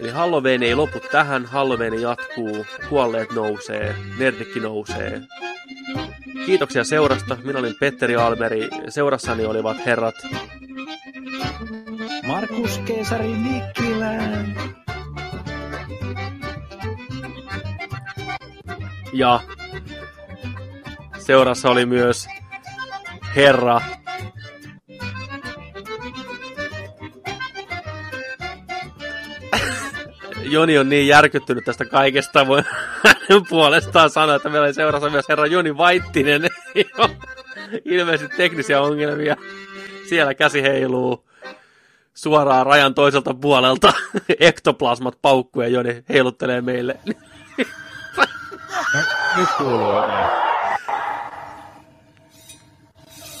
Eli Halloween ei lopu tähän, Halloween jatkuu, kuolleet nousee, nerdikki nousee. Kiitoksia seurasta. Minä olin Petteri Alberi. Seurassani olivat herrat Markus Keesari Nikkilä. ja seurassa oli myös herra Joni on niin järkyttynyt tästä kaikesta, voi hänen puolestaan sanoa, että meillä oli seurassa myös herra Joni Vaittinen. Ilmeisesti teknisiä ongelmia. Siellä käsi heiluu suoraan rajan toiselta puolelta. Ektoplasmat paukkuu ja Joni heiluttelee meille. Nyt kuuluu jotain.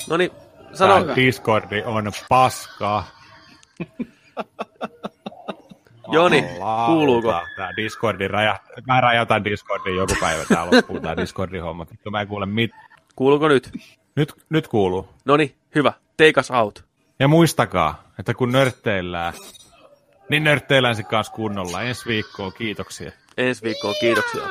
No niin, sano, Tää Discordi on paskaa. Joni, kuuluuko? Tää Discordi räjähtää. Mä räjäytän Discordin joku päivä tää loppuu tää Discordin homma. Vittu, Mä en kuule mit. Kuuluuko nyt? Nyt, nyt kuuluu. No niin, hyvä. Take us out. Ja muistakaa, että kun nörtteillään, niin nörtteillään se kanssa kunnolla. Ensi viikkoon, kiitoksia. Ensi viikkoon, kiitoksia.